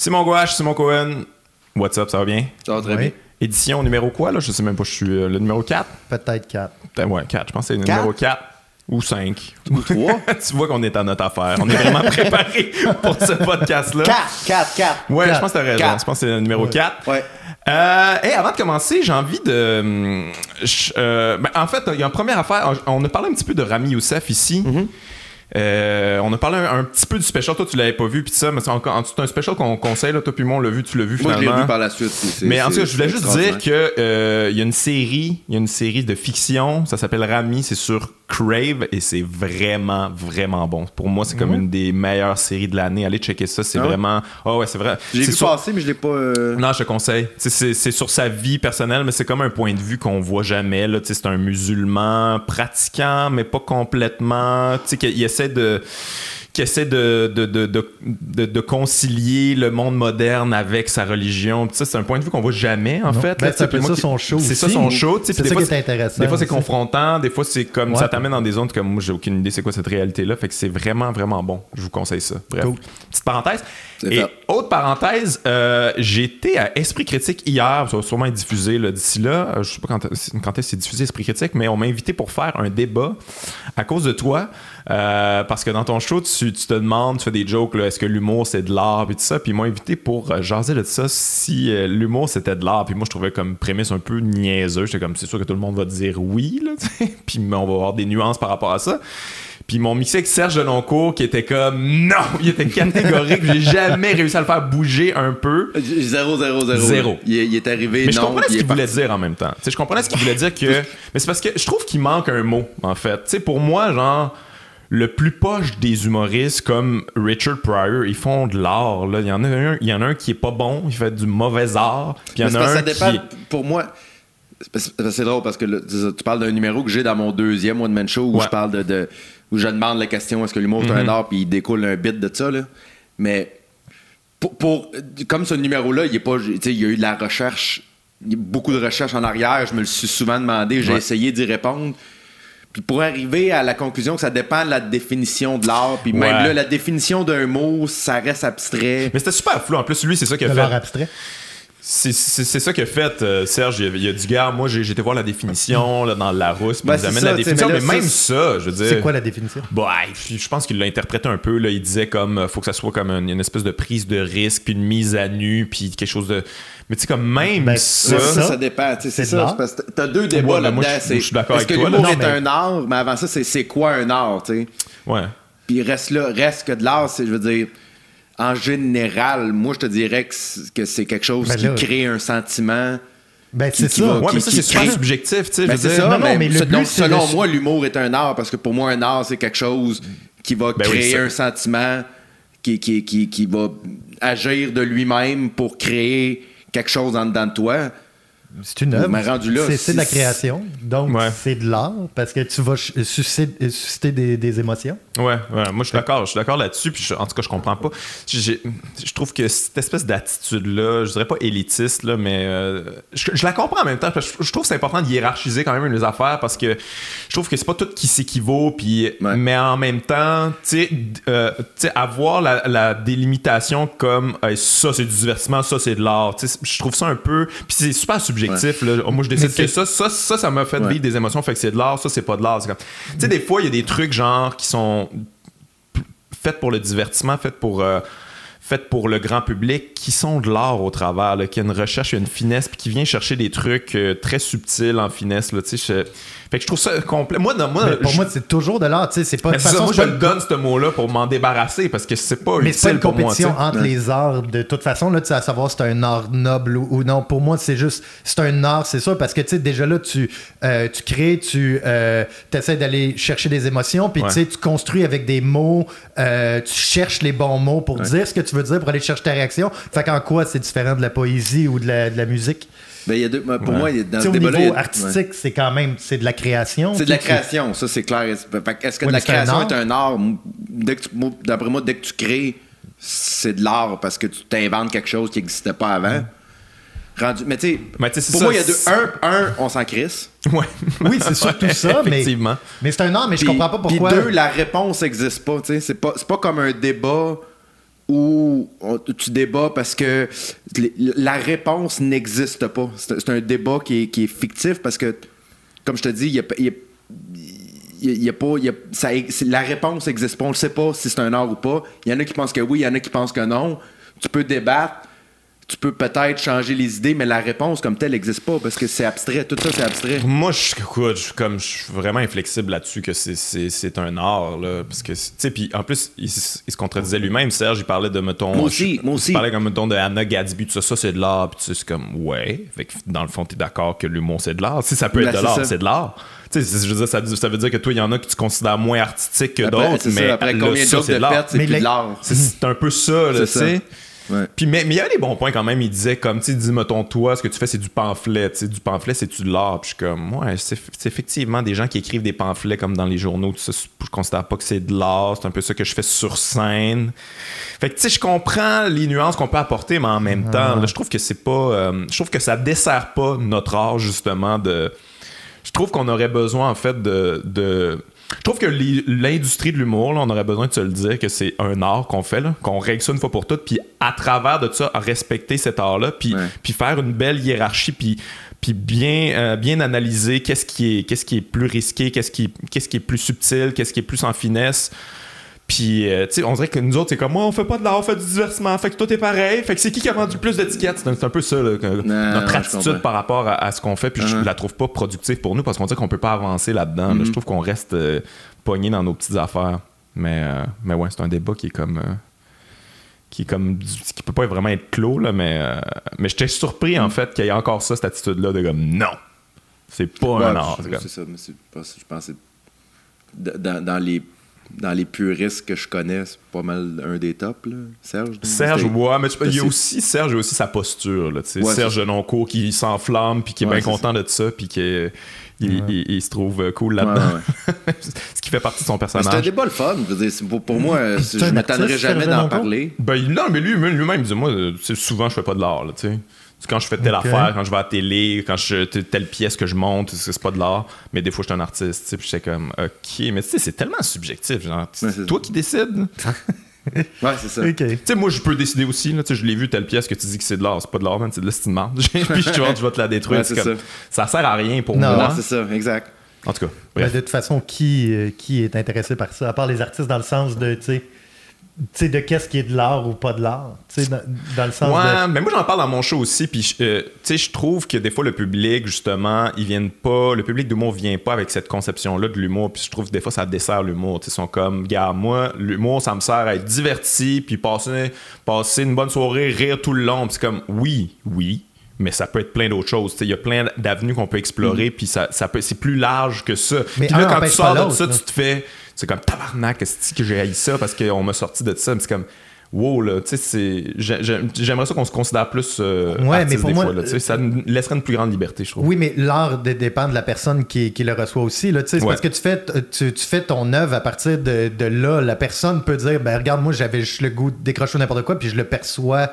Simon Gouache, Simon Cohen. What's up, ça va bien? Ça va très Oui. bien. Édition numéro quoi, là? Je sais même pas, je suis euh, le numéro 4? Peut-être 4. Peut-être, Ouais, 4. Je pense que c'est le Quatre? numéro 4 ou 5. Ou trois? tu vois qu'on est à notre affaire. On est vraiment préparé pour ce podcast-là. 4, 4, 4. Ouais, je pense que t'as raison. Quatre. Je pense que c'est le numéro Ouais. 4. Ouais. Euh, hey, avant de commencer, j'ai envie de. hum, je- euh, ben, en fait, il y a une première affaire. On a parlé un petit peu de Rami Youssef ici. Euh, on a parlé un, un petit peu du special. Toi, tu l'avais pas vu, puis ça, mais c'est encore- en- c'est un special qu'on conseille. Là, toi, puis moi, on l'a vu, tu l'as vu Moi, je finalement. l'ai vu par la suite. c'est- c'est- Mais en tout cas, je voulais juste dire que euh, il y a une série, il y a une série de fiction, ça s'appelle Rami, c'est sur Crave et c'est vraiment vraiment bon. Pour moi, c'est comme une des meilleures séries de l'année. Allez checker ça, c'est Ah vraiment Oh ouais, c'est vrai. J'ai C'est vu sur- passer, mais je l'ai pas. euh, non, je te conseille. Tu sais, C'est c'est sur sa vie personnelle, mais c'est comme un point de vue qu'on voit jamais. là. Tu sais, C'est un musulman pratiquant, mais pas complètement. Tu sais, essaie de qui essaie de, de, de, de, de- de concilier le monde moderne avec sa religion. Puis ça, c'est un point de vue qu'on voit jamais, en Non. fait. Ben, c'est moi ça son show C'est ça aussi. son show. C'est ça fois, qui est intéressant Des fois, c'est confrontant. Des fois, c'est comme Ouais. ça t'amène dans des zones comme moi, j'ai aucune idée c'est quoi cette réalité-là. Fait que c'est vraiment, vraiment bon. Je vous conseille ça. Bref. Cool. Petite parenthèse. Et autre parenthèse, euh, été à Esprit Critique hier, ça va sûrement être diffusé d'ici là. Euh, Je sais pas quand, quand est-ce que c'est diffusé Esprit Critique, mais on m'a invité pour faire un débat à cause de toi. Euh, parce que dans ton show, tu, tu te demandes, tu fais des jokes, est-ce que l'humour c'est de l'art, puis tout ça. Puis ils m'ont invité pour euh, jaser de ça si euh, l'humour c'était de l'art. Puis moi, je trouvais comme prémisse un peu niaiseux. J'étais comme, c'est sûr que tout le monde va dire oui, là, puis on va avoir des nuances par rapport à ça. Puis mon mixé avec Serge Deloncourt qui était comme non, il était catégorique, j'ai jamais réussi à le faire bouger un peu. 0, 0, 0. Zéro. Il, est- il est arrivé. Mais je comprenais ce qu'il voulait dire en même temps. Je comprenais ce qu'il voulait dire que. Mais c'est parce que je trouve qu'il manque un mot, en fait. Tu sais, pour moi, genre, le plus poche des humoristes comme Richard Pryor, ils font de l'art. là. Il y en a un, il y en a un qui est pas bon, il fait du mauvais art. Puis il y en a un ça qui. dépend. Pour moi, c'est drôle parce que là, tu parles d'un numéro que j'ai dans mon deuxième One Man Show où Ouais. je parle de, de- où je demande la question est-ce que l'humour est un art puis il découle un bit de ça là. Mais pour, pour- comme ce numéro-là, il est pas, il y a eu de la recherche, il beaucoup de recherche en arrière. Je me le suis souvent demandé, j'ai Ouais. essayé d'y répondre. Puis pour arriver à la conclusion que ça dépend de la définition de l'art, puis même Ouais. là, la définition d'un mot, ça reste abstrait. Mais c'était super flou. En plus, lui, c'est ça qu'il De a l'art fait. abstrait. C'est ça qu'a fait euh, Serge. Il il a dit, gars, moi, été voir la définition là, dans Larousse, puis Ben, il nous c'est amène ça, la définition. mais même ça, ça, je veux dire. C'est quoi la définition? Bah, je pense qu'il l'a interprété un peu. Là. Il disait comme euh, faut que ça soit comme une, une espèce de prise de risque, puis une mise à nu, puis quelque chose de. Mais tu sais, comme même Ben, ça. Ça, ça, dépend. C'est ça. parce que T'as deux débats Ouais, là-dedans. je- c'est- je suis d'accord Est-ce avec que toi, l'humour est mais- un art? Mais avant ça, c'est c'est quoi un art, tu sais? Ouais. Puis reste là, reste que de l'art, c'est, je veux dire, en général, moi, je te dirais que c'est, que c'est quelque chose Ben qui crée un sentiment. Ben, c'est ça. va- Ouais, qui- mais ça, c'est super crée- subjectif, tu sais. Ben, je veux c'est dire. ça, Non, non, mais, mais le ce- but, donc, selon moi, l'humour est un art parce que pour moi, un art, c'est quelque chose qui va Ben créer un sentiment qui, qui, qui, qui va agir de lui-même pour créer quelque chose en dedans de toi. C'est une œuvre. Mais rendu là, C'est de la création. Donc, Ouais. c'est de l'art parce que tu vas ch- susciter, susciter des, des émotions. Ouais, ouais, moi je suis d'accord, je suis d'accord là-dessus, puis je- en tout cas je comprends pas. Je trouve que cette espèce d'attitude-là, je dirais pas élitiste, là, mais euh, je, je la comprends en même temps, parce que je, je trouve que c'est important de hiérarchiser quand même les affaires, parce que je trouve que c'est pas tout qui s'équivaut, puis Ouais. mais en même temps, tu sais, euh, avoir la, la délimitation comme Hey, ça c'est du divertissement, ça c'est de l'art, tu sais, je trouve ça un peu, puis c'est super subjectif. Là. Moi je décide que ça, ça, ça, ça m'a fait Ouais. vivre des émotions, fait que c'est de l'art, ça c'est pas de l'art. C'est comme- Tu sais, des fois il y a des trucs genre qui sont faites pour le divertissement, faites pour, euh, faites pour le grand public, qui sont de l'art au travers, là, qui a une recherche, une finesse, puis qui vient chercher des trucs euh, très subtils en finesse. Là, tu sais, je- Fait que je trouve ça complet. Moi, non, moi, Mais pour je- moi, c'est toujours de l'art. Tu sais, c'est pas de ça, façon, moi, je le donne ce mot-là pour m'en débarrasser parce que c'est pas Mais c'est pas utile une pour moi. compétition entre les arts. De toute façon, là, tu sais, à savoir si c'est un art noble ou, ou non. Pour moi, c'est juste, c'est un art, c'est sûr, parce que, tu sais, déjà là, tu, euh, tu crées, tu euh, essaies d'aller chercher des émotions, puis, Ouais. tu sais, tu construis avec des mots, euh, tu cherches les bons mots pour dire ce que tu veux dire, pour aller chercher ta réaction. Fait qu'en quoi c'est différent de la poésie ou de la, de la musique? Ben, il y a deux- pour moi, il y a- dans Tu sais, ce au débat-là, y niveau a- artistique, c'est quand même, c'est de la création. C'est de la création, ça c'est clair. Est-ce que de la création est un art? Dès que tu- moi, D'après moi, dès que tu crées, c'est de l'art parce que tu t'inventes quelque chose qui n'existait pas avant. Rendu, mais tu sais, pour ça, moi, il y a deux. Un, un on s'en crisse. Ouais. Oui, c'est surtout ça, mais, Effectivement. mais c'est un art, mais je comprends pas pourquoi. Puis deux, la réponse n'existe pas. tu sais. C'est pas, c'est pas comme un débat on- tu débats parce que la réponse n'existe pas. C'est un débat qui est, fictif parce que, comme je te dis, il y a, pas, la réponse n'existe pas. On ne sait pas si c'est un art ou pas. Il y en a qui pensent que oui, il y en a qui pensent que non. Tu peux débattre, tu peux peut-être changer les idées, mais la réponse comme telle n'existe pas parce que c'est abstrait. Tout ça, c'est abstrait. Moi, je, suis comme, je suis vraiment inflexible là-dessus que c'est- c'est c'est un art, là. Parce que, tu sais, puis en plus, il, se contredisait lui-même. Serge, il parlait de, mettons. Moi aussi, je- moi aussi. Il parlait comme, mettons, de Anna Gadsby, tout ça, ça c'est de l'art. Puis c'est comme, ouais. Fait que dans le fond, t'es d'accord que l'humour, c'est de l'art. Si ça peut Ben, être de c'est l'art, ça. c'est de l'art. Tu sais, c'est- je veux dire, ça, ça veut dire que toi, il y en a que tu considères moins artistique que Après, d'autres. c'est ça, Mais après là, combien de ça, de l'art. fête, c'est Mais plus les- de l'art. C'est- C'est un peu ça, là, tu sais. Ouais. Puis, mais il y a des bons points quand même. Il disait, comme, tu dis, mettons, toi, ce que tu fais, c'est du pamphlet. Tu sais, du pamphlet, c'est-tu de l'art? Puis je suis comme, ouais, c'est effectivement des gens qui écrivent des pamphlets comme dans les journaux. Tout ça, c'est- je considère pas que c'est de l'art. C'est un peu ça que je fais sur scène. Fait que, tu sais, je comprends les nuances qu'on peut apporter, mais en même temps, là, je trouve que c'est pas. euh, je trouve que ça dessert pas notre art, justement, de. Je trouve qu'on aurait besoin, en fait, de. de- je trouve que l'industrie de l'humour, on aurait besoin de se le dire que c'est un art qu'on fait, qu'on règle ça une fois pour toutes, puis à travers de ça, respecter cet art-là, puis, Ouais. faire une belle hiérarchie, puis, puis bien, euh, bien analyser qu'est-ce qui est, qu'est-ce qui est plus risqué, qu'est-ce qui, qu'est-ce qui est plus subtil, qu'est-ce qui est plus en finesse. Puis, euh, tu sais, on dirait que nous autres, c'est comme, moi, on fait pas de l'art, on fait du divertissement. Fait que tout est pareil. Fait que c'est qui qui a vendu plus d'étiquettes? C'est un, peu ça, là, que- notre non, attitude par rapport à, à ce qu'on fait. Puis, je la trouve pas productive pour nous parce qu'on dirait qu'on peut pas avancer là-dedans. là. Je trouve qu'on reste euh, pogné dans nos petites affaires. Mais, euh, mais ouais, c'est un débat qui est comme. euh, qui est comme qui peut pas vraiment être clos là mais euh, mais j'étais surpris en fait qu'il y ait encore ça cette attitude là de comme non c'est pas Ouais, un art c'est ça, mais c'est pas- je pense que c'est- dans, dans les dans les puristes que je connais, c'est pas mal un des tops, là. Serge. Serge, C'était- ouais, mais tu- il y a aussi Serge, il y a aussi sa posture. Là, tu sais. Ouais, Serge Denoncourt qui s'enflamme puis qui est Ouais, bien content de ça puis qui est- il, il- il se trouve euh, cool là-dedans. ouais. Ce qui fait partie de son Mais C'est un personnage. débat le fun. pour, pour moi, euh, je artiste, jamais d'en parler. Ben, non, mais lui, lui-même, dit Moi, euh, souvent, je fais pas de l'art. Tu Quand je fais telle affaire, quand je vais à la télé, quand je telle pièce que je monte, c'est pas de l'art. Mais des fois, je suis un artiste. tu sais, Puis j'étais comme OK, mais tu sais, c'est tellement subjectif. Genre, Ouais, c'est toi qui décides. Ouais, c'est ça. Ok. Tu sais, moi, je peux décider aussi. Là, tu sais, je l'ai vu, telle pièce que tu dis que c'est de l'art. C'est pas de l'art, man, c'est de l'estimement. Puis je, vois, je vais te la détruire. Ouais, C'est comme- ça. sert à rien pour Non. moi. Non, c'est ça, exact. En tout cas, Ben, de toute façon, qui, euh, qui est intéressé par ça? À part les artistes dans le sens de, tu tu sais, de qu'est-ce qui est de l'art ou pas de l'art. Dans, dans le sens Ouais, de... mais moi j'en parle dans mon show aussi, puis euh, tu sais, je trouve que des fois le public, justement, ils viennent pas, le public d'humour vient pas avec cette conception-là de l'humour, puis je trouve que des fois ça dessert l'humour. Ils sont comme, gars, moi, l'humour ça me sert à être diverti, puis passer, passer une bonne soirée, rire tout le long, puis c'est comme, oui, oui. Mais ça peut être plein d'autres choses. Tu sais, Il y a plein d'avenues qu'on peut explorer, puis ça, ça peut, c'est plus large que ça. Mais puis là, quand tu sors de ça, tu te fais. C'est comme tabarnak, est-ce que j'ai haï ça parce qu'on m'a sorti de ça? Mais c'est comme. Wow, là, tu sais, J'aimerais ça qu'on se considère plus. euh, Ouais, artiste mais pour des moi, fois, là, ça nous laisserait une plus grande liberté, je trouve. Oui, mais l'art dé- dépend de la personne qui, qui le reçoit aussi. Là, tu sais, Ouais. parce que tu fais, tu, tu fais ton œuvre à partir de, de là. La personne peut dire ben regarde, moi j'avais juste le goût de décrocher n'importe quoi, puis je le perçois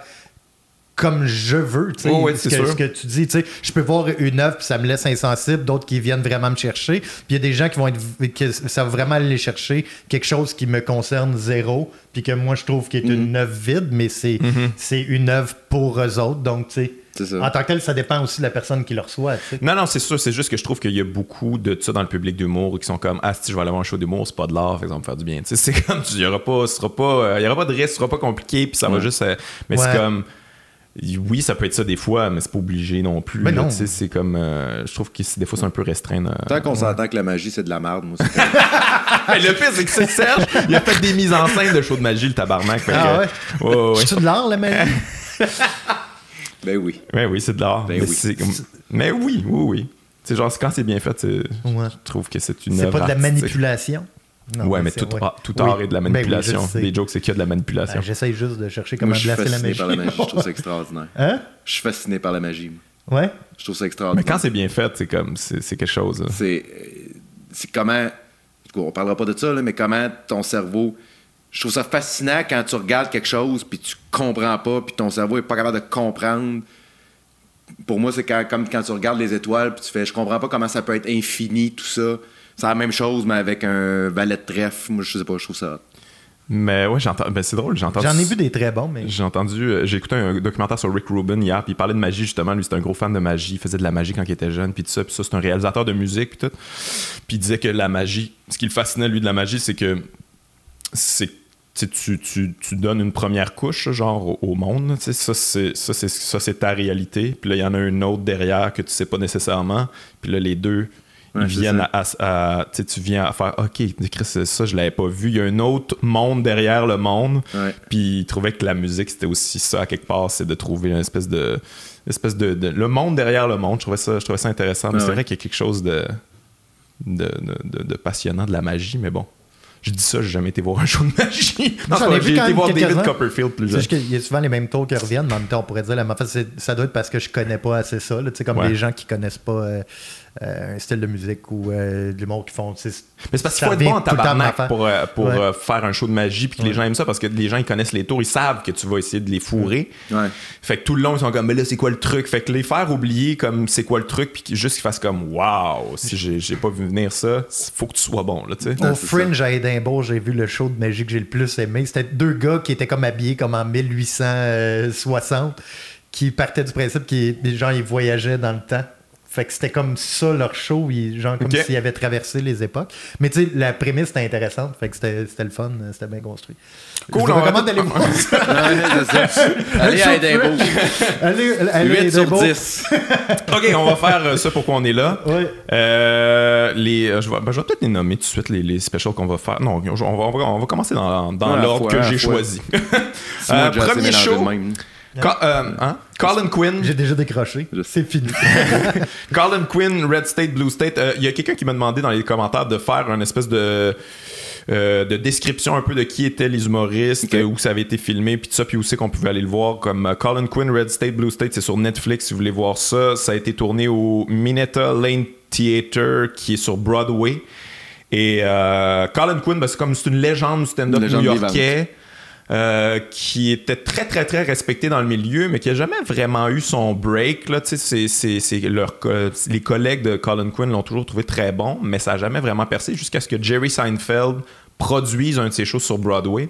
comme je veux. tu sais, Oh, ouais, ce, c'est que, ce que tu dis, tu sais, je peux voir une œuvre, puis ça me laisse insensible, d'autres qui viennent vraiment me chercher. Puis il y a des gens qui vont être. que ça va vraiment aller chercher quelque chose qui me concerne zéro, puis que moi je trouve qui est Mhm. une œuvre vide, mais c'est c'est une œuvre pour eux autres. Donc, tu sais. Ça. En tant que tel, ça dépend aussi de la personne qui le reçoit. tu sais. Non, non, c'est sûr. C'est juste que je trouve qu'il y a beaucoup de ça dans le public d'humour qui sont comme Ah, si je vais aller voir un show d'humour, c'est pas de l'art, ça va me faire du bien. Tu sais, c'est comme, il y aura pas, ce sera pas, euh, il y aura pas de risque, ce sera pas compliqué, puis ça va juste. euh, mais Ouais. c'est comme. Oui, ça peut être ça des fois, mais c'est pas obligé non plus. Mais non. tu sais, c'est comme. euh, je trouve que c'est- des fois, c'est un peu restreint. euh. Tant qu'on s'entend que la magie, c'est de la merde, moi, c'est Mais le pire, c'est que c'est Serge, il a fait des mises en scène de show de magie, le tabarnak. Ah que- ouais? C'est-tu de l'art, la magie? Ben oui. Ouais, oui, c'est de l'art. Ben mais, oui. c'est mais oui, oui, oui. C'est genre, quand c'est bien fait, c'est- Ouais. je trouve que c'est une C'est pas de la manipulation? Non, ouais, mais tout, ouais. art, tout Oui. art est de la Ben oui, manipulation. Des jokes, c'est qu'il y a de la manipulation. Ah, J'essaye juste de chercher comment Moi, je suis la fasciné magie. par la magie. Je trouve ça extraordinaire. Hein? Je suis fasciné par la magie. Ouais? Je trouve ça mais extraordinaire. quand c'est bien fait, c'est comme, c'est quelque chose. c'est comment on parlera pas de ça là, mais comment ton cerveau je trouve ça fascinant quand tu regardes quelque chose puis tu comprends pas puis ton cerveau est pas capable de comprendre pour moi c'est quand- comme quand tu regardes les étoiles puis tu fais je comprends pas comment ça peut être infini tout ça c'est la même chose mais avec un valet de trèfle moi je sais pas je trouve ça. Mais ouais, j'ai entendu. Ben, c'est drôle, j'ai entendu. J'en ai vu des très bons, mais. J'ai entendu, euh, j'ai écouté un documentaire sur Rick Rubin hier, puis il parlait de magie justement. Lui, c'était un gros fan de magie, il faisait de la magie quand il était jeune, puis tout ça. Puis ça, c'est un réalisateur de musique, puis tout. Puis il disait que la magie, ce qui le fascinait lui de la magie, c'est que c'est tu, tu, tu, tu donnes une première couche genre au, monde ça c'est ça c'est ça c'est ta réalité puis là il y en a une autre derrière que tu sais pas nécessairement puis là les deux ils viennent à, à- tu sais, tu viens à faire ok Chris, ça je l'avais pas vu il y a un autre monde derrière le monde Ouais. puis il trouvait que la musique c'était aussi ça à quelque part c'est de trouver une espèce de espèce de, de- le monde derrière le monde je trouvais ça je trouvais ça intéressant mais Ah c'est vrai qu'il y a quelque chose de de, de- de- de passionnant de la magie mais bon je dis ça, j'ai jamais été voir un show de magie. J'ai quand été voir David. Copperfield plus juste qu'il y a souvent les mêmes tours qui reviennent, mais en même temps, on pourrait dire la même chose. Ça doit être parce que je connais pas assez ça. là. Tu sais, comme Ouais. les gens qui connaissent pas euh, euh, un style de musique ou euh, de l'humour qui font. Mais c'est parce qu'il faut être bon en tabarnak pour, euh, pour Ouais. euh, faire un show de magie puis que les gens aiment ça parce que les gens ils connaissent les tours, ils savent que tu vas essayer de les fourrer. Ouais. Fait que tout le long ils sont comme mais là c'est quoi le truc? Fait que les faire oublier comme c'est quoi le truc puis juste qu'ils fassent comme waouh, si j'ai j'ai pas vu venir ça, faut que tu sois bon là, tu sais. Au Fringe à Édimbourg, j'ai vu le show de magie que j'ai le plus aimé. C'était deux gars qui étaient comme habillés comme en 1860, qui partaient du principe qu'ils genre, ils voyageaient dans le temps. Fait que c'était comme ça leur show, ils- genre comme s'ils avaient traversé les époques. Mais tu sais, la prémisse était intéressante, fait que c'était c'était le fun, c'était bien construit. Cool, Je vous on va recommande d'aller voir ça. Allez à Edinburgh. Allez, allez à 8 sur Édimbourg. 10. OK, on va faire euh, ça pourquoi on est là. Euh, les, euh, je vais, ben, je vais peut-être les nommer tout de suite, les, les specials qu'on va faire. Non, on va, on va, on va commencer dans, dans l'ordre que j'ai choisi. Euh, premier show. Ca- euh, hein? Colin Quinn. J'ai déjà décroché. C'est fini. Colin Quinn, Red State, Blue State. Euh, Il y a quelqu'un qui m'a demandé dans les commentaires de faire une espèce de, euh, de description un peu de qui étaient les humoristes, euh, où ça avait été filmé, puis tout ça, puis où c'est qu'on pouvait aller le voir. Comme euh, Colin Quinn, Red State, Blue State, c'est sur Netflix si vous voulez voir ça. Ça a été tourné au Minetta Lane Theater qui est sur Broadway. Et euh, Colin Quinn, ben, c'est comme c'est une légende du stand-up new-yorkais. Euh, qui était très très très respecté dans le milieu, mais qui a jamais vraiment eu son break. Là, c'est, c'est, c'est leur co- les collègues de Colin Quinn l'ont toujours trouvé très bon, mais ça a jamais vraiment percé jusqu'à ce que Jerry Seinfeld produise un de ses shows sur Broadway.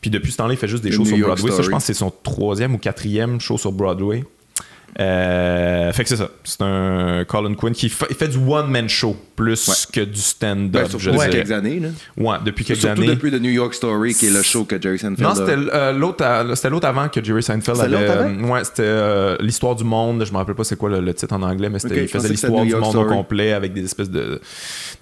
Puis depuis ce temps-là, il fait juste des shows sur Broadway. Ça, je pense que c'est son troisième ou quatrième show sur Broadway. Euh, fait que c'est ça. C'est un Colin Quinn qui fait du one-man show plus Ouais. que du stand-up. Ben, je surtout depuis quelques années. Là. Ouais, depuis quelques Surtout années. depuis The New York Story, qui est le show que Jerry Seinfeld Non, a. c'était euh, l'autre à- c'était l'autre avant que Jerry Seinfeld avait. l'autre avant? euh, ouais, c'était euh, l'histoire du monde. Je me rappelle pas c'est quoi le, le titre en anglais, mais c'était Ok, il faisait l'histoire du monde au Story. complet avec des espèces de,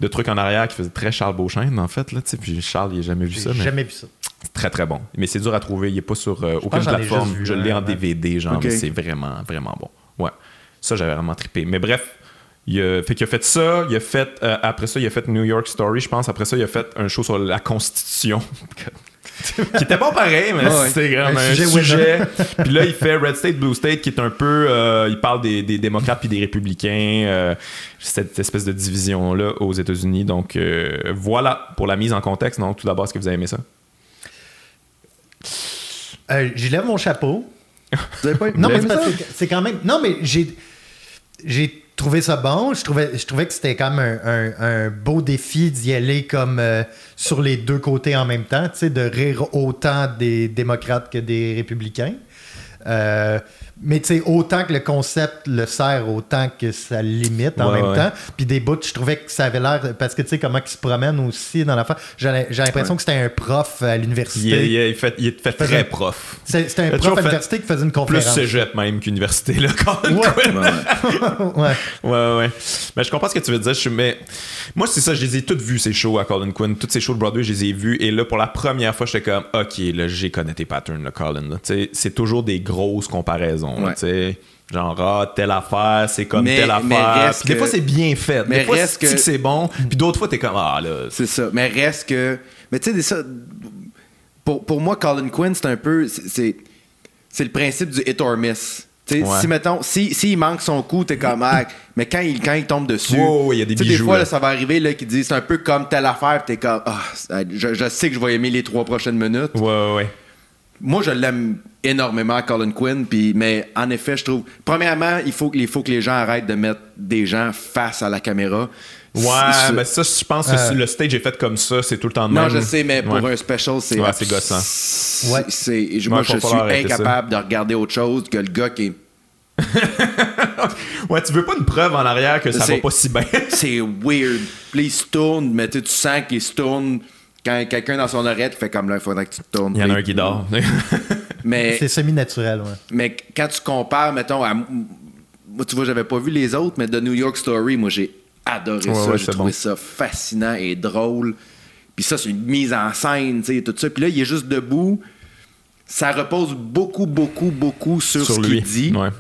de trucs en arrière qui faisait très Charles Beauchesne en fait là. Puis Charles, il a jamais vu ça, mais jamais vu ça. C'est très très bon. Mais c'est dur à trouver. Il est pas sur euh, aucune plateforme. vu Je l'ai en. DVD, genre. Ok. mais C'est vraiment vraiment bon. Ouais, ça j'avais vraiment trippé. Mais bref. Il a, fait qu'il a fait ça, il a fait euh, après ça il a fait New York Story, je pense. Après ça il a fait un show sur la Constitution, qui était pas pareil, mais ouais. c'était Un vraiment un sujet sujet. puis là il fait Red State Blue State, qui est un peu, euh, il parle des, des démocrates puis des républicains, euh, cette espèce de division là aux États-Unis. Donc euh, voilà pour la mise en contexte. Donc tout d'abord est-ce que vous avez aimé ça? Euh, J'y lève mon chapeau. Vous avez pas Non, mais c'est quand même. Non, mais j'ai. J'ai trouvé ça bon. Je trouvais, je trouvais que c'était quand même un, un- un beau défi d'y aller comme euh, sur les deux côtés en même temps, de rire autant des démocrates que des républicains. Euh, mais tu sais, autant que le concept le sert, autant que ça le limite en Ouais, même ouais. temps. Puis des bouts, je trouvais que ça avait l'air. Parce que tu sais, comment il se promène aussi dans l'affaire. J'ai j'ai l'impression que c'était un prof à l'université. il est- il fait, il est fait Faisait- très prof. C'était un prof à l'université qui faisait une Plus conférence. cégep même qu'université, là, Colin Ouais. Quinn. Ouais, ouais. ouais. Ouais, ouais. Mais je comprends ce que tu veux dire. Je mais moi, c'est ça, je les ai toutes vues, ces shows à Colin Quinn. Toutes ces shows de Broadway, je les ai vues. Et là, pour la première fois, j'étais comme, OK, là, j'ai connais tes patterns, là, Colin. là. Tu sais, C'est toujours des grosses comparaisons. Là, Ouais. tu sais. Genre, ah, telle affaire, c'est comme Mais- telle affaire. Puis des que- fois, c'est bien fait. mais des fois, reste c'est que- c'est bon. Puis d'autres fois, t'es comme, ah, là. C'est ça. Mais reste que. Mais tu sais, ça. Pour, pour moi, Colin Quinn, c'est un peu. c'est- le principe du hit or miss. Ouais. Si, mettons, si, s'il manque son coup, t'es comme, ah, mais quand il, quand il tombe dessus. Il y a des bijoux, fois, là. là, ça va arriver, là, qui dit, c'est un peu comme telle affaire, t'es comme, ah, je, je sais que je vais aimer les trois prochaines minutes. Ouais, ouais, ouais. Moi, je l'aime énormément, Colin Quinn, puis, mais en effet, je trouve. Premièrement, il faut, que- il faut que les gens arrêtent de mettre des gens face à la caméra. Ouais, C'est- mais ça, je pense que Euh, le stage est fait comme ça, c'est tout le temps de Non, même. je sais, mais pour Ouais. un special, c'est. Ouais, c'est gossant. c'est- Ouais. c'est- je- moi, Ouais, je suis ça. incapable de regarder autre chose que le gars qui est. Ouais, tu veux pas une preuve en arrière que ça C'est- va pas si bien. C'est weird. Puis il se tourne, mais tu sais, tu sens qu'il se tourne. Quand quelqu'un dans son oreille fait comme là, il faudrait que tu te tournes. Il y en a un qui dort. Mais, C'est semi-naturel, ouais. mais quand tu compares, mettons, à. Moi, tu vois, j'avais pas vu les autres, mais The New York Story, moi, j'ai adoré Ouais, ça. ouais, j'ai c'est trouvé bon. ça fascinant et drôle. Puis ça, c'est une mise en scène, tu sais, tout ça. Puis là, il est juste debout. Ça repose beaucoup, beaucoup, beaucoup sur, Sur ce lui. qu'il dit. Ouais.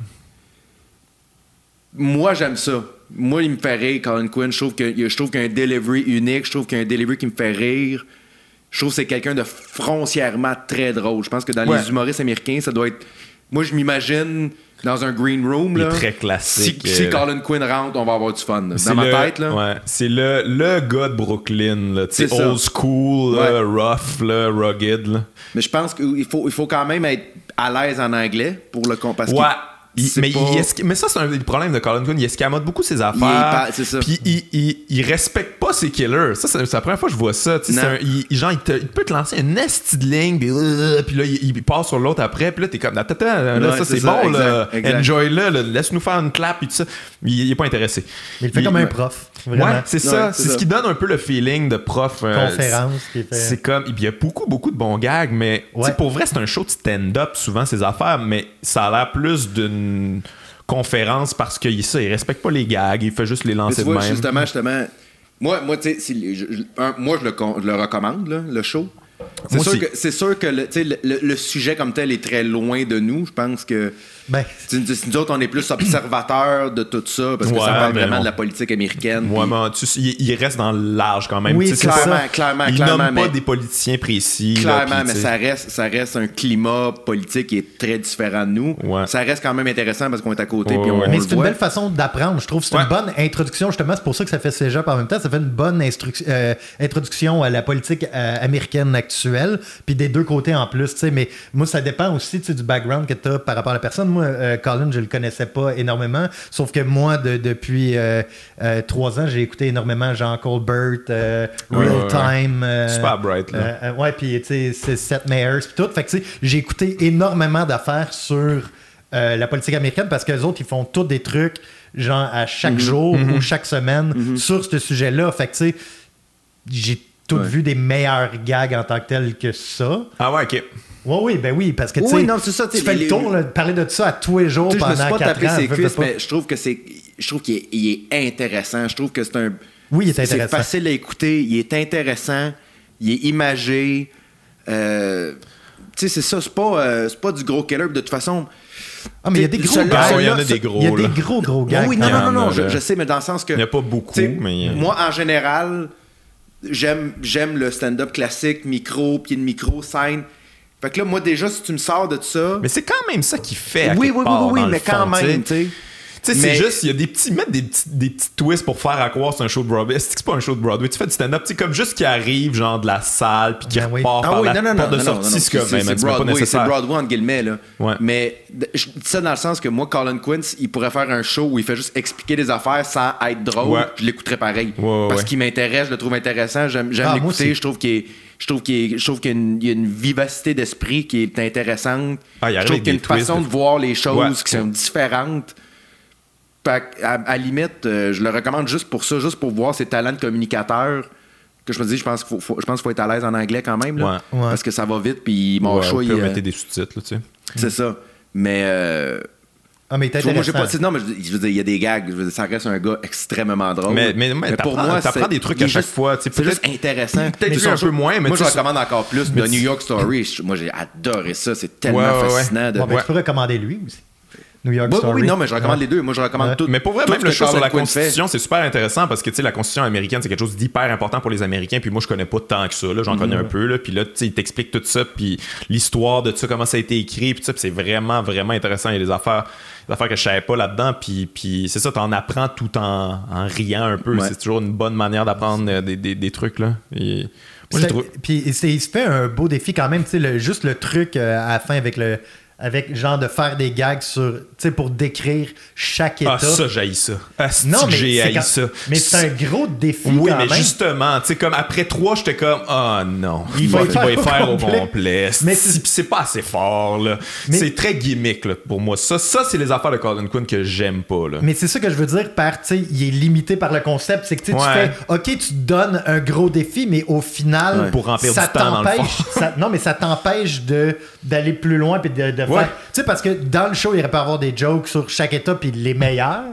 Moi, j'aime ça. Moi, il me fait rire, Colin Quinn. Je trouve qu'il y a un delivery unique. Je trouve qu'il y a un delivery qui me fait rire. Je trouve que c'est quelqu'un de froncièrement très drôle. Je pense que dans Ouais. les humoristes américains, ça doit être. Moi, je m'imagine dans un green room. Là, très classique, Si, si euh, Colin Quinn rentre, on va avoir du fun. Dans ma le- tête, là. Ouais, c'est le, le gars de Brooklyn, là, ça. old school, là, rough, là, rugged. Là. Mais je pense qu'il faut, il faut quand même être à l'aise en anglais pour le comp- parce Ouais. Il- mais, pas- il esqui- mais ça, c'est un des problèmes de Colin Quinn. Il escamote beaucoup ses affaires. pas- c'est ça. Puis il, il, il respecte pas ses killers. Ça, c'est la première fois que je vois ça. Un- il, genre, il, te- il peut te lancer une esti de ligne, puis, euh, puis là, il, il part sur l'autre après. Puis là, t'es comme, attends, attends, là, Ouais, ça, c'est bon. Enjoy-le, là. laisse-nous faire une clap, et tout ça. Il, il est pas intéressé. Mais il le fait Il- comme un prof. Vraiment. Ouais, c'est ça. C'est ce qui donne un peu le feeling de prof. euh, Conférence c'est comme. Il y a beaucoup, beaucoup de bons gags, mais Ouais. pour vrai, c'est un show de stand-up, souvent, ces affaires, mais ça a l'air plus d'une conférence parce qu'il ça, il respecte pas les gags, il fait juste les lancer tu de même. justement, justement, moi, moi je- je- un- moi, je le, con- je le recommande, là, le show. C'est sûr, que, sûr que le- le sujet comme tel est très loin de nous. Je pense que Ben, nous autres, on est plus observateurs de tout ça parce que Ouais, ça parle mais vraiment de la politique américaine. Ouais, mais tu il, il reste dans l'âge quand même. Oui, clairement, pas- clairement, il clairement, nomme pas mais- des politiciens précis. là, Clairement, mais ça reste, ça reste un climat politique qui est très différent de nous. Ouais. Ça reste quand même intéressant parce qu'on est à côté on, ouais. on mais c'est une belle façon d'apprendre. Je trouve c'est Ouais. une bonne introduction, justement. C'est pour ça que ça fait cégep en même temps. Ça fait une bonne euh, introduction à la politique euh, américaine actuelle. Puis des deux côtés en plus. tu sais. Mais moi, ça dépend aussi tu sais, du background que tu as par rapport à la personne. Moi, euh, Colin, je le connaissais pas énormément. Sauf que moi, de- depuis euh, euh, trois ans, j'ai écouté énormément Jean Colbert, Ouais, Real ouais, ouais. Time. euh, Super bright, là. ouais, puis tu sais, c'est Seth Meyers, puis tout. Fait que tu sais, j'ai écouté énormément d'affaires sur la politique américaine parce que les autres, ils font tous des trucs, genre à chaque jour ou chaque semaine sur ce sujet-là. Fait que tu sais, j'ai tout Ouais. vu des meilleurs gags en tant que tels que ça. Ah ouais, ok. Oui, oui, ben oui, parce que tu Oui, non, ça, fais les- le tour, là, de parler de ça à tous les jours Tu sais, je me pendant suis pas 4 tapé ans. ses cuisses, mais je trouve que c'est. Je trouve qu'il est, intéressant. Je trouve que c'est un. Oui, il est C'est facile à écouter. Il est intéressant. Il est imagé. Euh, tu sais, c'est ça. C'est pas, euh, c'est pas du gros killer. De toute façon. Ah, mais il y a des gros. Ah, il y en a des gros. Il y a des gros, gros Oui, gags. oui, non, non, non, je, sais, mais dans le sens que. Il y en a pas beaucoup, mais- Moi, en général, j'aime, j'aime le stand-up classique, micro, pied de micro, scène. Fait que là, moi, déjà, si tu me sors de ça. Mais c'est quand même ça qu'il fait. à oui, oui, oui, oui, oui, mais quand même, tu sais. Tu sais, c'est juste, il y a des petits, mettre des petits, des petits twists pour faire à croire c'est un show de Broadway. C'est que c'est pas un show de Broadway? Tu fais du stand-up, tu sais, comme juste qui arrive, genre, de la salle, puis qui Ben oui. repart Ah par oui, la non, non, non, porte de non, sortie. non, non, c'est comme, c'est- ben, c'est c'est pas Broadway, c'est. Broadway entre guillemets là. Ouais. Mais je dis ça dans le sens que moi, Colin Quinn, il pourrait faire un show où il fait juste expliquer des affaires sans être drôle. Ouais. Je l'écouterais pareil. Ouais, ouais, parce ouais. qu'il m'intéresse, je le trouve intéressant, j'aime j'aime Ah, l'écouter, je trouve qu'il est- je trouve qu'il est- je trouve qu'il y a une, il y a une vivacité d'esprit qui est intéressante. Ah, il je trouve qu'il y a une façon de- de voir les choses Ouais. qui sont différentes. À, à limite, euh, je le recommande juste pour ça, juste pour voir ses talents de communicateur. Que je me dis, je pense qu'il faut, faut- je pense qu'il faut être à l'aise en anglais quand même. Là, Ouais. Ouais. Parce que ça va vite, puis mon Ouais, choix, on il, peut euh, mettre des sous-titres, là, tu sais. c'est ça. Mais, euh, Ah, mais moi, j'ai pas. Non, mais je, je veux dire, il y a des gags. Je veux dire, ça reste un gars extrêmement drôle. Mais, mais, mais pour moi, t'apprends des trucs à chaque juste- fois. C'est juste intéressant. Peut-être un peu moins, mais Moi, je recommande encore plus. tu- New York Story, moi, j'ai adoré ça. C'est tellement Ouais, ouais, ouais. fascinant. De... Bon, ben, Ouais. tu peux recommander lui aussi. New York Story. oui, non, mais je recommande Ouais. les deux. Moi, je recommande Ouais. tout. Mais pour vrai, même le show sur la. Constitution, c'est super intéressant parce que tu sais, la Constitution américaine, c'est quelque chose d'hyper important pour les Américains. Puis moi, je connais pas tant que ça. là. J'en connais un peu. Là. Puis là, tu sais, il t'explique tout ça. Puis l'histoire de ça, comment ça a été écrit. Puis tout ça, puis c'est vraiment, vraiment intéressant. Il y a des affaires, des affaires que je savais pas là-dedans. Puis, puis c'est ça, t'en apprends tout en, en riant un peu. Ouais. C'est toujours une bonne manière d'apprendre euh, des, des- des trucs. Là. Et moi, j'ai C'est- trouvé. Puis il se fait un beau défi quand même, tu sais, le- juste le truc euh, à la fin avec le avec genre de faire des gags sur, tu sais, pour décrire chaque état. Ah, ça, j'ai ça. Asti non, mais j'ai quand- ça. Mais c'est un gros défi Oui, quand mais même. justement, tu sais, comme après trois, j'étais comme, ah non, Il il va va, y il faire va y au faire au complet. Mais c'est- pas assez fort, là. Mais- C'est très gimmick, là, pour moi. Ça, ça c'est les affaires de Colin Quinn que j'aime pas, là. Mais c'est ça que je veux dire par, tu sais, il est limité par le concept. C'est que tu fais, OK, tu te donnes un gros défi, mais au final, Ouais. Pour remplir ça t'empêche. non, mais ça t'empêche de, d'aller plus loin puis de, de Ouais. Tu sais, parce que dans le show, il aurait pu avoir des jokes sur chaque étape puis les meilleurs.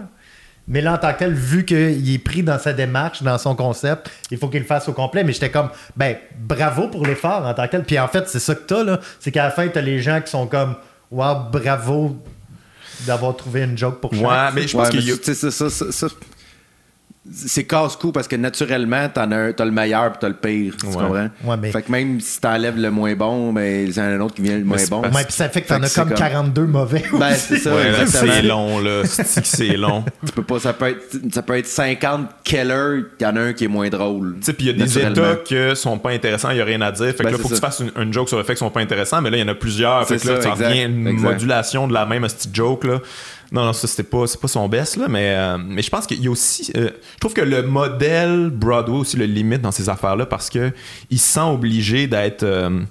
Mais là, en tant que tel, vu qu'il est pris dans sa démarche, dans son concept, il faut qu'il le fasse au complet. Mais j'étais comme, ben, bravo pour l'effort en tant que tel. Puis en fait, c'est ça que t'as, là. C'est qu'à la fin, t'as les gens qui sont comme, wow, bravo d'avoir trouvé une joke pour chaque. Ouais, mais je pense Ouais, y a. ça- c'est casse-cou parce que naturellement, t'en as, un- t'as le meilleur puis t'as le pire. Tu Ouais. comprends? Ouais, mais- Fait que même si t'enlèves le moins bon, ben, il y en a un autre qui vient le moins c'est bon. parce- Ouais, puis ça fait que t'en as c'est comme, comme- 42 mauvais. Ben, aussi. c'est ça. Ouais, c'est long, là. C'est c'est long. Tu peux pas, ça peut être, ça peut être 50 killers, il y en a un qui est moins drôle. Tu sais, puis il y a des états qui sont pas intéressants, il y a rien à dire. Fait que Ben, là, c'est faut que tu fasses une, une joke sur le fait qu'ils sont pas intéressants, mais là, il y en a plusieurs. Fait C'est que là, ça, revient exact, une exact. modulation de la même petite joke, là. Non, non, ça, c'était pas, c'est pas son best, là, mais, euh, mais je pense qu'il y a aussi. euh, je trouve que le modèle Broadway aussi le limite dans ces affaires-là parce que il se sent obligé d'être. euh,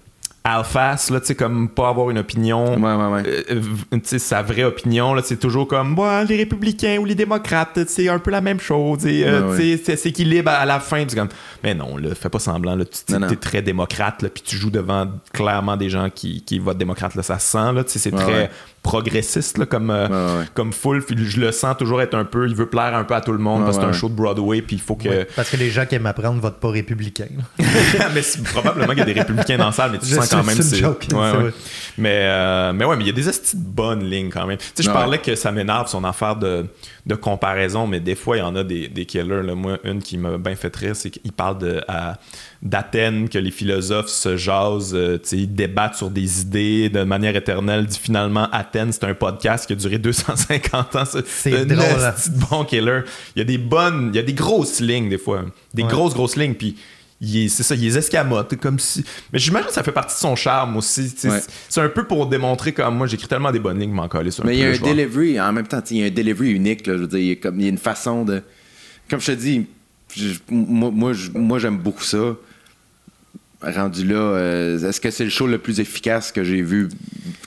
alphas, là, tu sais, comme pas avoir une opinion. Ouais, ouais, ouais. euh, tu sais, sa vraie opinion, là, c'est toujours comme, ouais, les républicains ou les démocrates, c'est un peu la même chose. et, euh, Ouais, ouais. c'est- équilibre à, la fin. Tu comme, mais non, là, fais pas semblant. Là, tu es très démocrate, là, puis tu joues devant clairement des gens qui, qui votent démocrate. Là, ça se sent. Là, tu sais, c'est Ouais, très. Progressiste là, comme, euh, Ouais, ouais. comme full. Puis je le sens toujours être un peu. Il veut plaire un peu à tout le monde Ouais, parce que c'est un show de Broadway. Puis il faut que. Ouais, parce que les gens qui aiment apprendre votent pas républicain. mais probablement qu'il y a des républicains dans la salle, mais tu Je sens sais, quand même c'est joke. Mais, euh, mais ouais, mais il y a des de bonnes lignes quand même. Tu sais, je parlais que ça m'énerve son affaire de, de comparaison, mais des fois, il y en a des, des killers. là. Moi, une qui m'a bien fait rire, c'est qu'il parle d'Athènes, que les philosophes se jasent, euh, ils débattent sur des idées de manière éternelle. Dit finalement, Athènes, c'est un podcast qui a duré 250 ans. C'est drôle, hein. bon killer. Il y a des bonnes, il y a des grosses lignes des fois. Des Ouais. grosses, grosses lignes. Puis c'est ça, il est escamote, comme si. Mais j'imagine que ça fait partie de son charme aussi. Ouais. C'est un peu pour démontrer comme moi, j'écris tellement des bonnes lignes, m'en coller sur un Mais il y a un delivery, en même temps, il y a un delivery unique. Là, je veux dire, il y, a comme, il y a une façon de. Comme je te dis, je- moi, moi, moi, j'aime beaucoup ça. Rendu là, euh, est-ce que c'est le show le plus efficace que j'ai vu?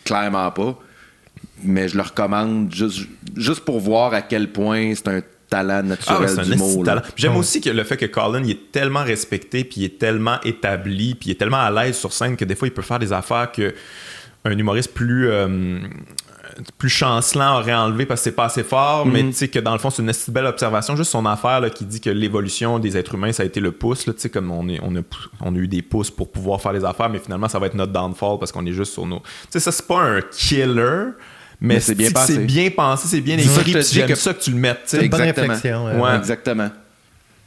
Clairement pas. Mais je le recommande juste, juste pour voir à quel point c'est un talent Ah naturel talent. Puis J'aime Ouais. aussi que le fait que Colin il est tellement respecté, puis il est tellement établi, puis il est tellement à l'aise sur scène que des fois il peut faire des affaires que un humoriste plus euh, plus chancelant aurait enlevé parce que c'est pas assez fort, mais tu sais que dans le fond c'est une belle observation. Juste son affaire là, qui dit que l'évolution des êtres humains ça a été le pouce, là, tu sais comme on, est, on, a, on a eu des pouces pour pouvoir faire les affaires, mais finalement ça va être notre downfall parce qu'on est juste sur nos. Tu sais ça c'est pas un killer. Mais, Mais c'est bien c'est pensé. c'est bien pensé, c'est bien C'est écrit. que- ça que tu le mettes. C'est une bonne Exactement. réflexion. euh, Ouais. Exactement.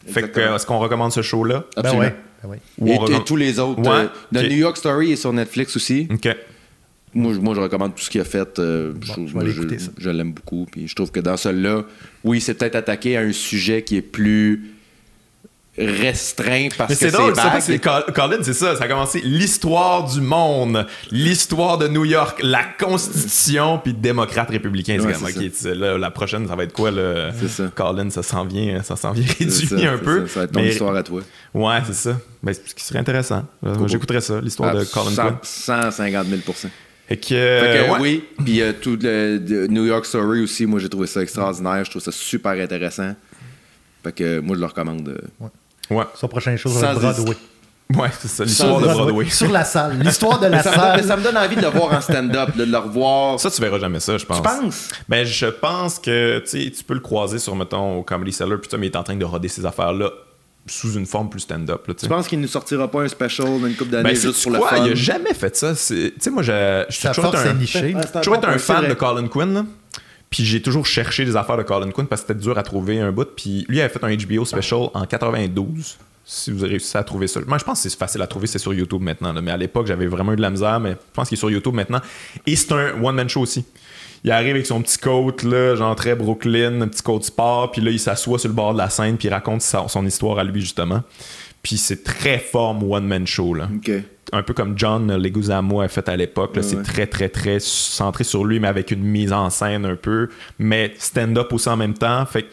Fait que, Exactement. euh, est-ce qu'on recommande ce show-là? Ben Absolument. ben ouais. Et, tous les autres. Ouais. euh, The. New York Story est sur Netflix aussi. OK. Moi, je- moi, je recommande tout ce qu'il a fait. euh, moi, je l'aime beaucoup. Puis je trouve que dans celui-là, oui, c'est peut-être attaqué à un sujet qui est plus restreint parce Mais que c'est drôle, ça, Col- Colin, c'est ça. Ça a commencé l'histoire du monde, l'histoire de New York, la Constitution, puis démocrate républicain. C'est Ouais, comme, c'est ok, sais, là, la prochaine, ça va être quoi, le C'est ça. Colin, ça s'en vient, ça s'en vient C'est réduit ça, un c'est peu. Ça, ça va être ton mais- histoire à toi. Ouais, c'est ça. Ben, c'est ce qui serait intéressant. Euh. J'écouterais ça, l'histoire de Colin cent- Quinn. 150 000 Fait que, Fait que, ouais. Oui, puis euh, tout le de New York Story aussi, moi j'ai trouvé ça extraordinaire, je trouve ça super intéressant. Fait que moi je le recommande. euh. Ouais, Son prochain show, ça Sans va être Broadway. ouais c'est ça, l'histoire de Broadway. Sur la salle. L'histoire de la ça, me donne, salle. ça me donne envie de le voir en stand-up, de le revoir. Ça, tu verras jamais ça, je pense. tu penses? Ben, je pense que tu sais, tu peux le croiser sur, mettons, au Comedy Cellar, puis ça, mais il est en train de roder ces affaires-là sous une forme plus stand-up. là, tu penses qu'il ne sortira pas un special dans une couple d'années Ben, juste pour le quoi? fun? Il a jamais fait ça. Tu sais, moi, j'ai j'ai Sa toujours un, nichée. Ouais, c'est un fan de. Colin Quinn. là. Puis j'ai toujours cherché des affaires de Colin Quinn parce que c'était dur à trouver un bout. Puis lui avait fait un HBO special en 92. Si vous avez réussi à trouver ça. Moi, je pense que c'est facile à trouver, c'est sur YouTube maintenant. Mais à l'époque, j'avais vraiment eu de la misère, mais je pense qu'il est sur YouTube maintenant. Et c'est un one-man show aussi. Il arrive avec son petit coat, là, genre Brooklyn, un petit coat sport, puis là, il s'assoit sur le bord de la scène, puis il raconte son histoire à lui, justement. Puis c'est très forme one-man show, là. Ok. Un peu comme John Leguizamo a fait à l'époque. Ouais, c'est ouais. très, très, très centré sur lui, mais avec une mise en scène un peu. Mais stand-up aussi en même temps. Fait que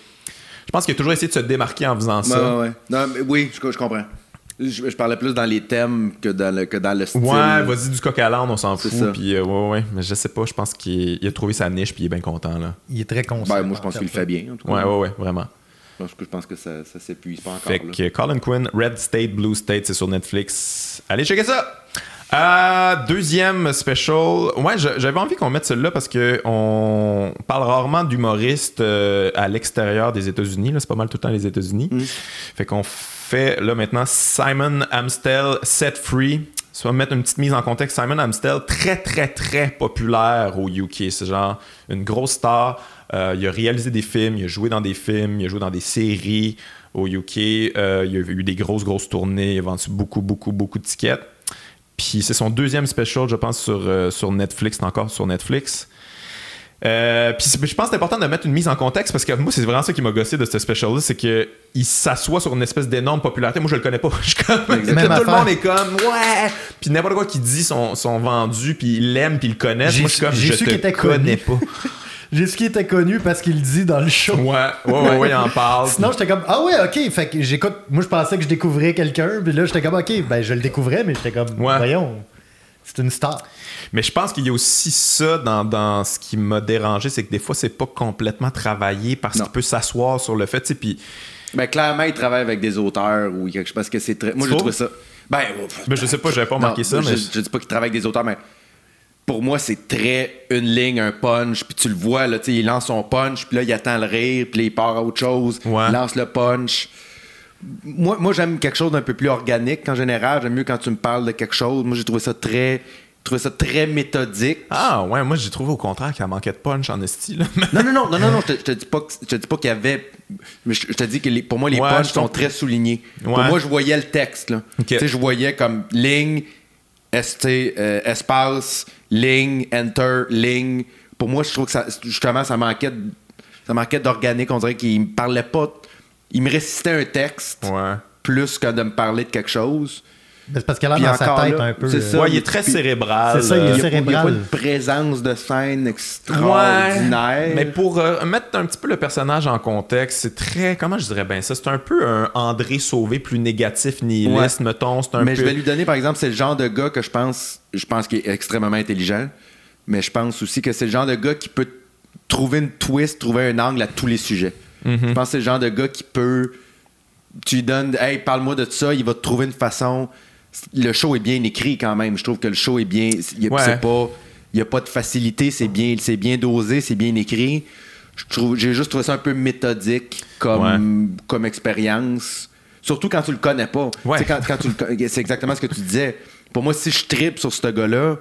je pense qu'il a toujours essayé de se démarquer en faisant ça. Ouais, ouais. Non, mais oui, je, je comprends. Je, je parlais plus dans les thèmes que dans le, que dans le style. Ouais, vas-y du coq à l'âne, on s'en fout. Puis euh, ouais, ouais, mais je sais pas, je pense qu'il il a trouvé sa niche puis il est bien content là. Il est très conscient. Ben, moi, je pense qu'il le fait bien. En tout cas. Ouais, ouais, ouais, vraiment. Parce que je pense que ça, ça s'épuise pas encore. Fait là. que Colin Quinn, Red State, Blue State, c'est sur Netflix. Allez checker ça! Euh, deuxième special. Ouais, j'avais envie qu'on mette celui-là parce que on parle rarement d'humoristes euh, à l'extérieur des États-Unis. C'est pas mal tout le temps les États-Unis. Fait qu'on fait là maintenant Simon Amstel Set Free. Ça va mettre une petite mise en contexte. Simon Amstel, très très très populaire au UK. C'est genre une grosse star. Euh, il a réalisé des films, il a joué dans des films, il a joué dans des séries au UK. Euh, il a eu des grosses grosses tournées, il a vendu beaucoup beaucoup beaucoup de tickets. Puis c'est son deuxième special, je pense, sur, euh, sur Netflix. C'est encore sur Netflix. Euh, puis je pense que c'est important de mettre une mise en contexte parce que moi, c'est vraiment ça qui m'a gossé de ce special-là, c'est qu'il s'assoit sur une espèce d'énorme popularité. Moi, je le connais pas. Je suis comme, tout le monde est comme, ouais! Puis n'importe quoi qu'il dit sont, sont vendus, puis ils l'aiment, puis ils le connaissent. J'ai Moi, je suis comme, je te connais connu. pas. J'ai ce qui était connu parce qu'il le dit dans le show. Ouais, ouais, ouais, ouais, il en parle. Sinon, j'étais comme, ah ouais, ok. Fait que j'écoute. Moi, je pensais que je découvrais quelqu'un. Puis là, j'étais comme, ok, ben, je le découvrais, mais j'étais comme, Ouais. voyons, c'est une star. Mais je pense qu'il y a aussi ça dans, dans ce qui m'a dérangé, c'est que des fois, c'est pas complètement travaillé parce qu'il peut s'asseoir sur le fait, tu sais, puis Ben, clairement, il travaille avec des auteurs ou quelque chose parce que c'est très. Moi, trouves? trouvé ça. Ben, Ben, je sais pas, j'avais pas non, remarqué ça, je, mais. je dis pas qu'il travaille avec des auteurs, mais pour moi, c'est très une ligne, un punch, puis tu le vois, là, il lance son punch, puis là, il attend le rire, puis là, il part à autre chose, Ouais. il lance le punch. Moi, moi j'aime quelque chose d'un peu plus organique en général. J'aime mieux quand tu me parles de quelque chose. Moi, j'ai trouvé ça très, trouvé ça très méthodique. Ah, ouais, moi, j'ai trouvé au contraire qu'il manquait de punch en esti. Non, non, non, non, non, non, je te, je te dis pas que- je te dis pas qu'il y avait. mais Je, je te dis que les- pour moi, les Ouais, punchs sont très soulignés. Pour moi, je voyais le texte. Là. Tu sais, je voyais comme ligne, ST, euh, espace, ligne, enter, ligne. Pour moi, je trouve que ça, justement, ça manquait, de- ça manquait d'organique. On dirait qu'il me parlait pas. Il me récitait un texte Ouais. plus que de me parler de quelque chose. C'est parce qu'elle a dans sa encore tête là, un peu. c'est ça. Ouais, il est très cérébral. C'est ça, il est euh, Il n'y a, pas- il y a pas cérébral. de présence de scène Ouais, extraordinaire. mais pour euh, mettre un petit peu le personnage en contexte, c'est très. Comment je dirais bien ça? C'est un peu un André Sauvé plus négatif, nihiliste, mettons. C'est un mais peu. je vais lui donner, par exemple, c'est le genre de gars que je pense, je pense qu'il est extrêmement intelligent, mais je pense aussi que c'est le genre de gars qui peut trouver une twist, trouver un angle à tous les sujets. Mhm. Je pense que c'est le genre de gars qui peut. Tu lui donnes, hey, parle-moi de ça, il va te trouver une façon. Le show est bien écrit quand même. Je trouve que le show est bien. il Ouais. Pas. N'y a pas de facilité, c'est bien, c'est bien dosé, c'est bien écrit. Je trouve, j'ai juste trouvé ça un peu méthodique comme, comme expérience. Surtout quand tu le connais pas. Ouais. Quand, quand tu le c'est exactement ce que tu disais. Pour moi, si je tripe sur ce gars-là,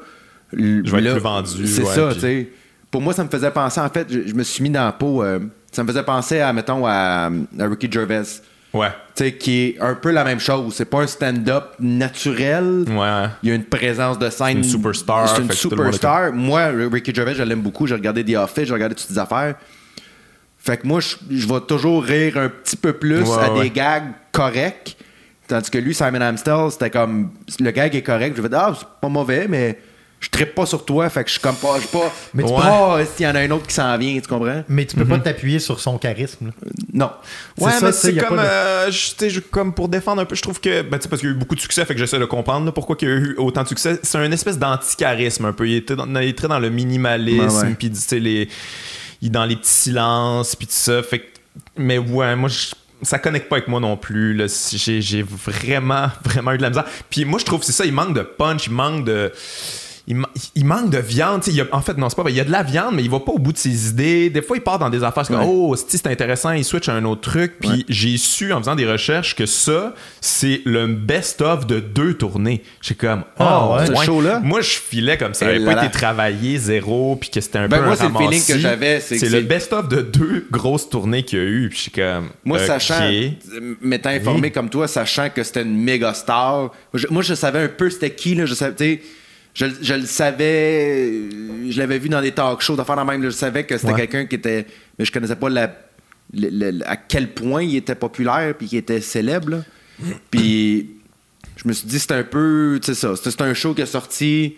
je vais être plus vendu, C'est ça, puis- tu sais. Pour moi, ça me faisait penser, en fait, je, je me suis mis dans la peau. euh, ça me faisait penser à, mettons, à, à Ricky Gervais. Ouais. Tu sais, qui est un peu la même chose. C'est pas un stand-up naturel. Ouais. Il y a une présence de scène. une superstar, C'est une est superstar. Moi, Ricky Gervais, je l'aime beaucoup. J'ai regardé The Office, j'ai regardé toutes ces affaires. Fait que moi, je, je vais toujours rire un petit peu plus Ouais, à ouais. des gags corrects. Tandis que lui, Simon Amstel, c'était comme. Le gag est correct. Je vais dire, ah, c'est pas mauvais, mais je trippe pas sur toi. Fait que je suis comme pas. Je pas. Mais tu tu peux- pas. S'il y en a un autre qui s'en vient, tu comprends? Mais tu peux pas t'appuyer sur son charisme. là. Non. C'est Ouais, ça, mais c'est comme, de- euh, je- comme pour défendre un peu, je trouve que, ben, tu sais, parce qu'il y a eu beaucoup de succès, fait que j'essaie de comprendre là, pourquoi il y a eu autant de succès. C'est un espèce d'anticharisme un peu. Il était dans, il est très dans le minimalisme, Ouais, ouais. puis tu sais, les, il est dans les petits silences, puis tout ça. Fait que, mais ouais, moi, je- ça connecte pas avec moi non plus. là. Si J'ai j'ai vraiment, vraiment eu de la misère. Puis moi, je trouve que c'est ça, il manque de punch, il manque de. Il, ma- il manque de viande. il a- en fait, non, c'est pas vrai. Il y a de la viande, mais il va pas au bout de ses idées. Des fois, il part dans des affaires comme Ouais. Oh, c'est intéressant, il switch à un autre truc. Puis Ouais. j'ai su en faisant des recherches que ça, c'est le best-of de deux tournées. J'ai comme Ah, Oh, ouais. Ce show-là? Moi, je filais comme ça. Ça Et avait pas là été travaillé zéro, puis que c'était un Ben, peu moi, un c'est le feeling que j'avais, c'est que C'est le best-of de deux grosses tournées qu'il y a eu. Puis je suis comme. Moi, sachant, m'étant informé comme toi, sachant que c'était une méga star, moi, je savais un peu c'était qui, là, je savais, je, je le savais, je l'avais vu dans des talk shows, d'affaires même, je savais que c'était Ouais. quelqu'un qui était, mais je connaissais pas la, le- le- à quel point il était populaire puis qu'il était célèbre, là. Puis, je me suis dit, c'est un peu, tu sais ça, c'est un show qui est sorti.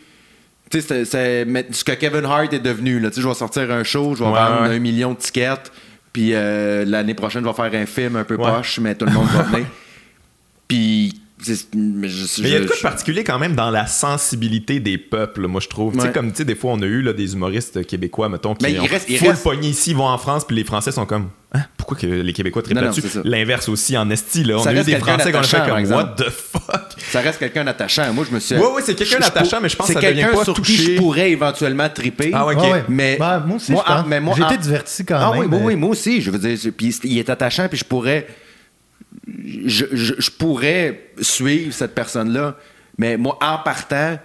Tu sais, c'est- ce que Kevin Hart est devenu. Là. Tu sais, je vais sortir un show, je vais Ouais, vendre ouais. un million de tickets, puis euh, l'année prochaine, je vais faire un film un peu poche, mais tout le monde va venir. Puis, mais il y a de quoi de particulier quand même dans la sensibilité des peuples, moi je trouve. Tu sais, Ouais. comme tu sais, des fois on a eu là, des humoristes québécois, mettons, qui Mais ont reste- full reste- pogné ici, ils vont en France, puis les Français sont comme Hein, pourquoi que les Québécois trippent là-dessus? L'inverse aussi en esti, là. On Ça a eu reste des Français qu'on a fait comme What the fuck? ça reste quelqu'un d'attachant. Moi, je me suis. Ouais, ouais, c'est quelqu'un d'attachant, mais je pense que ça devient pas sur qui touché. je pourrais éventuellement triper. Ah ouais, ok. Ouais. Mais- moi aussi, pense. en- mais moi, J'ai en- été diverti quand Ah même. oui, oui, oui, moi aussi. Je veux dire, puis il est attachant, puis je pourrais. Je, je- je pourrais suivre cette personne-là, mais moi, en partant,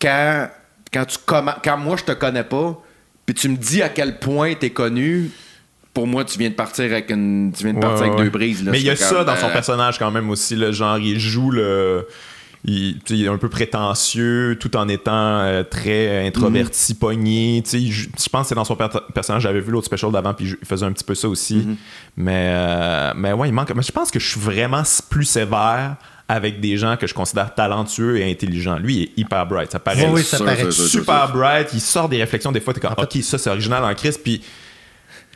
quand, quand, tu quand moi, je te connais pas, puis tu me dis à quel point tu es connu, pour moi, tu viens de partir avec, une, tu viens de partir Ouais, avec ouais. deux brises. là. Mais il y a ça dans son euh, personnage quand même aussi, le genre, il joue le. Il, est un peu prétentieux tout en étant euh, très introverti, Mhm. pogné. Je pense que c'est dans son per- personnage. J'avais vu l'autre special d'avant, puis il faisait un petit peu ça aussi. Mhm. Mais, euh, mais ouais, il manque. Mais je pense que je suis vraiment plus sévère avec des gens que je considère talentueux et intelligents. Lui, il est hyper bright. Ça paraît Oui, oui, ça sûr, paraît. sûr, sûr. super bright. Il sort des réflexions. Des fois, t'es comme, En fait- OK, ça, c'est original en crise. Puis,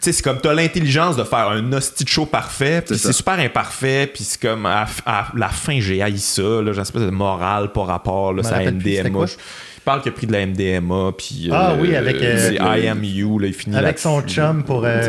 sais, c'est comme, t'as l'intelligence de faire un hostie de show parfait. Puis, C'est ça. super imparfait. Puis, c'est comme, à, à la fin, j'ai haï ça. Là, j'ai une espèce de morale par rapport. Là, c'est à Il parle qu'il a pris de la MDMA. Puis, Ah oui, avec, euh, c'est le- I am you. Là, il finit avec son chum pour euh,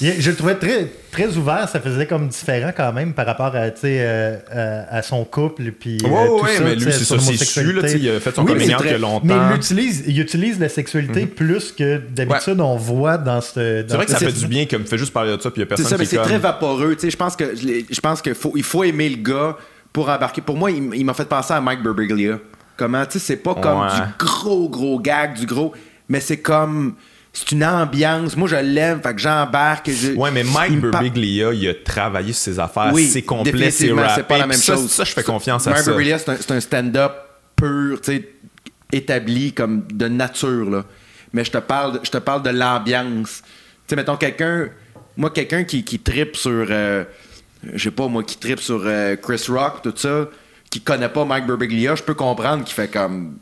Je le trouvais très, très ouvert, ça faisait comme différent quand même par rapport à, tu sais, euh, euh, à son couple. Puis, euh, Ouais, tout ouais, ça, mais lui, c'est son ça, c'est su, là, homosexualité. tu sais, il a fait son Oui, coming mais out très- il y a longtemps. Mais il utilise, il utilise la sexualité plus que d'habitude on voit dans ce. C'est vrai que ça fait du bien, comme, fait juste parler de ça, puis il y a C'est personne ça, mais qui c'est comme... très vaporeux. Tu sais, je pense que je pense qu'il faut, il faut aimer le gars pour embarquer. Pour moi, il, il m'a fait penser à Mike Birbiglia. Comment, tu sais, c'est pas comme Ouais. du gros, gros gag, du gros, mais c'est comme. C'est une ambiance. Moi, je l'aime, fait que j'embarque. je- Ouais, mais Mike Birbiglia, il a travaillé sur ses affaires. Oui, c'est complet, c'est c'est pas la même ça, chose. Ça, je fais confiance à Mike ça. Birbiglia, c'est un, c'est un stand-up pur, tu sais, établi comme de nature, là. Mais je te parle, de- je te parle de l'ambiance. Tu sais, mettons quelqu'un, moi, quelqu'un qui, qui tripe sur, euh, je sais pas, moi, qui tripe sur euh, Chris Rock, tout ça, qui connaît pas Mike Birbiglia, je peux comprendre qu'il fait comme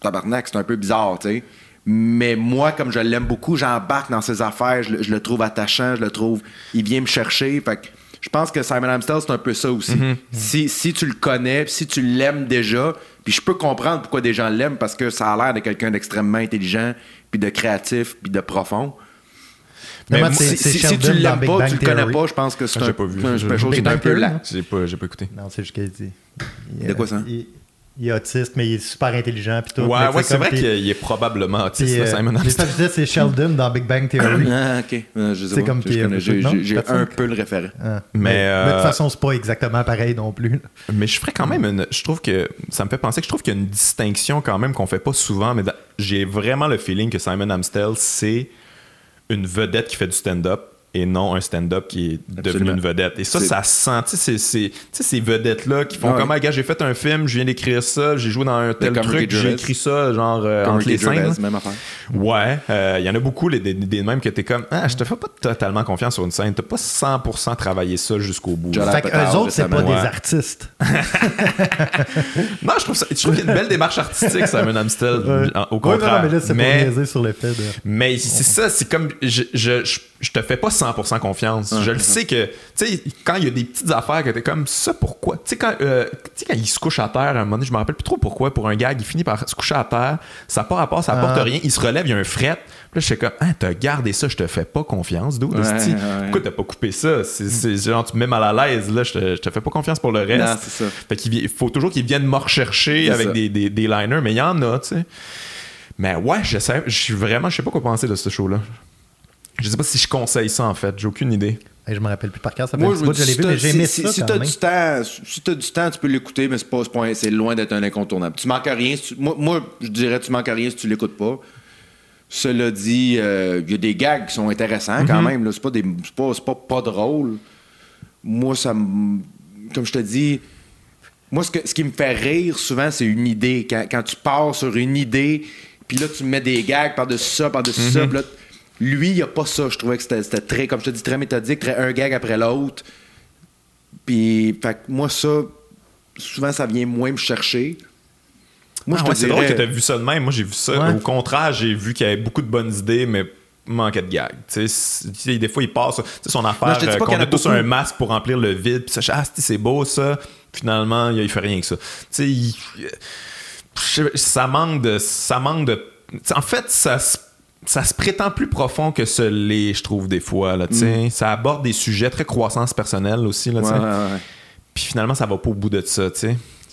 tabarnak, c'est un peu bizarre, tu sais. Mais moi, comme je l'aime beaucoup, j'embarque dans ses affaires, je, le- je le trouve attachant, je le trouve. Il vient me chercher. Fait que je pense que Simon Amstel, c'est un peu ça aussi. si, si tu le connais, si tu l'aimes déjà, puis je peux comprendre pourquoi des gens l'aiment, parce que ça a l'air de quelqu'un d'extrêmement intelligent, puis de créatif, puis de profond. Mais Vraiment, moi, c'est- Si, c'est si- si tu l'aimes pas, Bang tu le connais pas, je pense que c'est Ah, un, j'ai pas vu. un est un peu non? J'ai pas, j'ai pas écouté. Non, c'est juste qu'il dit. Il, De quoi ça? Il, il est autiste, mais il est super intelligent. Puis tout. Ouais, ouais, c'est vrai qu'il est probablement autiste, euh, Simon mais Amstel. ça, je disais, c'est Sheldon dans Big Bang Theory. Ah, ok. Euh, je sais C'est comme Je J'ai un peu le référent. Ah. Mais, Mais, euh, de toute façon, c'est pas exactement pareil non plus. Mais je ferais quand même une. Je trouve que. Ça me fait penser que je trouve qu'il y a une distinction quand même qu'on fait pas souvent, mais j'ai vraiment le feeling que Simon Amstel, c'est une vedette qui fait du stand-up et non un stand-up qui est devenu une vedette. Et ça, ça se sent. Tu sais, ces vedettes-là qui font Ouais. comme, ah, gars, j'ai fait un film, je viens d'écrire ça, j'ai joué dans un tel truc, j'ai écrit ça, genre, euh, entre les scènes. Même affaire. Ouais, euh, il y en a beaucoup, les, des, des mêmes que t'es comme, ah, je te fais pas totalement confiance sur une scène, t'as pas 100% travaillé ça jusqu'au bout. Fait qu'eux autres, c'est pas des artistes. Non, je trouve, ça, je trouve qu'il y a une belle démarche artistique, Simon Amstel, Ouais. au Ouais, contraire. non, non, mais là, c'est mais, pour sur le fait de. mais c'est ça, c'est comme, je, je, je, je te fais pas 100% confiance. je le sais que, tu sais, quand il y a des petites affaires que t'es comme, ça pourquoi? Tu sais, quand, euh, quand il se couche à terre, à un moment donné, je me rappelle plus trop pourquoi, pour un gag, il finit par se coucher à terre, ça n'a pas rapport, ça apporte Ah. rien, il se relève, il y a un fret. Puis là, je suis comme, ah, t'as gardé ça, je te fais pas confiance, d'où? Ouais, ouais. Pourquoi t'as pas coupé ça? C'est genre, tu me mets mal à l'aise, là, je te, je te fais pas confiance pour le reste. Non, ça. Fait qu'il faut toujours qu'ils viennent me rechercher avec des, des liners, mais il y en a, tu sais. Mais ouais, je sais, je suis vraiment, je sais pas quoi penser de ce show-là. Je sais pas si je conseille ça en fait, j'ai aucune idée. Hey, je me rappelle plus par cœur, ça fait Moi, un je petit bout l'ai vu, si mais t'as- j'ai aimé si, ça si quand même. du temps, si t'as du temps, tu peux l'écouter, mais c'est pas, c'est pas- c'est loin d'être un incontournable. Tu manques à rien. si tu- moi, moi, je dirais tu manques à rien si tu l'écoutes pas. Cela dit, euh, il y a des gags qui sont intéressants quand même. là. C'est pas, des, c'est pas, c'est pas, pas drôle. Moi, ça me. Comme je te dis, moi, ce, que, ce qui me fait rire souvent, c'est une idée. Quand, quand tu pars sur une idée, puis là, tu mets des gags par-dessus ça, par-dessus ça, puis là, lui, il n'y a pas ça. Je trouvais que c'était c'était très, comme je te dis, très méthodique, très un gag après l'autre. Puis, fait que moi, ça, souvent, ça vient moins me chercher. Moi, je te c'est drôle que tu vu ça de même. Moi, j'ai vu ça. Ouais. Au contraire, j'ai vu qu'il y avait beaucoup de bonnes idées, mais manquait de gags. Tu sais, c'est- tu sais, des fois, il passe tu sais, son affaire Non, euh, pas qu'on a tous un masque pour remplir le vide. Puis ça, ah, c'est- beau ça. Finalement, il, fait rien que ça. Tu sais, il- je- ça manque de. Ça manque de. En fait, ça se ça se prétend plus profond que ce l'est, je trouve, des fois. Là, sais. Ça aborde des sujets très croissance personnelle aussi. Là, tu Mm. Ouais, sais. ouais, ouais. Puis finalement, ça va pas au bout de ça.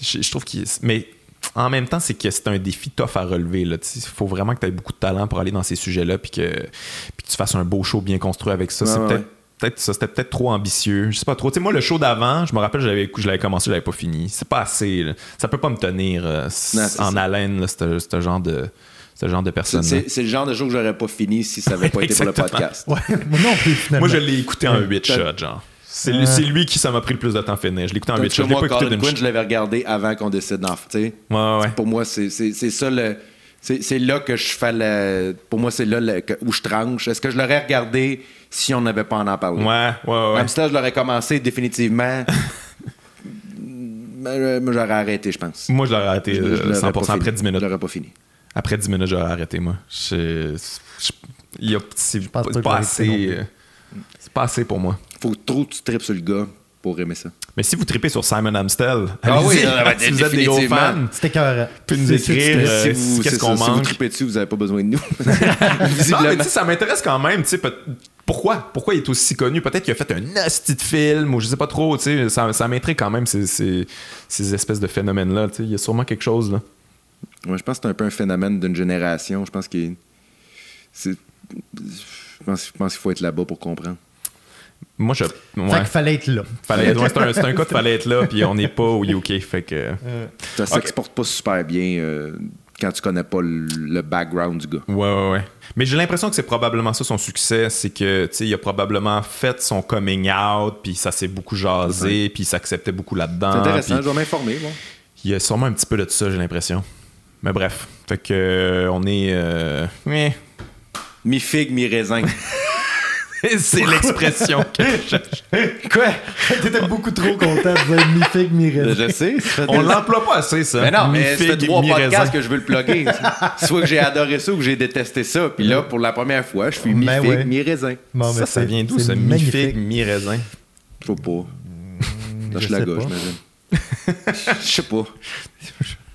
Je, je trouve qu'il. Mais en même temps, c'est que c'est un défi tough à relever. Il faut vraiment que tu aies beaucoup de talent pour aller dans ces sujets-là, puis que, puis que tu fasses un beau show bien construit avec ça. C'est peut-être. Peut-être ça, c'était peut-être trop ambitieux. Je sais pas trop. Tu sais, moi, le show d'avant, je me rappelle, j'avais, je l'avais commencé, je l'avais pas fini. C'est pas assez. là. Ça peut pas me tenir euh, Non, en ça. haleine, ce genre de, ce genre de C'est- personne. C'est c'est le genre de show que j'aurais pas fini si ça avait pas été pour le podcast. Ouais, moi non plus, finalement. Moi, je l'ai écouté en Ouais. 8 T'as- shots, genre. C'est, lui qui ça m'a pris le plus de temps à finir. Je l'ai écouté en Tandis 8 que shots. Je l'ai moi, pas écouté Quinn, je l'avais regardé avant qu'on décide d'en. Ouais, ouais. Pour moi, c'est c'est- c'est ça le. C'est c'est là que je fais le. Pour moi, c'est là le- que- où je tranche. Est-ce que je l'aurais regardé si on n'avait pas en en parlé? Ouais, ouais, ouais. Amstel, je l'aurais commencé définitivement. Mais, euh, moi, j'aurais arrêté, je pense. Moi, je l'aurais arrêté Je- je euh, l'aurais 100% pas après fini. 10 minutes. Je l'aurais pas fini. Après 10 minutes, j'aurais arrêté, moi. Je, je- il y a- c'est pas, assez. euh, C'est pas assez pour moi. Faut trop que tu tripes sur le gars pour aimer ça. Mais si vous tripez sur Simon Amstel, Ah oui, si vous êtes des gros fans, C'était cœur. Puis nous écrire, euh, si qu'est-ce c'est qu'on ça, Si vous manque? tripez dessus, vous n'avez pas besoin de nous. Non, mais tu sais, ça m'intéresse quand même. tu sais, Pourquoi? Pourquoi il est aussi connu? Peut-être qu'il a fait un asti de film ou je sais pas trop. tu sais, Ça, ça m'intrigue quand même ces, ces, ces espèces de phénomènes-là. tu sais, Il y a sûrement quelque chose. Là. Moi, je pense que c'est un peu un phénomène d'une génération. Je pense qu'il c'est- je pense, je pense qu'il faut être là-bas pour comprendre. Moi, je. Fait Ouais. qu'il fallait être là. Fallait, ouais, c'est un, c'est un cas de fallait être là, puis on n'est pas au UK. Fait que. Ça Ok. s'exporte pas super bien euh, quand tu connais pas le, le background du gars. Ouais, ouais, ouais. Mais j'ai l'impression que c'est probablement ça son succès. C'est que, tu sais, il a probablement fait son coming out, puis ça s'est beaucoup jasé, puis il s'acceptait beaucoup là-dedans. C'est intéressant, puis je vais m'informer. Bon. Il y a sûrement un petit peu de ça, j'ai l'impression. Mais bref. Fait que, euh, on est. euh, ouais. Mi-figue, mi-raisin. c'est l'expression que je- Quoi? T'étais beaucoup trop content de dire mi-figue, mi-raisin. je sais. ça fait On l'emploie pas assez, ça. Mais non, mais ça fait trois mi-raisin. podcasts que je veux le plugger. Soit que j'ai adoré ça ou que j'ai détesté ça. Puis là, pour la première fois, je suis Ben mi-figue, ouais. mi-raisin. Bon, Ça, mais ça vient d'où, ça? magnifique. Mi-figue, mi-raisin. Je sais pas. je Lâche la sais gauche, j'imagine. Je sais pas.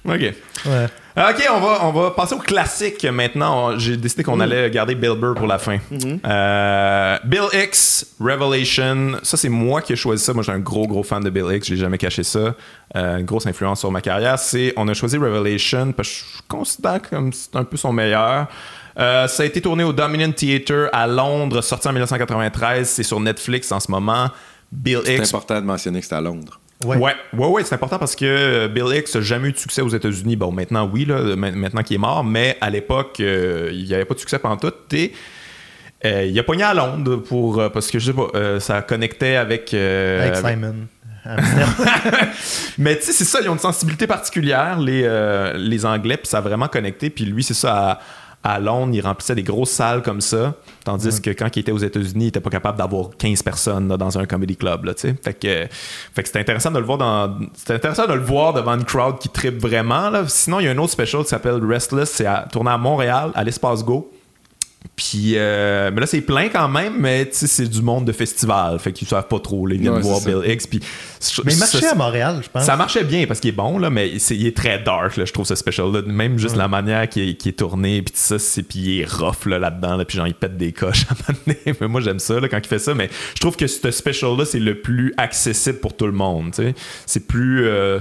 OK. Ouais. Ok, on va, on va passer au classique maintenant. On- J'ai décidé Mm. qu'on allait garder Bill Burr pour la fin. Mm-hmm. Euh, Bill X, Revelation. Ça, c'est moi qui ai choisi ça. Moi, j'ai un gros, gros fan de Bill X. J'ai jamais caché ça. Euh, une grosse influence sur ma carrière. C'est, on a choisi Revelation parce que je considère comme c'est un peu son meilleur. Euh, ça a été tourné au Dominant Theatre à Londres, sorti en 1993. C'est sur Netflix en ce moment. Bill C'est X, important de mentionner que c'est à Londres. Ouais. Ouais, ouais, ouais, c'est important parce que euh, Bill Hicks n'a jamais eu de succès aux États-Unis. Bon, maintenant, oui, là, ma- maintenant qu'il est mort, mais à l'époque, euh, il n'y avait pas de succès pendant tout. Et euh, il a pogné à Londres pour, euh, parce que je sais pas, ça connectait avec. Avec Simon. Mais tu sais, c'est ça, ils ont une sensibilité particulière, les, les Anglais, puis ça a vraiment connecté. Puis lui, c'est ça, à, à Londres, il remplissait des grosses salles comme ça, tandis que quand il était aux États-Unis, il était pas capable d'avoir 15 personnes là, dans un comedy club, là. Fait que, fait que c'était intéressant de le voir dans... C'était intéressant de le voir devant une crowd qui tripe vraiment, là. Sinon, il y a un autre special qui s'appelle Restless, c'est à- tourné à Montréal, à l'Espace Go. Puis, euh, mais là, c'est plein quand même, mais tu sais, c'est du monde de festival. Fait qu'ils savent pas trop. là. Ils viennent Ouais, voir. Bill Hicks. Puis, Mais il ça- marchait à Montréal, je pense. ça marchait bien parce qu'il est bon, là, mais c'est- il est très dark, là, je trouve, ce special-là. Même juste la manière qui est, qui est tourné, puis tout ça, c'est, puis il est rough là, là-dedans, là, puis genre, il pète des coches à un moment donné. Mais moi, j'aime ça là, quand il fait ça, mais je trouve que ce special-là, c'est le plus accessible pour tout le monde. tu sais. C'est plus. euh,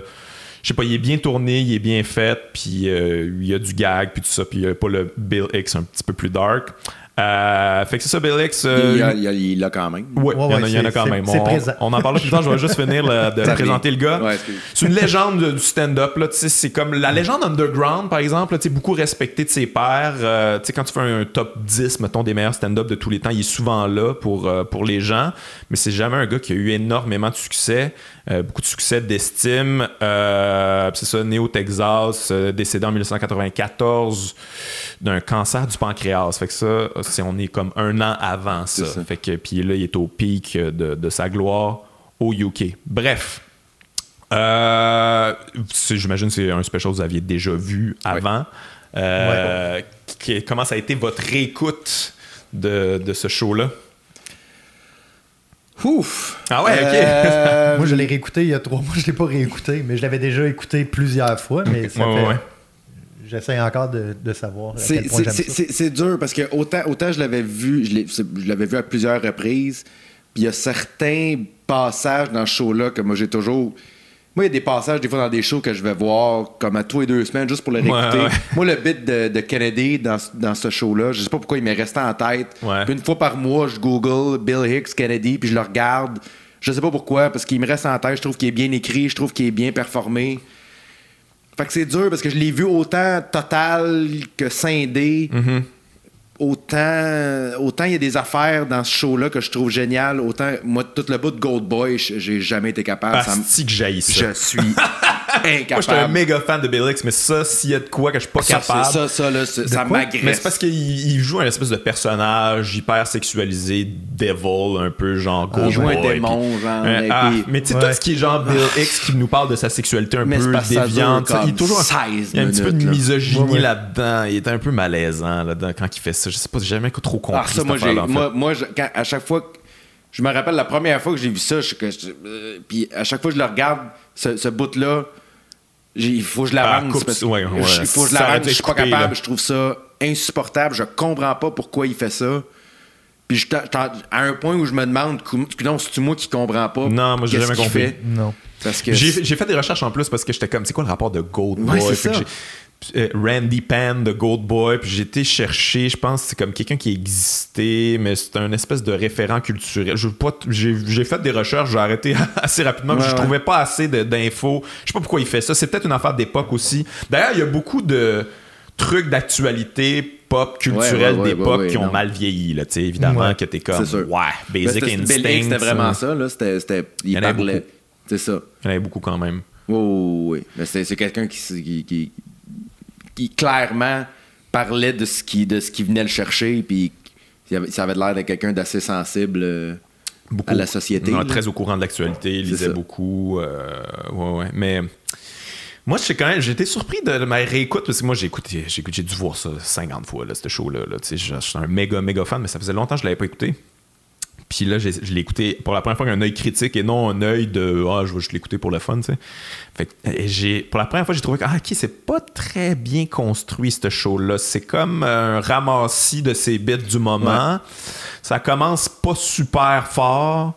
je sais pas, il est bien tourné, il est bien fait, puis euh, il y a du gag, puis tout ça, puis il y a pas le Bill X un petit peu plus dark. Euh, fait que c'est ça, Bill X. euh, il, y a- il y a- il l'a quand même. Ouais, Ouais, il y en a- ouais, il y en a c'est- quand même. c'est On, présent. on en parlera plus tard. Je vais juste finir là, de présenter le gars. Ouais, c'est une légende de- du stand-up. là, tu sais, C'est comme la légende underground, par exemple. là, beaucoup respecté de ses pairs. Euh, tu sais, quand tu fais un top 10, mettons, des meilleurs stand-up de tous les temps, il est souvent là pour, euh, pour les gens. Mais c'est jamais un gars qui a eu énormément de succès. euh, beaucoup de succès d'estime. Euh, c'est ça, né au Texas, euh, décédé en 1994 d'un cancer du pancréas. Fait que ça, c'est, on est comme un an avant ça. Ça. Fait que puis là, il est au pic de, de sa gloire au UK. Bref. Euh, J'imagine que c'est un special que vous aviez déjà vu avant. Euh, qui- comment ça a été votre réécoute de, de ce show-là? Ouf! Ah ouais, ok. Euh, Moi, je l'ai réécouté il y a trois mois. Je l'ai pas réécouté, mais je l'avais déjà écouté plusieurs fois. Mais ça Ouais, ouais, fait- ouais. J'essaie encore de, de savoir C'est dur parce que autant, autant je l'avais vu, je l'ai- c'est- je l'avais vu à plusieurs reprises, puis il y a certains passages dans ce show-là que moi j'ai toujours. Moi, il y a des passages, des fois, dans des shows que je vais voir comme à tous les deux semaines, juste pour le réécouter. Ouais, ouais. Moi, le bit de, de Kennedy dans, ce- dans ce show-là, je sais pas pourquoi il m'est resté en tête. Ouais. Puis une fois par mois, je google Bill Hicks Kennedy, puis je le regarde. Je sais pas pourquoi, parce qu'il me reste en tête. Je trouve qu'il est bien écrit, je trouve qu'il est bien performé. Fait que c'est dur parce que je l'ai vu autant total que scindé. Mm-hmm. Autant autant il y a des affaires dans ce show-là que je trouve génial. Autant, moi, tout le bout de Gold Boy, j'ai jamais été capable. Ça me- que ça. je suis Moi, incapable. j'étais un méga fan de Bill Hicks, mais ça, s'il y a de quoi que je suis pas ça, capable. ça, ça, là, ça m'agresse. Mais c'est parce qu'il il joue un espèce de personnage hyper sexualisé, devil, un peu genre Gold Il joue un Boy, démon, puis- genre, Euh, ah, puis- mais tu sais, Ouais. tout ce qui est genre Bill Hicks qui nous parle de sa sexualité un Mais peu déviante, il est comme toujours 16 il y a un petit peu de misogynie là-dedans. Il est un peu malaisant là-dedans quand il fait ça. Je sais pas, j'ai jamais trop compris. Ah, ça, cette moi, j'ai, affaire-là, en fait. moi, moi je- quand- à chaque fois. Je me rappelle la première fois que j'ai vu ça, je, que je- euh, puis à chaque fois que je le regarde, ce, ce bout-là, il faut que je Ah, l'avance. ouais, ouais. Il faut que je Ça l'avance. Je suis pas coupé, capable. là. Je trouve ça insupportable. Je comprends pas pourquoi il fait ça. Puis je t'en- t'en- à un point où je me demande, non, c'est-tu moi qui comprends pas? Non, moi, j'ai jamais qu'il compris. fait? Non. Parce que. J'ai j'ai fait des recherches en plus parce que j'étais comme, c'est quoi le rapport de Gold Ouais, Boy? Que euh, Randy Pan de Gold Boy, puis j'ai été chercher, je pense que c'est comme quelqu'un qui existait, mais c'est un espèce de référent culturel. Je veux pas t- J'ai j'ai fait des recherches, j'ai arrêté assez rapidement, Ouais, je ouais. trouvais pas assez de- d'infos. Je sais pas pourquoi il fait ça. C'est peut-être une affaire d'époque aussi. D'ailleurs, il y a beaucoup de trucs d'actualité pop culturelle Ouais, ouais, ouais, d'époque ouais, ouais, qui ont non. mal vieilli là tu sais évidemment Ouais. que t'es comme ouais Ben, Basic c'était- Instinct c'était vraiment euh, ça. Là. C'était, c'était- il, y en avait parlait. beaucoup. C'est ça. il y en avait beaucoup quand même Oui, oui, oui. Mais c'est, c'est quelqu'un qui, s- qui, qui, qui clairement parlait de ce qui, de ce qui venait le chercher, puis ça avait l'air de quelqu'un d'assez sensible euh, beaucoup. à la société. Très au courant de l'actualité, il lisait ça. beaucoup. euh, ouais, ouais. Mais moi, quand même, été surpris de ma réécoute parce que moi, j'ai écouté, j'ai, dû voir ça 50 fois, là, ce show-là. Là, je suis un méga, méga fan, mais ça faisait longtemps que je l'avais pas écouté. Puis là, je l'ai écouté pour la première fois avec un œil critique et non un œil de Ah, je vais juste l'écouter pour le fun, tu sais. Fait que, j'ai, pour la première fois, j'ai trouvé que ah, ok, c'est pas très bien construit, ce show-là. C'est comme un ramassis de ces bits du moment. Ça commence pas super fort.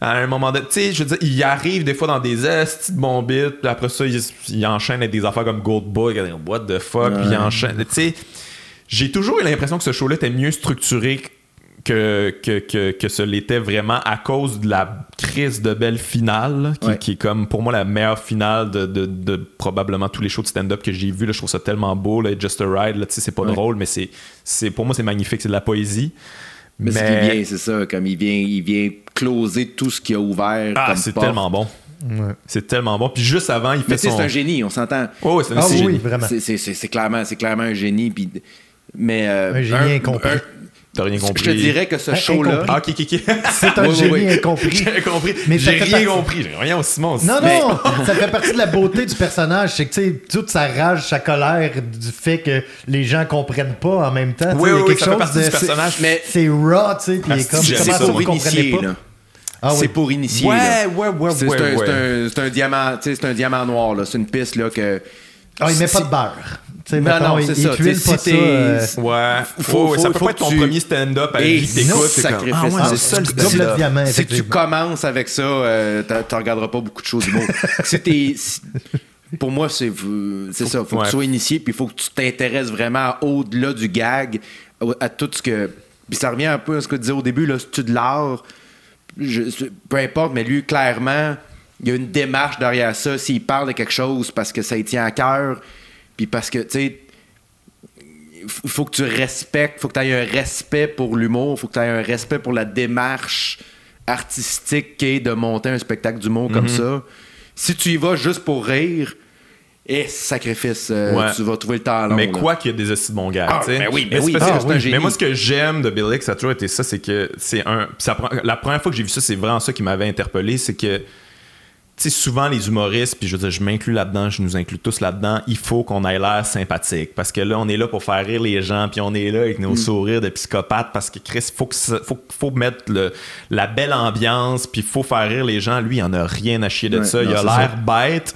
À un moment donné, tu sais, je veux dire, il arrive des fois dans des estis de bons bits, puis après ça, il, il enchaîne avec des affaires comme Gold Boy, what the fuck, puis il enchaîne. Tu sais, j'ai toujours eu l'impression que ce show-là était mieux structuré que, que, que, que ce l'était vraiment à cause de la crise de belle finale, là, qui, Ouais. qui est comme pour moi la meilleure finale de, de, de probablement tous les shows de stand-up que j'ai vu. Je trouve ça tellement beau, là, Just a Ride, là, tu sais, c'est pas Ouais. drôle, mais c'est, c'est, pour moi c'est magnifique, c'est de la poésie. Mais, ce qui vient, c'est ça, comme il vient, il vient closer tout ce qu'il a ouvert. Ah, comme c'est porte. tellement bon. Ouais. C'est tellement bon. Puis juste avant, il fait Mais son... c'est un génie, on s'entend. Oh, c'est un Ah c'est oui, génie. vraiment. C'est, c'est- c'est- c'est clairement, c'est clairement un génie. Puis, mais, euh, Un génie incompris. T'as rien compris. je te dirais que ce Un- show-là. Ah, ok, ok, ok. C'est un Oui, génie oui. incompris. J'ai compris. Mais J'ai fait rien partie- compris. J'ai rien au Simon. Non, Mais- non, ça fait partie de la beauté du personnage. C'est que, tu sais, toute sa rage, sa colère du fait que les gens comprennent pas en même temps. Oui, oui, quelque ça fait chose partie de- du personnage. c'est- Mais- C'est raw, tu sais, puis est Ah, comme, c'est- comment c'est ça, pour vous comprenez initier, pas? là. Ah C'est oui. pour initier. Ouais, là. ouais, ouais, C'est ouais, c'est un, ouais. un- un diamant, c'est un diamant noir là. C'est une piste là que. Ah, il met pas de beurre. Tu sais, Non, mettons, non, il, c'est il ça. tuile Tu sais, pas si ça. euh, Ouais. Faut- Faut, ça peut faut pas être ton tu- premier stand-up à Et vie t'écoutes. c'est comme, sacrifice, Ah ouais, c'est c'est ça le double diamant, Si tu commences avec ça, euh, t'en- regarderas pas beaucoup de choses t'es- si- pour moi, c'est c'est ça. Faut que tu sois initié, puis il faut que tu t'intéresses vraiment au-delà du gag, à tout ce que. Puis ça revient un peu à ce que tu disais au début, là, si tu de l'art, peu importe, mais lui, clairement, il y a une démarche derrière ça. S'il parle de quelque chose parce que ça lui tient à cœur, puis parce que, tu sais, il faut- que tu respectes, faut que tu aies un respect pour l'humour, faut que tu aies un respect pour la démarche artistique qu'est de monter un spectacle d'humour comme Mhm. ça. Si tu y vas juste pour rire, et sacrifice, euh, Ouais. tu vas trouver le long. Mais là. quoi qu'il y a des astuces de bon gars, Ah, tu sais. ben oui, ben c'est oui, parce ah, un génie. Mais moi, ce que j'aime de Bill Hicks, ça a toujours été ça, c'est que c'est un. ça la première fois que j'ai vu ça, c'est vraiment ça qui m'avait interpellé, c'est que. Sais, souvent les humoristes, puis je veux dire, je m'inclus là-dedans, je nous inclus tous là-dedans, il faut qu'on ait l'air sympathique. Parce que là, on est là pour faire rire les gens, puis on est là avec nos sourires de psychopathe, parce que Chris, faut que ça- faut, faut mettre le, la belle ambiance, puis faut faire rire les gens. Lui, il en a rien à chier de Ouais, ça. il a l'air bête.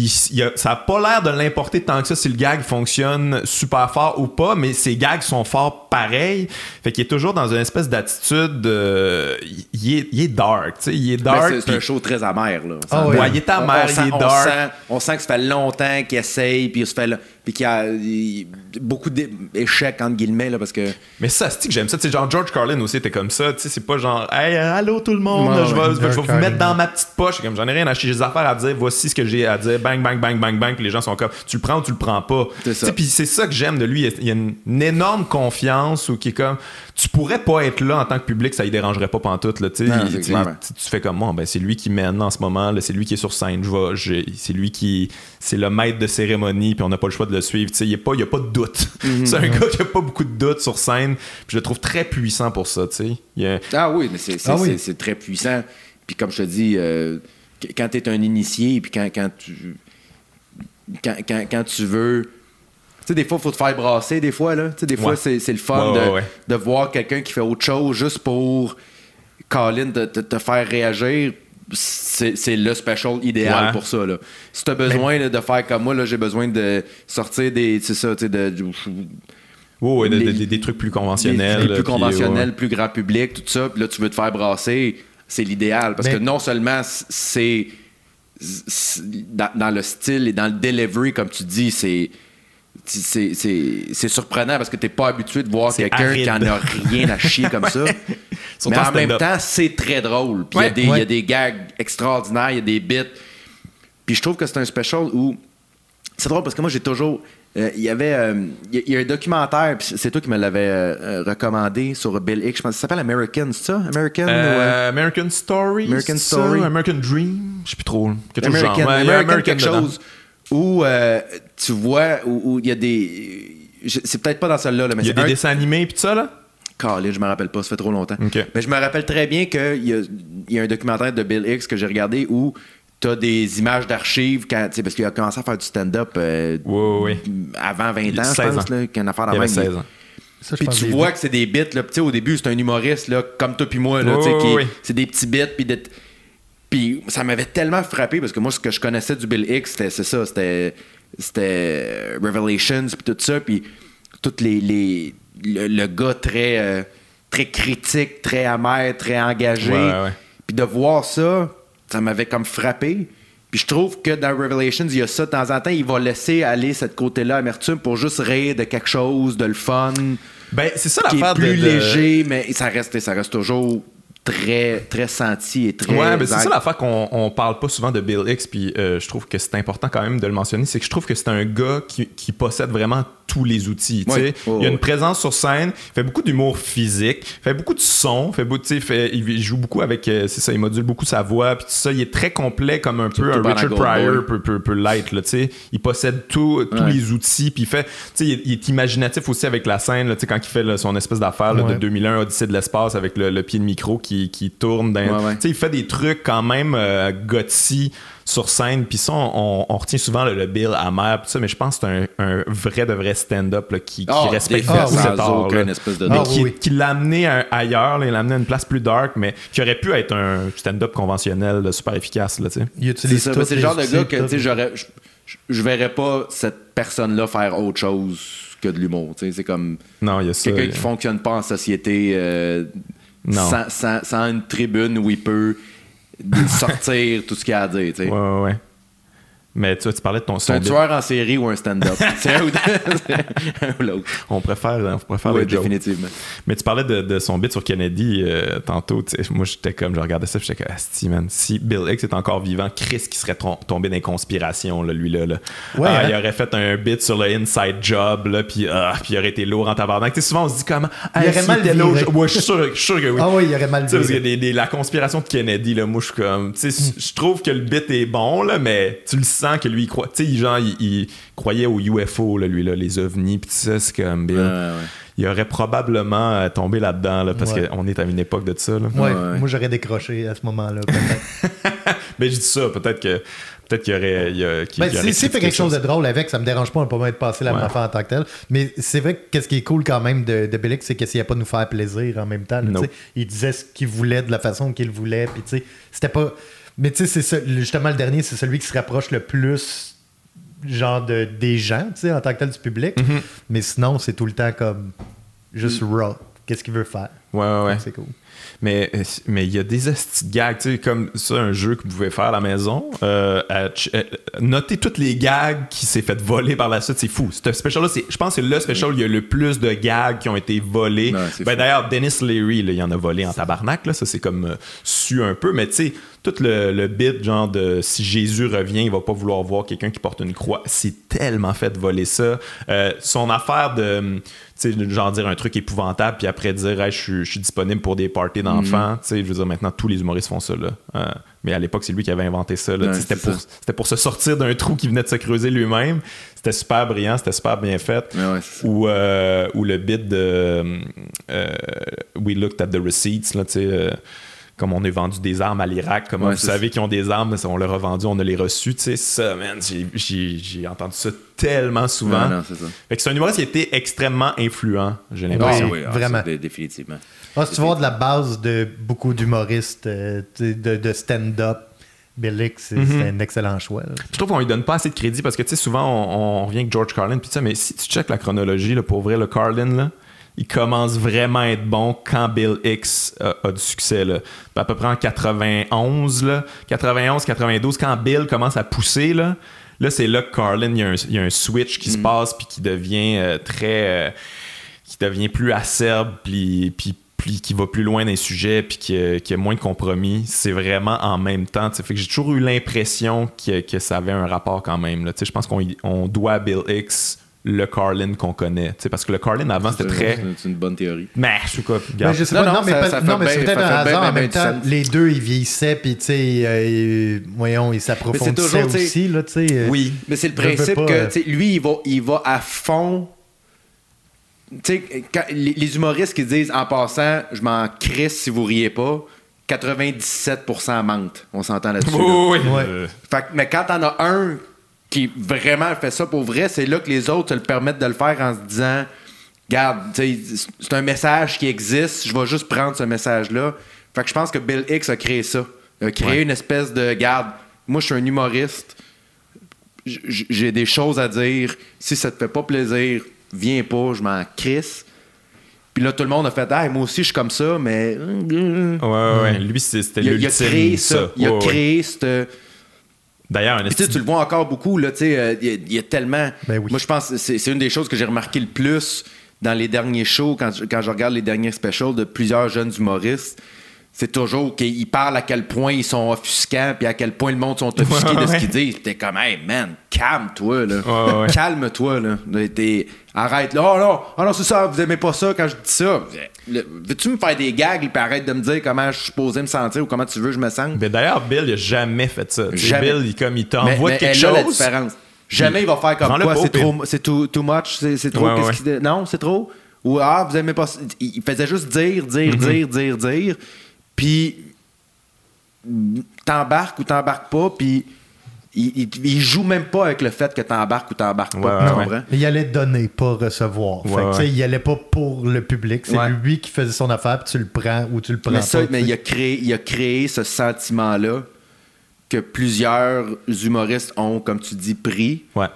Il, il a- ça a pas l'air de l'importer tant que ça si le gag fonctionne super fort ou pas, mais ses gags sont forts pareil. Fait qu'il est toujours dans une espèce d'attitude. euh, il, est, il est dark, tu sais. Il est Ben, dark. c'est- un show très amer, là. Ah. Ouais, il est amer, on, on il sent, est on dark. sent- on sent que ça fait longtemps qu'il essaye, puis il se fait là- puis qu'il y a il- beaucoup d'échecs, entre guillemets, là, parce que... Mais ça, c'est que j'aime ça? Tu sais, genre George Carlin aussi était comme ça. Tu sais, c'est pas genre, hey, allô tout le monde, Ouais, je vais, je vous Carlin, mettre dans ma petite poche. Comme j'en ai rien à chier, j'ai des affaires à dire. Voici ce que j'ai à dire. Bang, bang, bang, bang, bang. Puis les gens sont comme, tu le prends ou tu le prends pas. C'est Tu ça. sais, Puis c'est ça que j'aime de lui. Il y a une, une énorme confiance où qui est comme, tu pourrais pas être là en tant que public, ça y dérangerait pas pantoute. Là, tu sais. Non, Il- c'est tu, fais comme moi, ben, c'est lui qui mène en ce moment. C'est lui qui est sur scène. Je vais, j'ai- c'est lui qui, c'est le maître de cérémonie. Puis on n'a pas le choix de le suivre. Tu sais, Il n'y a, pas- y a pas de doute. Mhm. c'est un gars qui a pas beaucoup de doute sur scène. Puis je le trouve très puissant pour ça. A- Ah oui, mais c'est c'est- Ah oui. c'est- très puissant. Puis comme je te dis, euh, qu- quand tu es un initié, puis quand, quand tu quand, quand- quand tu veux... Tu sais, des fois, il faut te faire brasser, des fois, là. Tu sais, des fois, Ouais. c'est c'est le fun Ouais, de, ouais, de voir quelqu'un qui fait autre chose juste pour, Colin, te, te- te faire réagir. C'est le special idéal Ouais. pour ça, là. Si tu as besoin là, de faire comme moi, j'ai besoin de sortir des... C'est ça, tu sais, de... Ouais, de- Les- de- des- des trucs plus conventionnels. plus puis, conventionnels, ouais. plus grand public, tout ça. Puis là, tu veux te faire brasser, c'est l'idéal. Parce Mais- que non seulement c'est c'est- dans, dans le style et dans le delivery, comme tu dis, c'est c'est surprenant parce que t'es pas habitué de voir quelqu'un qui en a rien à chier comme ça. Mais en même temps, c'est très drôle. Puis il y Ouais. y, a des gags extraordinaires, il y a des bits. Puis je trouve que c'est un special où. C'est drôle parce que moi, j'ai toujours. euh, Il y avait. euh, Il y, a- il y a un documentaire, c'est toi qui me l'avais euh, recommandé sur Bill Hicks. Je pense que ça s'appelle American, c'est ça? American? American Story. American ça? Story. American Dream? Je sais plus trop. Quelque chose American, genre. American quelque dedans. Où euh, tu vois, où il y a des. C'est peut-être pas dans celle-là, là, mais Il y a des un- dessins animés puis tout ça, là? Calé, je me rappelle pas, ça fait trop longtemps. Mais je me rappelle très bien qu'il y a, il y a un documentaire de Bill Hicks que j'ai regardé où tu as des images d'archives quand, tu sais, parce qu'il a commencé à faire du stand-up euh, avant 20 Il a ans, je 16 pense, ans. là, qu'une affaire de Il. 16 ans. Puis tu vois que c'est des bits, là. Tu sais, au début, c'est un humoriste, là, comme toi puis moi, là, qui- ouais. c'est des petits bits, puis des- Puis ça m'avait tellement frappé parce que moi, ce que je connaissais du Bill Hicks, c'était c'est ça, c'était c'était Revelations, puis tout ça, puis toutes les, les le, le gars très euh, très critique, très amer, très engagé. Puis de voir ça, ça m'avait comme frappé. Puis je trouve que dans Revelations, il y a ça de temps en temps, il va laisser aller cette côté-là amertume pour juste rire de quelque chose, de le fun Ben, c'est ça l'affaire de- plus de- léger, mais ça reste, ça reste toujours très, très senti et très. Ouais, mais c'est ça l'affaire qu'on on parle pas souvent de Bill Hicks, puis euh, je trouve que c'est important quand même de le mentionner, c'est que je trouve que c'est un gars qui, qui possède vraiment tous les outils. sais. Oh, il a une présence sur scène, il fait beaucoup d'humour physique, il fait beaucoup de son, fait il fait- il joue beaucoup avec, euh, c'est ça, il module beaucoup sa voix, puis tout ça, il est très complet comme un peu un Richard Pryor Boy. peut, peut, peut l'être, là, tu sais. Il possède tout- tous Ouais. les outils, puis il fait, tu sais, il, est- il est imaginatif aussi avec la scène, là, tu sais, quand il fait là, son espèce d'affaire de Ouais. 2001 Odyssée de l'espace avec le, le pied de micro qui, qui tourne dans, Ouais, ouais. tu sais, il fait des trucs quand même euh, sur scène. Puis ça, on, on retient souvent le, le Bill amer, pis ça, mais je pense que c'est un, un vrai de vrai stand-up là, qui, qui Ah, respecte beaucoup oui. cet art. aucun là. espèce de Mais qui, oui. qui l'a amené à- ailleurs, là, il l'a amené à une place plus dark, mais qui aurait pu être un stand-up conventionnel là, super efficace. Là, C'est ça, c'est le genre de gars que, j'aurais. Je, verrais pas cette personne-là faire autre chose que de l'humour. C'est comme non, il y a ça. quelqu'un qui a- fonctionne pas en société euh. Sans, sans- sans une tribune où il peut sortir tout ce qu'il a à dire. tu sais. Ouais, ouais, ouais. Mais tu vois, tu parlais de ton C'est un tueur en série ou un stand-up. c'est un ou, l'autre. On préfère, on préfère Oui, définitivement. Mais tu parlais de, de son bit sur Kennedy euh, tantôt. Moi, j'étais comme, je regardais ça, j'étais comme, Asti, man, si Bill Hicks est encore vivant, Chris qui serait tombé dans les conspirations, là, lui-là. Là. Ouais, Ah, hein? Il aurait fait un bit sur le inside job, là, puis ah, puis il aurait été lourd en tabarnak. Tu sais, souvent, on se dit comment. Il Hey, aurait s'il mal viré. je- ouais, je suis sûr, que oui. Ah oui, il aurait mal parce que viré. des- des- la conspiration de Kennedy, là, moi, je suis comme. Tu sais, je trouve que le bit est bon, là, mais tu le sais que lui, il croit. Tu sais, genre, il, il croyait aux UFO, là, lui, là, les ovnis, puis tout ça, c'est comme Bill. Ouais, ouais. Il aurait probablement euh, tombé là-dedans, là, parce Ouais. qu'on est à une époque de ça. Là. Ouais, ouais. Moi, j'aurais décroché à ce moment-là. peut-être. Mais je dis ça, peut-être que peut-être qu'il y aurait. il y a- qu'il Ben, y aurait si s'il fait quelque chose de drôle avec, ça me dérange pas, on peut pas être passé la Ouais. même affaire en tant que tel. Mais c'est vrai que qu'est-ce qui est cool quand même de, de Bélix, c'est qu'il a pas de nous faire plaisir en même temps. là. Il disait ce qu'il voulait de la façon qu'il voulait. Puis tu sais, c'était pas. Mais tu sais, c'est ça- justement le dernier, c'est celui qui se rapproche le plus genre de, des gens, tu sais, en tant que tel du public. Mm-hmm. Mais sinon, c'est tout le temps comme juste raw. Qu'est-ce qu'il veut faire? Ouais, ouais, ouais. C'est cool. Mais euh, mais il y a des gags, tu sais, comme ça, un jeu que vous pouvez faire à la maison. Euh, à euh, notez toutes les gags qui s'est fait voler par la suite, c'est fou. Ce special-là, c'est- je pense que c'est le special où il y a le plus de gags qui ont été volés. Ben. D'ailleurs, Dennis Leary, là, il en a volé en tabarnak, là, ça c'est comme euh, su un peu, mais tu sais, tout le, le bit, genre de si Jésus revient, il va pas vouloir voir quelqu'un qui porte une croix. C'est tellement fait de voler ça. Euh, son affaire de, tu sais, genre dire un truc épouvantable, puis après dire, Hey, je suis- disponible pour des parties d'enfants. Mm. Tu sais, je veux dire, maintenant, tous les humoristes font ça, là. Euh, mais à l'époque, c'est lui qui avait inventé ça, là. Ouais, c'était pour, ça. c'était pour se sortir d'un trou qui venait de se creuser lui-même. C'était super brillant, c'était super bien fait. Ouais, euh, ou le bit de euh, We looked at the receipts, là, tu sais, comme on a vendu des armes à l'Irak, comment Ouais, vous savez qu'ils ont des armes, on leur a vendu, on a les reçus, tu sais, ça, man, j'ai- entendu ça tellement souvent. Non, c'est ça. Fait que c'est un humoriste qui a été extrêmement influent, j'ai Ah, l'impression. oui, ah, vraiment. ça, définitivement. Ah, si tu vois de la base de beaucoup d'humoristes euh, de, de stand-up, Bélix, c'est Mhm. c'est un excellent choix. là. Je trouve qu'on lui donne pas assez de crédit parce que, tu sais, souvent, on, on revient avec George Carlin, puis ça, mais si tu checkes la chronologie, là, pour vrai, le Carlin, là, il commence vraiment à être bon quand Bill X a, a du succès. Là. À peu près en 91, là, 91, 92, quand Bill commence à pousser, là, là c'est là que Carlin, il y, a un, il y a un switch qui se passe, puis qui devient euh, très. euh, qui devient plus acerbe, puis, puis, puis qui va plus loin les sujets, puis qui, a- qui a moins de compromis. C'est vraiment en même temps. Fait que j'ai toujours eu l'impression que, que ça avait un rapport quand même. Je pense qu'on on doit à Bill X le Carlin qu'on connaît. Tu sais, Parce que le Carlin avant, c'était très. C'est une bonne théorie. Mais je sais quoi. Ben, je sais Non, pas, non, non, mais, ça- pas- ça fait non, mais c'est peut-être un hasard. en même temps, les deux, ils vieillissaient, puis tu sais, euh, voyons, ils s'approfondissaient aussi, là, tu sais. euh, Oui. Mais c'est le principe pas, que euh, lui, il va, il va à fond. Tu sais, les, les humoristes qui disent en passant, je m'en crisse si vous riez pas, 97% mentent. On s'entend là-dessus. là. Oui, oui. Ouais. Euh, Fait que- mais quand t'en as un qui vraiment fait ça pour vrai, c'est là que les autres te le permettent de le faire en se disant Garde, c'est un message qui existe, je vais juste prendre ce message-là. Fait que je pense que Bill Hicks a créé ça. Il a créé Ouais. une espèce de Garde, moi je suis un humoriste, j'ai des choses à dire. Si ça te fait pas plaisir, viens pas, je m'en crisse. Puis là, tout le monde a fait Ah, moi aussi je suis comme ça, mais. Ouais, ouais, ouais. Lui, c'est- c'était a, il a l'ultime. créé ça. Il a ouais. créé cette. D'ailleurs, tu sais, tu le vois encore beaucoup, là, tu sais, euh, il y a- il y, a tellement... Ben oui. Moi, je pense que c'est c'est une des choses que j'ai remarqué le plus dans les derniers shows, quand je, quand je regarde les derniers specials de plusieurs jeunes humoristes. C'est toujours qu'ils parlent à quel point ils sont offusquants, puis à quel point le monde sont offusqués Ouais, de ce qu'ils disent. T'es comme, hey man, calme-toi, là. Ouais, ouais. Calme-toi, là. T'es- Arrête, là. Oh non, oh non c'est ça, vous aimez pas ça quand je dis ça. Veux-tu me faire des gags, puis arrête de me dire comment je suis supposé me sentir ou comment tu veux que je me sente? Mais d'ailleurs, Bill, il a jamais fait ça. Jamais. Bill, il, comme, il t'envoie quelque a la chose. différence. Jamais il va faire comme quoi, c'est trop, c'est too, too much, c'est, c'est trop. Qu'est-ce qu'il- non, c'est trop. Ou ah, vous aimez pas. ça. Il faisait juste dire, dire, Mhm. dire, dire, dire. Puis t'embarques ou t'embarques pas. Puis il, il, il joue même pas avec le fait que t'embarques ou t'embarques pas. Ouais, tu ouais, comprends? ouais. Il allait donner, pas recevoir. Ouais, fait que, tu sais, ouais. il allait pas pour le public. C'est Ouais. lui qui faisait son affaire, puis tu le prends ou tu le prends Mais, ça, pas. mais il, a créé, il a créé ce sentiment-là que plusieurs humoristes ont, comme tu dis, pris. Ouais.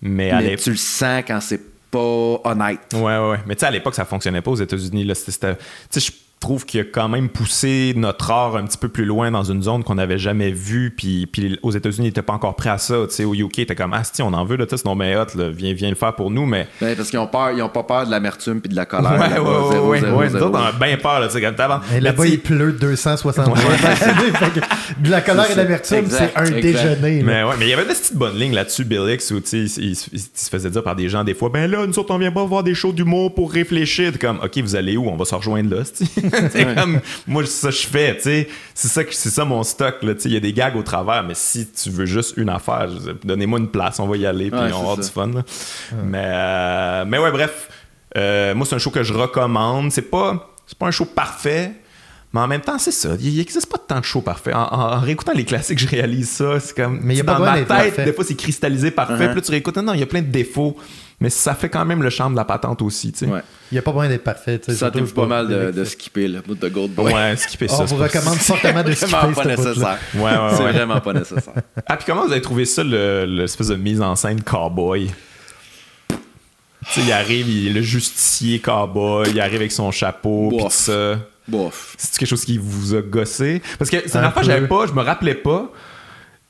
Mais à Mais l'époque. tu le sens quand c'est pas honnête. Ouais, ouais. Mais tu sais, à l'époque, ça fonctionnait pas aux États-Unis. là. C'était- c'était- Tu sais, je trouve qu'il a quand même poussé notre art un petit peu plus loin dans une zone qu'on n'avait jamais vue. Puis, puis aux États-Unis, ils n'étaient pas encore prêts à ça. Tu sais, au UK, t'es comme, ah, si, on en veut, là, sais, sinon, ben, hot, là, viens, viens le faire pour nous. Mais. Ben, parce qu'ils ont peur, ils ont pas peur de l'amertume puis de la colère. Ouais, ouais, là-bas. ouais, Zéro, ouais, zéro, ouais. Nous zéro. autres, on a bien peur, là, tu sais, comme là-bas, Mais tu il pleut 260 Fait que De la colère et de l'amertume, c'est un exact. déjeuner. là. Mais ouais, mais il y avait une petite bonne ligne là-dessus, Bill Hicks, où tu sais, il, il- il se faisait dire par des gens des fois, ben là, nous autres, on vient pas voir des shows d'humour pour réfléchir. T'es comme, ok, vous allez où? On va se rejoindre là. C'est comme, moi, ça je fais, tu sais. C'est ça, c'est ça mon stock, là. Tu sais, il y a des gags au travers, mais si tu veux juste une affaire, donnez-moi une place, on va y aller, puis Ouais, on va avoir ça. du fun, là. Mais, euh, mais ouais, bref. Euh, moi, c'est un show que je recommande. C'est pas, c'est pas un show parfait. Mais en même temps, c'est ça. Il n'existe pas tant de shows parfaits. En, en- en réécoutant les classiques, je réalise ça. C'est comme. Mais il y a pas dans ma tête, parfait. des fois, c'est cristallisé parfait. Uh-huh. Puis là, tu réécoutes. Non, il y a plein de défauts. Mais ça fait quand même le charme de la patente aussi, tu sais. Ouais. Il n'y a pas besoin d'être parfait. tu sais, Ça t'aime pas pour- mal de, de skipper le bout de Gold Boy. Ouais, skipper ça. On c'est vous pas- recommande fortement de skipper Vraiment pas nécessaire. Ouais, ouais, C'est vraiment pas nécessaire. Ah, puis comment vous avez trouvé ça, le- l'espèce de mise en scène cowboy? Tu sais, il arrive, il est le justicier cowboy, il arrive avec son chapeau, pis tout ça. Bof. C'est quelque chose qui vous a gossé? Parce que c'est une Un affaire que peu. j'avais pas, je me rappelais pas.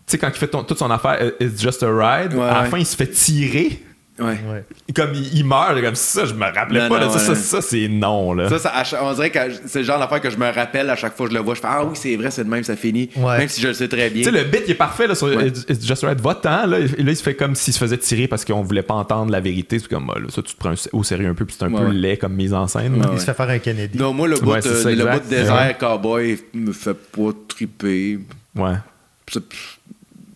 Tu sais, quand il fait ton- toute son affaire, It's just a ride, Ouais, à la ouais. fin, il se fait tirer. Ouais. Ouais. Comme il, il meurt, comme ça, je me rappelais Non, pas. là. ça, ça, ouais. ça, c'est non, là. Ça, ça, on dirait que c'est le genre d'affaire que je me rappelle à chaque fois que je le vois. Je fais Ah oui, c'est vrai, c'est de même, ça finit. Ouais. Même si je le sais très bien. Tu sais, le bit, il est parfait là, sur Ouais. It's Just Right. Va-t'en, là. Et là, il se fait comme s'il se faisait tirer parce qu'on voulait pas entendre la vérité. C'est comme, ah, là, ça, tu te prends au sérieux un peu, puis c'est un Ouais, peu ouais. laid comme mise en scène. Il se fait faire un Kennedy. Non, moi, le bout, Ouais, c'est euh, ça, le bout de désert Ouais. cowboy me fait pas triper. Ouais. C'est-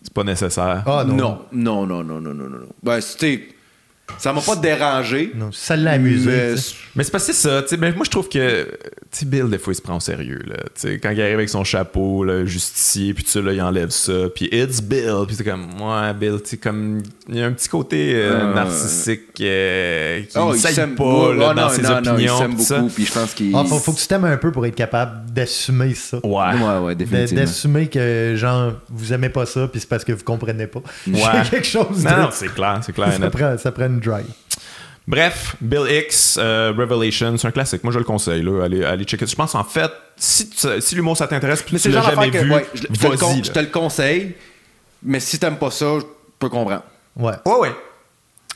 C'est pas nécessaire. Ah non. non. non, non, non, non, non, non, non. Ben, c'était. Ça m'a pas dérangé. Non, ça l'a amusé. mais- c'est parce que c'est ça, ben, moi je trouve que Bill des fois il se prend au sérieux là, tu sais, quand il arrive avec son chapeau là, justicier puis tout ça là, il enlève ça, puis it's Bill, puis c'est comme ouais Bill, tu sais comme il y a un petit côté euh, Ouais. narcissique euh, qui Oh, il s'aime pas ouais, là, dans non, ses non, non, il opinions, s'aime pis ça. beaucoup, puis je pense qu'il. Ah, faut, faut que tu t'aimes un peu pour être capable d'assumer ça. Ouais. Ouais, ouais, définitivement. D'assumer que, genre, vous aimez pas ça, puis c'est parce que vous comprenez pas. Il Ouais. quelque chose Non, de... non, c'est clair, c'est clair. prend, ça prend une drive. Bref, Bill X, euh, Revelation, c'est un classique. Moi, je le conseille. Là. Allez, allez checker. Je pense, en fait, si, tu- si l'humour, ça t'intéresse, puis tu l'as jamais que. vu, ouais, je, je te le con- je te le conseille, mais si t'aimes pas ça, je peux comprendre. Ouais. Ouais, ouais.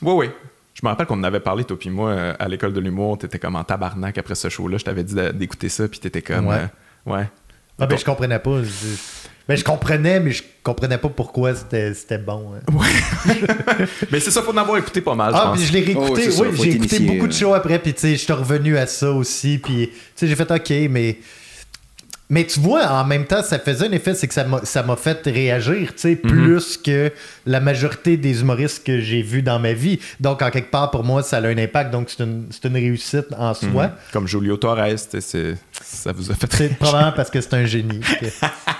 Ouais, ouais. Je me rappelle qu'on en avait parlé, toi puis moi, euh, à l'école de l'humour. T'étais comme en tabarnak après ce show-là. Je t'avais dit d'écouter ça, puis t'étais comme... Ouais. euh, ouais. Ah, ben, je comprenais pas. Je, ben, je comprenais, mais je comprenais pas pourquoi c'était c'était bon. hein. Mais c'est ça, faut en avoir écouté pas mal, je Ah, pense. puis je l'ai réécouté. Oh, ça, oui, j'ai écouté initié, beaucoup de euh. shows après, puis tu sais, je suis revenu à ça aussi, puis tu sais, j'ai fait OK, mais. Mais tu vois, en même temps, ça faisait un effet, c'est que ça m'a ça m'a fait réagir, tu sais, plus que la majorité des humoristes que j'ai vus dans ma vie. Donc, en quelque part, pour moi, ça a un impact. Donc, c'est une, c'est une réussite en soi. Comme Julio Torres, ça vous a fait C'est probablement parce que c'est un génie. que-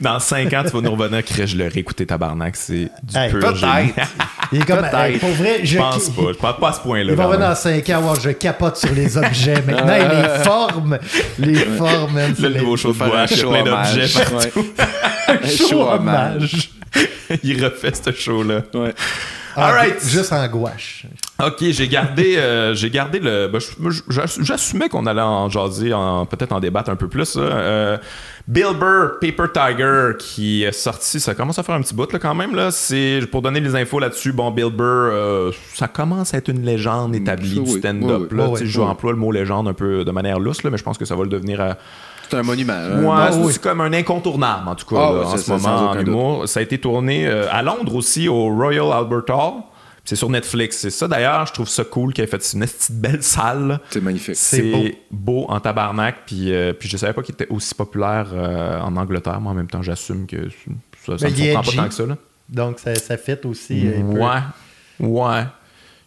Dans 5 ans, tu vas nous revenir, je l'ai réécouté tabarnak, c'est du Hey, pur génie. Peut-être. Il est comme, Peut-être. hey, pour vrai, je Je pense pas, je pense pas à ce point-là. Il va revenir même. dans 5 ans, wow, je capote sur les objets. Maintenant, les formes, les formes, c'est Le les- nouveau show de bois, il y a show plein d'objets partout. Ouais. Un show show hommage. Il refait ce show-là. Ouais. Ah, Alright. Juste en gouache. Ok, j'ai gardé, euh, j'ai gardé le. ben, J'assumais qu'on allait en jaser, en, peut-être en débattre un peu plus. Euh, Bill Burr, Paper Tiger, qui est sorti, ça commence à faire un petit bout là, quand même. Là. C'est, pour donner les infos là-dessus, bon, Bill Burr, euh, ça commence à être une légende établie ça, du stand-up. Oui, là. Je emploie le mot légende un peu de manière lousse, là, mais je pense que ça va le devenir à, C'est un monument. Ouais, bah c'est oui. c'est comme un incontournable, en tout cas, Ah là, en ce moment, en doute. humour. Ça a été tourné euh, à Londres aussi, au Royal Albert Hall. C'est sur Netflix. C'est ça, d'ailleurs, je trouve ça cool qu'il ait fait une petite belle salle. C'est magnifique. C'est beau. en tabarnak. Puis, euh, puis je savais pas qu'il était aussi populaire euh, en Angleterre, mais en même temps, j'assume que ça, ça Mais me surprend pas tant que ça. Là. Donc, ça, ça fit aussi. un peu. Ouais. Ouais.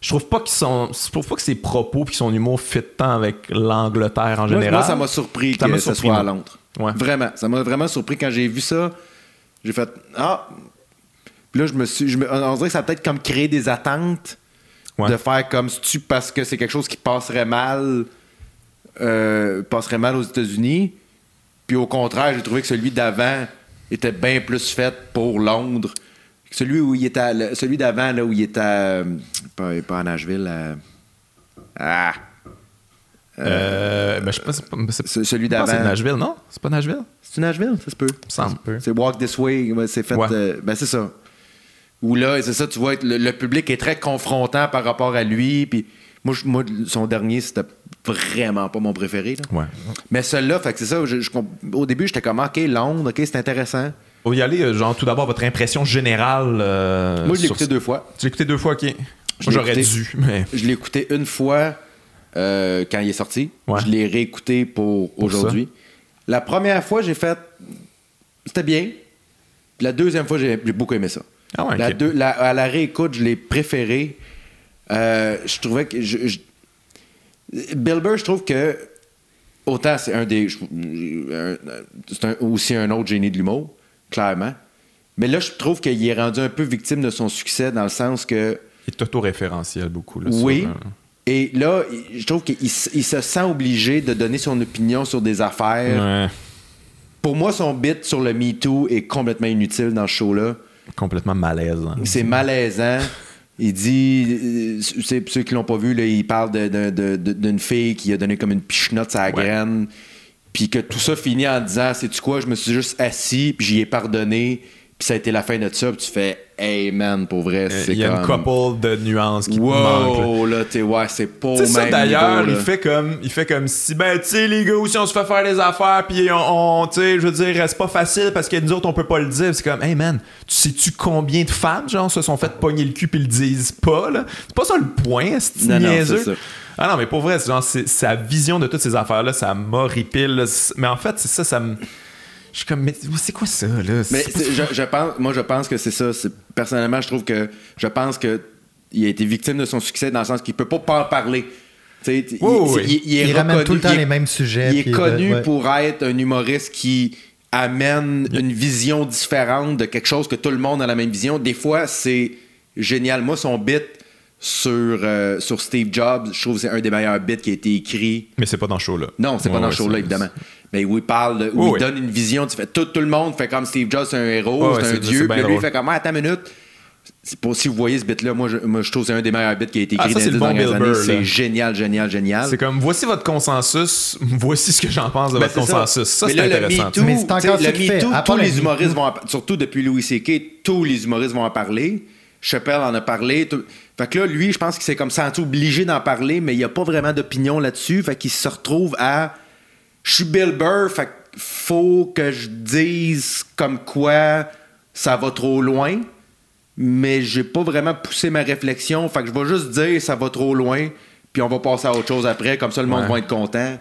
Je trouve pas qu'ils sont. Je trouve pas que ses propos puis son humour fit tant avec l'Angleterre en Moi, général. moi, ça m'a surpris Ça que surpris, soit à. Londres. Ouais. Vraiment. Ça m'a vraiment surpris quand j'ai vu ça. J'ai fait Ah! Puis là, je me suis. Je me, on dirait que ça a peut-être comme créé des attentes Ouais. de faire comme si tu parce que c'est quelque chose qui passerait mal. euh, passerait mal aux États-Unis? Puis au contraire, j'ai trouvé que celui d'avant était bien plus fait pour Londres. Celui où il à- celui d'avant là où il était à, pas, pas à Nashville à- ah Euh, ben, je sais pas. c'est celui que C'est d'avant Nashville, non? C'est pas Nashville? c'est Nashville ça se peut me semble. c'est Walk This Way c'est fait Ouais. euh, ben c'est ça où là c'est ça tu vois le, le public est très confrontant par rapport à lui puis moi, je- moi son dernier c'était vraiment pas mon préféré là. Ouais. mais celui-là fait que c'est ça je- je comp- au début j'étais comme ok Londres ok c'est intéressant Faut y aller, euh, genre, tout d'abord, votre impression générale. euh, moi je l'ai sur- écouté deux fois Tu l'as écouté deux fois, ok. Moi, j'aurais dû, mais. Je l'ai écouté une fois euh, quand il est sorti. Ouais. Je l'ai réécouté pour, aujourd'hui. La première fois, j'ai fait. C'était bien. La deuxième fois, j'ai beaucoup aimé ça. Ah ouais, La deux- la- à la réécoute, je l'ai préféré. Euh, je trouvais que. je- je- Bill Burr, je trouve que. Autant c'est un des. C'est aussi un autre génie de l'humour, clairement. Mais là, je trouve qu'il est rendu un peu victime de son succès dans le sens que. Il est auto-référentiel beaucoup. Là, Oui. sur, euh, Et là, je trouve qu'il se sent obligé de donner son opinion sur des affaires. ouais, Pour moi, son bit sur le MeToo est complètement inutile dans ce show-là. complètement malaisant. C'est malaisant. Il dit, euh, ceux qui l'ont pas vu, là, il parle d'une fille qui a donné comme une pichenote à la Ouais. graine. Puis que tout ça finit en disant, sais-tu quoi, je me suis juste assis, puis j'y ai pardonné, puis ça a été la fin de ça, puis tu fais, hey man, pour vrai, c'est Euh, Il y a une comme... couple de nuances qui te manquent. là. Wow, là, t'es, ouais, c'est pas sais, ça d'ailleurs, il fait comme il fait comme si ben tu sais les gars aussi on se fait faire des affaires puis on, on tu sais je veux dire c'est pas facile parce que nous autres on peut pas le dire c'est comme hey man tu sais-tu combien de femmes genre se sont fait pogner le cul puis le disent pas là? C'est pas ça le point c'est Non, non, niaiseux? c'est ça. Ah non mais pour vrai c'est genre c'est- sa vision de toutes ces affaires là ça m'horripile mais en fait c'est ça ça me je suis comme mais c'est quoi ça là? Mais je, je pense, moi, je pense que c'est ça. Personnellement, je trouve que je pense que il a été victime de son succès dans le sens qu'il peut pas pas en parler. Tu sais, il, Oui, oui, oui. il- il est Il ramène reconnu- tout le temps il est- les mêmes sujets. Il est connu euh, ouais. pour être un humoriste qui amène une vision différente de quelque chose que tout le monde a la même vision. Des fois, c'est génial. Moi, son bit sur, euh, sur Steve Jobs, je trouve que c'est un des meilleurs bits qui a été écrit mais c'est pas dans ce show là non, c'est pas Ouais, dans ouais, le show-là, évidemment. Mais où il parle, de- où Oui, il oui. donne une vision, tu fais, tout, tout le monde fait comme Steve Jobs, c'est un héros, Ouais, ouais, c'est un dieu. Puis lui, il fait comme, ah, attends une minute. C'est pas, si vous voyez ce bit-là, moi je, moi, je trouve que c'est un des meilleurs bits qui a été Ah, écrit ça, dans c'est les bon dernières années. Burr, C'est génial, génial, génial. c'est comme voici votre consensus voici ce que j'en pense de Ben, votre ça. consensus ça, Mais c'est intéressant ça le. MeToo, tous le les humoristes vont surtout depuis Louis C.K., tous les humoristes vont en parler. Chappelle en a parlé. tout- Fait que là, lui, je pense qu'il s'est comme senti obligé d'en parler, mais il n'y a pas vraiment d'opinion là-dessus. Fait qu'il se retrouve à. Je suis Bill Burr, fait faut que je dise comme quoi ça va trop loin, mais j'ai pas vraiment poussé ma réflexion. Fait que je vais juste dire ça va trop loin, puis on va passer à autre chose après, comme ça le monde va être content.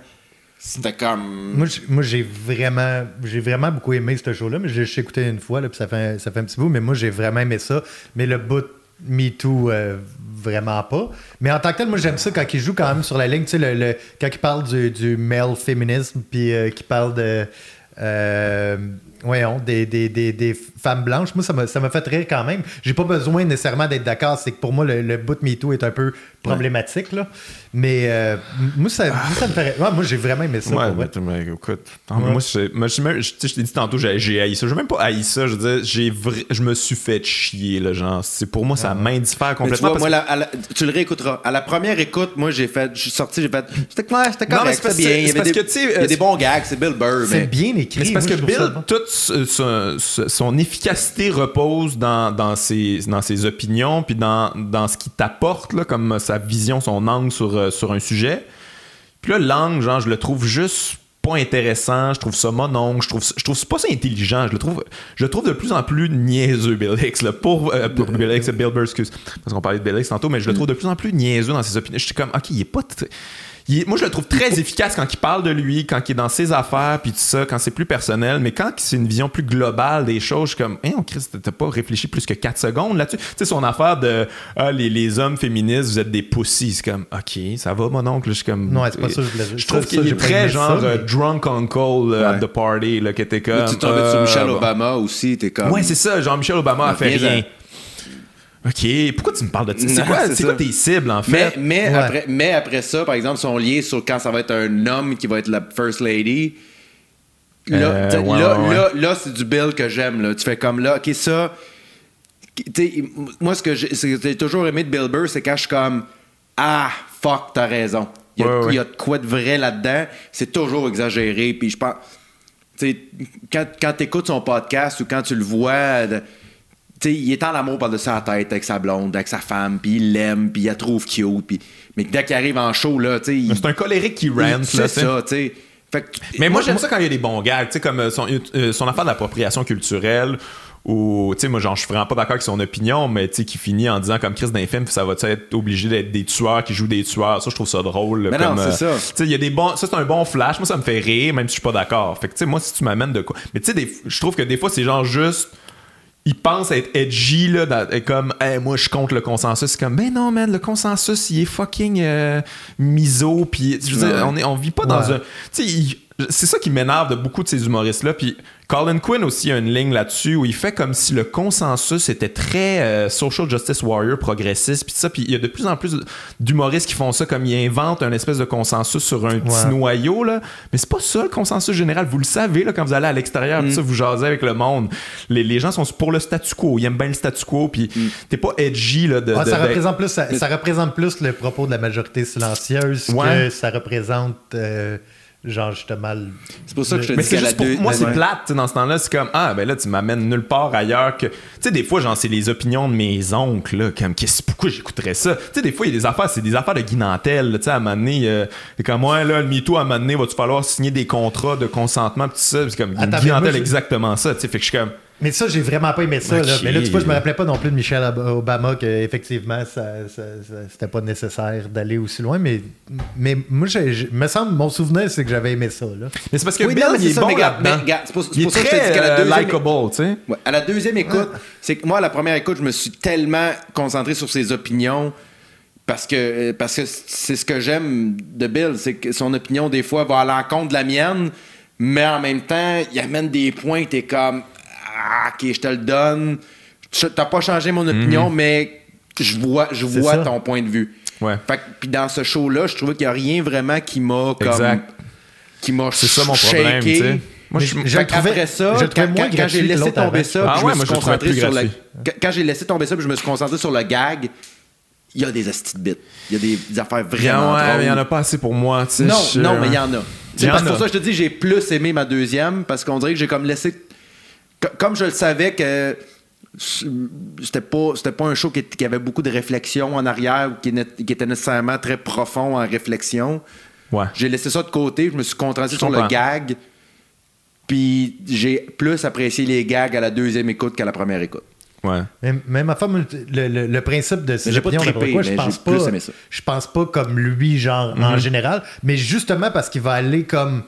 C'était comme. Moi, j'ai vraiment, j'ai vraiment beaucoup aimé ce show-là, mais je l'ai écouté une fois, là, puis ça fait, ça fait un petit bout, mais moi, j'ai vraiment aimé ça. Mais le bout Me Too, euh, vraiment pas. Mais en tant que tel, moi, j'aime ça quand il joue quand même sur la ligne, tu sais, le, le- quand il parle du, du male féminisme, puis euh, qu'il parle de. euh, voyons, des, des, des, des femmes blanches. Moi, ça m'a ça m'a fait rire quand même. J'ai pas besoin nécessairement d'être d'accord. C'est que pour moi, le, le bout de MeToo est un peu problématique. Là. Mais euh, moi, ça, moi, ça me fait. Ouais, moi, j'ai vraiment aimé ça. Ouais, mais, mais écoute, non, Ouais. moi, c'est- moi, je, même- je- je t'ai dit tantôt, j'ai, j'ai haï ça. Je même pas haï ça. Je veux dire, j'ai vra- je me suis fait chier, là, genre. C'est, pour moi, ça m'indiffère Mais tu complètement. vois, parce moi, que- la- à la- tu le réécouteras. À la première écoute, moi, j'ai fait, je suis sorti, j'ai fait, c'était clair, c'était Non, mais correct, c'est bien. que- Il y c'est avait parce des, que, il y a euh, des bons gags, c'est Bill Burr, C'est mais. bien écrit. Mais c'est parce Moi, que je Bill, bon. Toute son efficacité repose dans, dans, ses, dans ses opinions, puis dans, dans ce qu'il t'apporte, là, comme sa vision, son angle sur, euh, sur un sujet. Puis là, l'angle, genre, je le trouve juste pas intéressant, je trouve ça mononcle, je trouve, ça- je trouve pas ça intelligent, je le trouve, je le trouve de plus en plus niaiseux, Bill Hicks, là, pour, euh, pour Bill Hicks, Bill Burr, excuse, parce qu'on parlait de Bill Hicks tantôt, mais je le trouve de plus en plus niaiseux dans ses opinions. Je suis comme, ok, il est pas... il moi, je le trouve très efficace quand il parle de lui, quand il est dans ses affaires, puis tout ça, quand c'est plus personnel. Mais quand c'est une vision plus globale des choses, je suis comme, hein, on Christ, t'as pas réfléchi plus que 4 secondes là-dessus? Tu sais, son affaire de, ah, les, les hommes féministes, vous êtes des pussies. C'est comme, ok, ça va, mon oncle? Je suis comme, Non, c'est pas ça que je voulais dire. Je trouve qu'il est très genre ça, euh, mais- drunk uncle euh, at Ouais. the party, là, qui était comme. Là, tu tombais sur euh, Michelle bon. Obama aussi, t'es comme. Ouais, c'est ça. Genre, Michelle Obama a fait rien. Ok, pourquoi tu me parles de ça? C'est quoi, tes cibles, en fait? mais, Ouais. après, mais après ça, par exemple, sont liés sur quand ça va être un homme qui va être la First Lady. Là, Euh, ouais, là, là, là, c'est du Bill que j'aime. là. Tu fais comme là, ok, ça. t'sais, moi, ce que j'ai ce que j'ai toujours aimé de Bill Burr, c'est quand je suis comme Ah, fuck, t'as raison. Il y, a, Ouais, ouais. il y a de quoi de vrai là-dedans. C'est toujours exagéré. Puis je pense. t'sais, quand quand tu écoutes son podcast ou quand tu le vois. T'sais, il est en amour par-dessus la tête avec sa blonde, avec sa femme, puis il l'aime, puis il la trouve cute. Puis... Mais dès qu'il arrive en show, là, tu il- C'est un colérique qui rant, là, c'est ça, tu que- Mais moi, j'aime ça quand il y a des bons gags, tu comme euh, son, euh, son affaire d'appropriation culturelle, où, tu sais, moi, genre, je suis vraiment pas d'accord avec son opinion, mais tu sais, qui finit en disant, comme Chris d'un film, ça va être obligé d'être des tueurs qui jouent des tueurs? Ça, je trouve ça drôle. Mais comme, non, c'est euh, ça. Tu sais, il y a des bons. Ça, c'est un bon flash. Moi, ça me fait rire, même si je suis pas d'accord. Fait que, tu sais, moi, si tu m'amènes de quoi. Mais tu sais, des- je trouve que des fois, c'est genre juste. Ils pensent être edgy, là, dans- comme, Hey, moi, je compte le consensus. C'est comme, ben non, man, le consensus, il est fucking euh, miso. Puis, je veux dire, Ouais. on, est, on vit pas dans un. Tu sais, il- c'est ça qui m'énerve de beaucoup de ces humoristes-là. Puis, Colin Quinn aussi a une ligne là-dessus où il fait comme si le consensus était très euh, social justice warrior, progressiste. Puis ça, puis il y a de plus en plus d'humoristes qui font ça comme ils inventent un espèce de consensus sur un petit Ouais. noyau, là. Mais c'est pas ça le consensus général. Vous le savez, là, quand vous allez à l'extérieur, puis ça, vous jasez avec le monde. Les, les gens sont pour le statu quo. Ils aiment bien le statu quo. Puis t'es pas edgy, là, de. Ah, de- ça, de- représente plus, ça, ça représente plus le propos de la majorité silencieuse Ouais. que ça représente, euh, genre, justement. C'est pour ça que je te Mais dis c'est juste pour deux- moi, c'est Ouais. plate tu sais, dans ce temps-là. C'est comme ah ben là tu m'amènes nulle part ailleurs que tu sais des fois genre c'est les opinions de mes oncles là comme qu'est-ce pourquoi j'écouterais ça? Tu sais des fois il y a des affaires c'est des affaires de Guy Nantel là, tu sais à un moment donné euh, c'est comme moi là le MeToo à un moment donné va tu falloir signer des contrats de consentement pis tout ça? Puis c'est comme Attends, Guy mais moi, Nantel je- exactement ça tu sais fait que je suis comme Mais ça, j'ai vraiment pas aimé ça. là. Mais là, tu vois, je me rappelais pas non plus de Michelle Ob- Obama qu'effectivement, ça, ça, ça- c'était pas nécessaire d'aller aussi loin. Mais, mais moi, j'ai- j'ai- me semble, mon souvenir, c'est que j'avais aimé ça. Là. mais c'est parce que Oui, Bill non, il c'est est ça, bon là-dedans. c'est pour- c'est il est pour ça que je te très dis qu'à la euh, deuxième- likable tu sais Ouais, à la deuxième écoute, c'est que moi, à la première écoute, je me suis tellement concentré sur ses opinions parce que, parce que c'est ce que j'aime de Bill, c'est que son opinion, des fois, va à l'encontre de la mienne, mais en même temps, il amène des points, t'es comme, ah, ok, je te le donne. T'as pas changé mon opinion, mais je vois, je vois ton point de vue. Ouais. Fait puis dans ce show-là, je trouvais qu'il n'y a rien vraiment qui m'a comme. Exact. Qui m'a C'est ça mon problème, tu sais. Moi, je- je- trouvais- après ça, je quand, quand- quand j'ai laissé tomber ça, Ah je ouais, me suis concentré sur le. Quand, quand j'ai laissé tomber ça, puis je me suis concentré sur le gag, il y a des astis de bits. Il y a des, des affaires vraiment ouais, mais il y en a pas assez pour moi tu sais Non, je- non, mais il y en a. C'est pour ça que je te dis, j'ai plus aimé ma deuxième, parce qu'on dirait que j'ai comme laissé. Co- Comme je le savais que c'était pas c'était pas un show qui, qui avait beaucoup de réflexion en arrière ou qui, était nécessairement très profond en réflexion. ouais J'ai laissé ça de côté, je me suis concentré sur le gag. Puis j'ai plus apprécié les gags à la deuxième écoute qu'à la première écoute. ouais Mais, mais ma femme, le, le- le principe de ses pas opinions, trippé, quoi, je pense pas. Je pense pas comme lui, genre Mhm. en général, mais justement parce qu'il va aller comme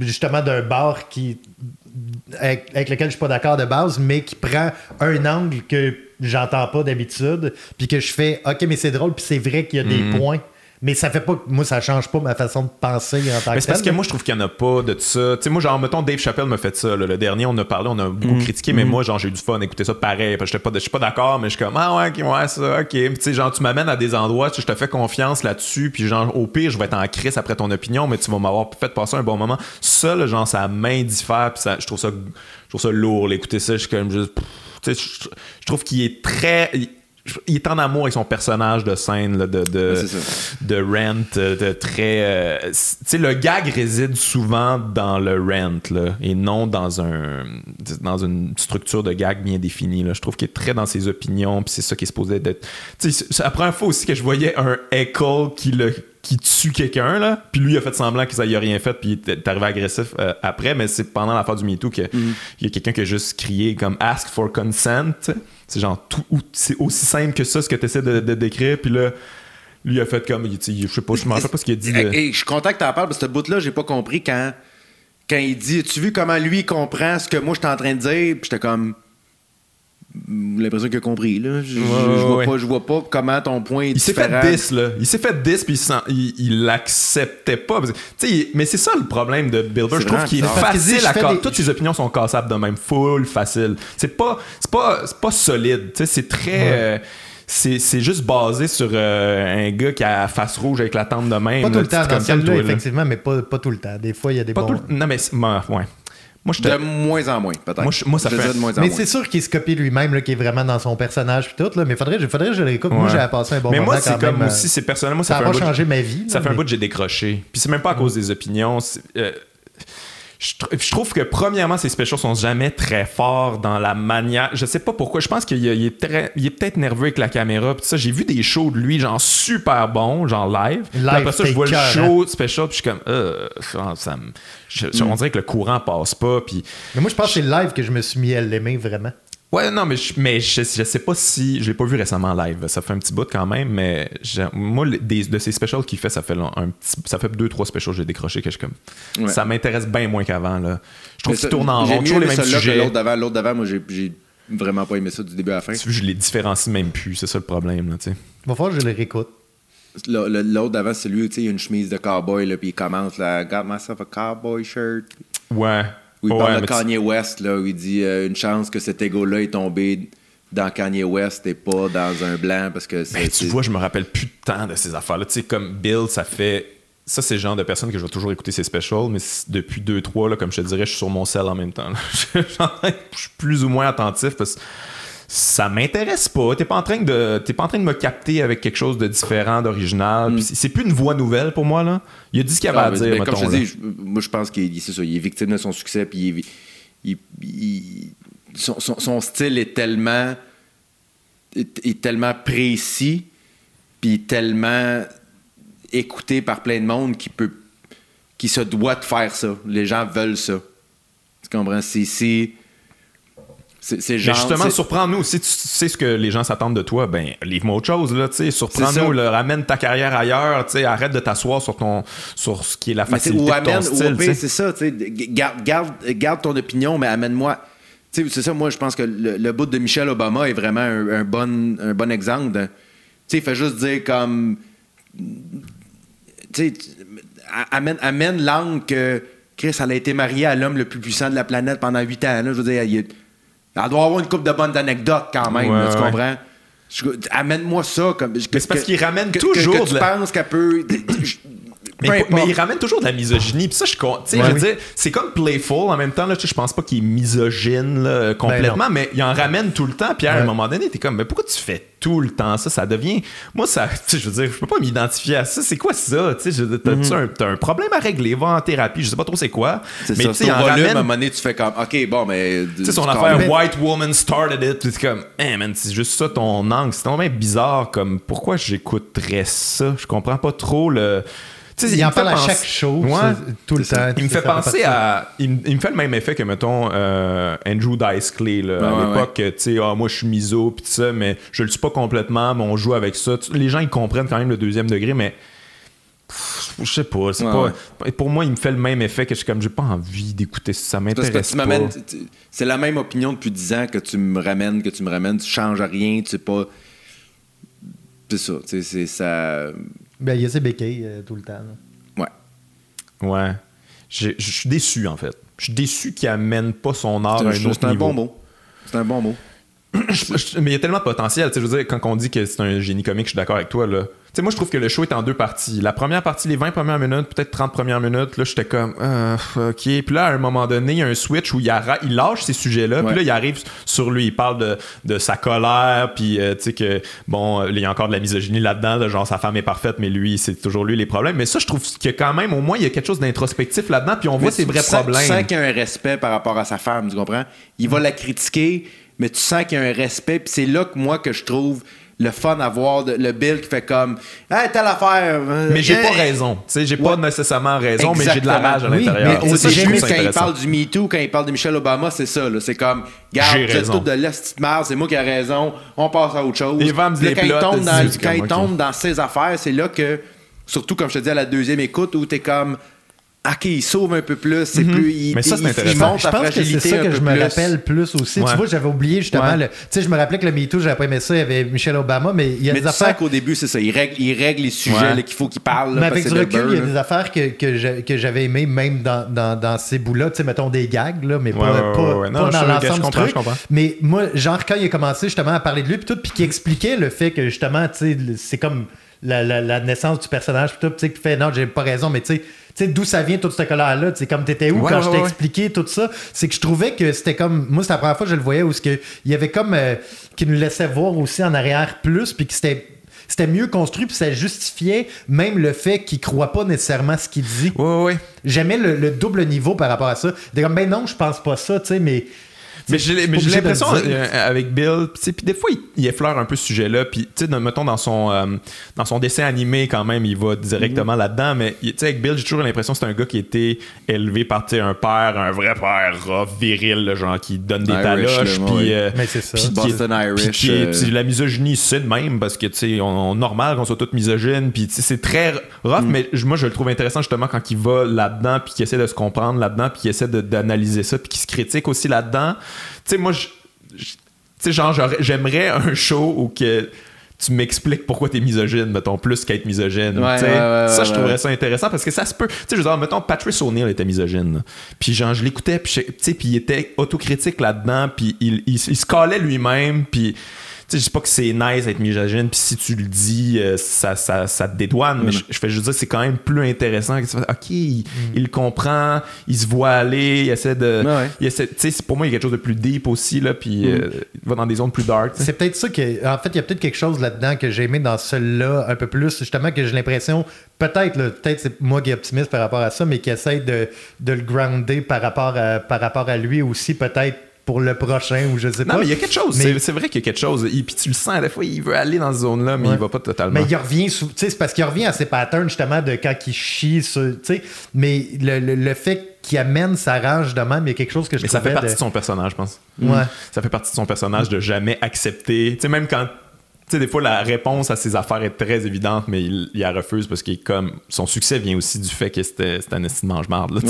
justement d'un bar qui avec, avec lequel je suis pas d'accord de base, mais qui prend un angle que j'entends pas d'habitude, puis que je fais OK, mais c'est drôle, puis c'est vrai qu'il y a Mhm. des points. Mais ça fait pas. Moi, ça change pas ma façon de penser en tant Mais que c'est parce que moi, je trouve qu'il n'y en a pas de ça. Tu sais, moi, genre, mettons, Dave Chappelle me fait ça. là. Le dernier, on a parlé, on a beaucoup critiqué, mais moi, genre, j'ai eu du fun à écouter ça pareil. Parce que je suis pas d'accord, mais je suis comme, ah ouais, ok, ouais, ça, ok. Puis, tu sais, genre, tu m'amènes à des endroits, tu sais, je te fais confiance là-dessus, puis genre, au pire, je vais être en crise après ton opinion, mais tu vas m'avoir fait passer un bon moment. Ça, là, genre, ça m'indiffère, puis ça, je trouve ça, je trouve ça lourd, là, écouter ça. Je suis comme juste, pff, tu sais, je, je trouve qu'il est très. Il- est en amour avec son personnage de scène là, de, de, Rent, euh, de très. euh, tu sais, le gag réside souvent dans le Rent, là, et non dans un dans une structure de gag bien définie. Là. Je trouve qu'il est très dans ses opinions, puis c'est ça qui est supposé d'être. Tu sais, c'est la première fois aussi que je voyais un Echo qui le qui tue quelqu'un là puis lui il a fait semblant qu'il y a rien fait puis il est arrivé agressif euh, après mais c'est pendant l'affaire du MeToo qu'il y a quelqu'un qui a juste crié comme ask for consent. C'est genre tout ou- c'est aussi simple que ça ce que tu essaies de, décrire puis là lui a fait comme je sais pas je m'en rappelle pas ce qu'il a dit Et, je suis content que tu en parles parce que ce bout-là, j'ai pas compris quand, quand il dit Tu vu comment lui comprend ce que moi je suis en train de dire? Puis j'étais comme. L'impression qu'il a compris, là. Je, je- Ouais, je vois ouais. pas, je vois pas comment ton point est Il s'est différent. fait 10 là. Il s'est fait 10 puis il s'en- il il l'acceptait pas. Mais c'est ça le problème de Bill Burr. C'est Je trouve qu'il est facile à casser. des- Toutes ses opinions sont cassables de même. Full facile. C'est pas, c'est pas, c'est pas solide. Tu sais, c'est très. euh, c'est, c'est juste basé sur euh, un gars qui a la face rouge avec la tente de même. Pas tout le temps te dans là. effectivement, mais pas, pas tout le temps. Des fois, il y a des Pas bons. tout le- Non, mais ouais. Moi, je te. De moins en moins, peut-être. Moi, moi, ça Je fait- de moins en Mais c'est sûr qu'il se copie lui-même, qui est vraiment dans son personnage puis tout. Là. Mais faudrait, faudrait que je l'écoute. Moi, Ouais. j'ai passé un bon mais moment moi, c'est comme même, euh, aussi, c'est personnellement, Ça ça, un pas bout de- changé ma vie. Ça là, fait un mais- bout que j'ai décroché. Puis c'est même pas à cause des opinions. c'est- euh, je, tr- je trouve que premièrement ses specials sont jamais très forts dans la manière je sais pas pourquoi je pense qu'il est très il est peut-être nerveux avec la caméra puis ça. J'ai vu des shows de lui genre super bons genre live, Live, après ça je vois le show special puis je suis comme euh, ça, me- je- on dirait que le courant passe pas puis Mais moi, je pense que c'est le live que je me suis mis à l'aimer vraiment. Ouais, non, mais, je, mais je, je sais pas si. Je l'ai pas vu récemment live. Ça fait un petit bout quand même, mais j'ai- moi, les- des- de ces specials qu'il fait, ça fait long- un petit. Ça fait deux, trois specials que j'ai décroché que je suis comme. Ouais. Ça m'intéresse bien moins qu'avant, là. Je trouve qu'il tourne en rond, mieux toujours les mêmes sujets. L'autre d'avant, l'autre d'avant, moi, j'ai vraiment pas aimé ça du début à la fin. Tu vois, je les différencie même plus. C'est ça le problème, là, tu sais. Il va falloir que je le réécoute. L'autre d'avant, c'est lui, tu sais, il a une chemise de cowboy, là, puis il commence, là, Got myself a cowboy shirt. Ouais. Où il Ouais, parle de Kanye West, là, où il dit euh, une chance que cet ego-là est tombé dans Kanye West et pas dans un blanc parce que c'est. Ben, tu vois, je me rappelle plus tant de ces affaires-là. Tu sais, comme Bill, ça fait. Ça, c'est le genre de personne que je vais toujours écouter ses specials, mais depuis 2-3, là, comme je te dirais, je suis sur mon sel en même temps. je suis plus ou moins attentif parce que ça m'intéresse pas. T'es pas en train de t'es pas en train de me capter avec quelque chose de différent, d'original. Puis c'est plus une voix nouvelle pour moi là. Il a dit ce qu'il avait Ah, à dire. mettons, comme je te dis, moi je pense qu'il c'est ça, il est victime de son succès, puis il est- il- il- son, son- son style est tellement est, est tellement précis, puis tellement écouté par plein de monde qui peut qui se doit de faire ça. Les gens veulent ça. Tu comprends? C'est c'est Mais justement, surprends-nous. Si tu sais ce que les gens s'attendent de toi, ben livre-moi autre chose, là, tu sais. Surprends-nous, ramène ta carrière ailleurs, tu sais. Arrête de t'asseoir sur ton sur ce qui est la facilité ou de amène, ton style, c'est ça, tu sais, g- garde, garde, garde ton opinion, mais amène-moi. C'est ça, moi, je pense que le, le bout de Michelle Obama est vraiment un, un bon, un bon exemple. Tu sais, il fait juste dire comme. Tu sais, amène, amène l'angle que Chris, elle a été mariée à l'homme le plus puissant de la planète pendant huit ans. Là, je veux dire, il, elle doit avoir une couple de bonnes anecdotes quand même, Ouais, là, tu comprends? Je- Amène-moi ça. Comme, Mais c'est parce qu'il ramène que- toujours Que, de tu la- penses qu'elle peut. Mais, il ramène toujours de la misogynie. Puis ça, je, con- tu sais, Ouais, je veux oui. dire, c'est comme playful en même temps. Là, tu je pense pas qu'il est misogyne là, complètement, mais il en ramène tout le temps. Puis à un moment donné, t'es comme, mais pourquoi tu fais tout le temps ça? Ça devient. Moi, ça, tu je veux dire, je peux pas m'identifier à ça. C'est quoi ça? Tu dire, t'as-tu un, t'as un problème à régler? Va en thérapie. Je sais pas trop c'est quoi. Mais tu sais, volume, ramène- à un moment donné, tu fais comme, OK, bon, mais... tu sais, son affaire White Woman started it, puis c'est comme, hey man, c'est juste ça ton angle. C'est tellement bizarre, comme, pourquoi j'écouterais ça? Je comprends pas trop le. Il en me fait parle à penser- chaque show, Ouais. tout le temps. Il me fait penser à. Il, me- il me fait le même effet que, mettons, euh, Andrew Dice Clay, là, Ouais, à ouais, l'époque, tu sais, ah, moi je suis miso, puis tout ça, mais je le suis pas complètement, mais on joue avec ça. Les gens, ils comprennent quand même le deuxième degré, mais. Je sais pas, c'est Ouais, pas. Pour moi, il me fait le même effet que je suis comme, j'ai pas envie d'écouter ça, ça Parce que m'intéresse tu pas. C'est la même opinion depuis 10 ans que tu me ramènes, que tu me ramènes. Tu changes rien, tu sais pas... C'est ça, tu sais, c'est ça... Ben, il y a ses béquilles euh, tout le temps. là. Ouais. Ouais. Je suis déçu, en fait. Je suis déçu qu'il amène pas son art à un, un autre c'est un niveau. bon mot. C'est un bon mot. Mais il y a tellement de potentiel. Je veux dire, quand on dit que c'est un génie comique, je suis d'accord avec toi. Là. Tu sais, moi, je trouve que le show est en deux parties. La première partie, les 20 premières minutes, peut-être 30 premières minutes, là, j'étais comme, euh, OK. Puis là, à un moment donné, il y a un switch où il, lâche ces sujets-là. Puis là, il arrive sur lui. Il parle de, de sa colère. Puis, euh, tu sais, que, bon, euh, il y a encore de la misogynie là-dedans. de genre, sa femme est parfaite, mais lui, c'est toujours lui les problèmes. Mais ça, je trouve a quand même, au moins, il y a quelque chose d'introspectif là-dedans. Puis on voit ses vrais problèmes. Tu sens qu'il y a un respect par rapport à sa femme, tu comprends? Il va la critiquer, mais tu sens qu'il y a un respect. Puis c'est là que moi que je trouve le fun à voir le Bill qui fait comme Hey, telle affaire. euh, Mais j'ai pas raison. Tu sais, j'ai pas Ouais. nécessaiment raison, mais j'ai de la rage à l'intérieur. mais quand il parle du MeToo, quand il parle de Michelle Obama, c'est ça. là. C'est comme, garde, raison. tous de l'est, merde, c'est moi qui ai raison, on passe à autre chose. Quand il tombe, dans ses affaires, c'est là que, surtout comme je te dis à la deuxième écoute, où t'es comme, OK, il sauve un peu plus, c'est plus. Il, Mhm. Mais ça, c'est il- il intéressant. montre Je pense que c'est ça que je me plus. rappelle plus aussi. Ouais. Tu vois, j'avais oublié justement. Ouais. le- Tu sais, je me rappelais que le MeToo, j'avais pas aimé ça. Il y avait Michelle Obama, mais il y a Mais des tu affaires. qu'au début, c'est ça. Il règle, il règle les sujets Ouais. là, qu'il faut qu'il parle. là, Mais avec du recul, il y a des affaires que, que j'a- que j'avais aimées, même dans, dans, dans ces bouts-là. Tu sais, mettons des gags, là, mais pas, pas, ouais, ouais. Non, pas je- dans l'ensemble du truc. Mais moi, genre, quand il a commencé justement à parler de lui, puis tout, puis qu'il expliquait le fait que justement, tu sais, c'est comme la, la- la naissance du personnage, puis tout, tu sais, qu'il fait non, j'ai pas raison, mais tu sais. Tu sais, d'où ça vient toute cette colère-là? Tu sais, comme t'étais où Ouais, quand ouais, je t'ai ouais. expliqué tout ça? C'est que je trouvais que c'était comme. Moi, c'est la première fois que je le voyais où ce que, il y avait comme. euh, qui nous laissait voir aussi en arrière plus, puis que c'était c'était mieux construit, puis ça justifiait même le fait qu'il croit pas nécessairement ce qu'il dit. Ouais, ouais, ouais. J'aimais le, le double niveau par rapport à ça. Des comme, ben non, je pense pas ça, tu sais, mais. Mais j'ai l'impression euh, avec Bill, puis des fois il, il effleure un peu ce sujet-là, puis tu sais, dans- mettons dans son euh, dans son dessin animé quand même, il va directement là-dedans, mais tu sais avec Bill, j'ai toujours l'impression que c'est un gars qui a été élevé par tu sais, un père, un vrai père rough, viril, le genre qui donne des Irish, taloches, puis ouais. euh, Mais c'est ça. puis qui est- Boston Irish, euh, puis la misogynie c'est de même parce que tu sais on, on- normal qu'on soit tous misogynes, puis tu sais, c'est très rough, Mm. mais moi je le trouve intéressant justement quand il va là-dedans, puis qu'il essaie de se comprendre là-dedans, puis qu'il essaie d'analyser ça, puis qu'il se critique aussi là-dedans. Tu sais moi je tu sais, genre, j'aimerais un show où que tu m'expliques pourquoi t'es misogyne, mettons, plus qu'être misogyne. Ouais, tu sais. ouais, ouais, ça, je trouverais ça intéressant parce que ça se peut. Tu sais, je veux dire, mettons, Patrice O'Neill était misogyne. Puis, genre, je l'écoutais, puis, je- tu sais, puis il était autocritique là-dedans, puis il, il, il se calait lui-même, puis. Je dis pas que c'est nice d'être misogyne, puis si tu le dis, euh, ça, ça, ça te dédouane, mais je, je fais juste dire c'est quand même plus intéressant que tu fasses, OK, il, il le comprend, il se voit aller, il essaie de. Ouais, il essaie- tu sais, c'est- pour moi, il y a quelque chose de plus deep aussi, là, puis euh, il va dans des zones plus dark. C'est peut-être ça que. En fait, il y a peut-être quelque chose là-dedans que j'ai aimé dans celui-là un peu plus. Justement, que j'ai l'impression, peut-être, peut-être c'est moi qui est optimiste par rapport à ça, mais qui essaie de, de le grounder par rapport à, par rapport à lui aussi, peut-être pour le prochain ou je sais pas. Non, mais il y a quelque chose. Mais- C'est- vrai qu'il y a quelque chose. Et puis tu le sens, des fois, il veut aller dans cette zone-là, mais Ouais. il va pas totalement. Mais il revient sous. Tu sais, c'est parce qu'il revient à ses patterns, justement, de quand il chie sur. Tu sais, mais le, le, le fait qu'il amène sa rage de même, il y a quelque chose que je Mais ça fait partie de son personnage, je pense. Ouais. Ça fait partie de son personnage de jamais accepter. Tu sais, même quand. Sais, des fois, la réponse à ses affaires est très évidente, mais il, il la refuse parce qu'il est comme. Son succès vient aussi du fait que c'était un esti de mange-marde.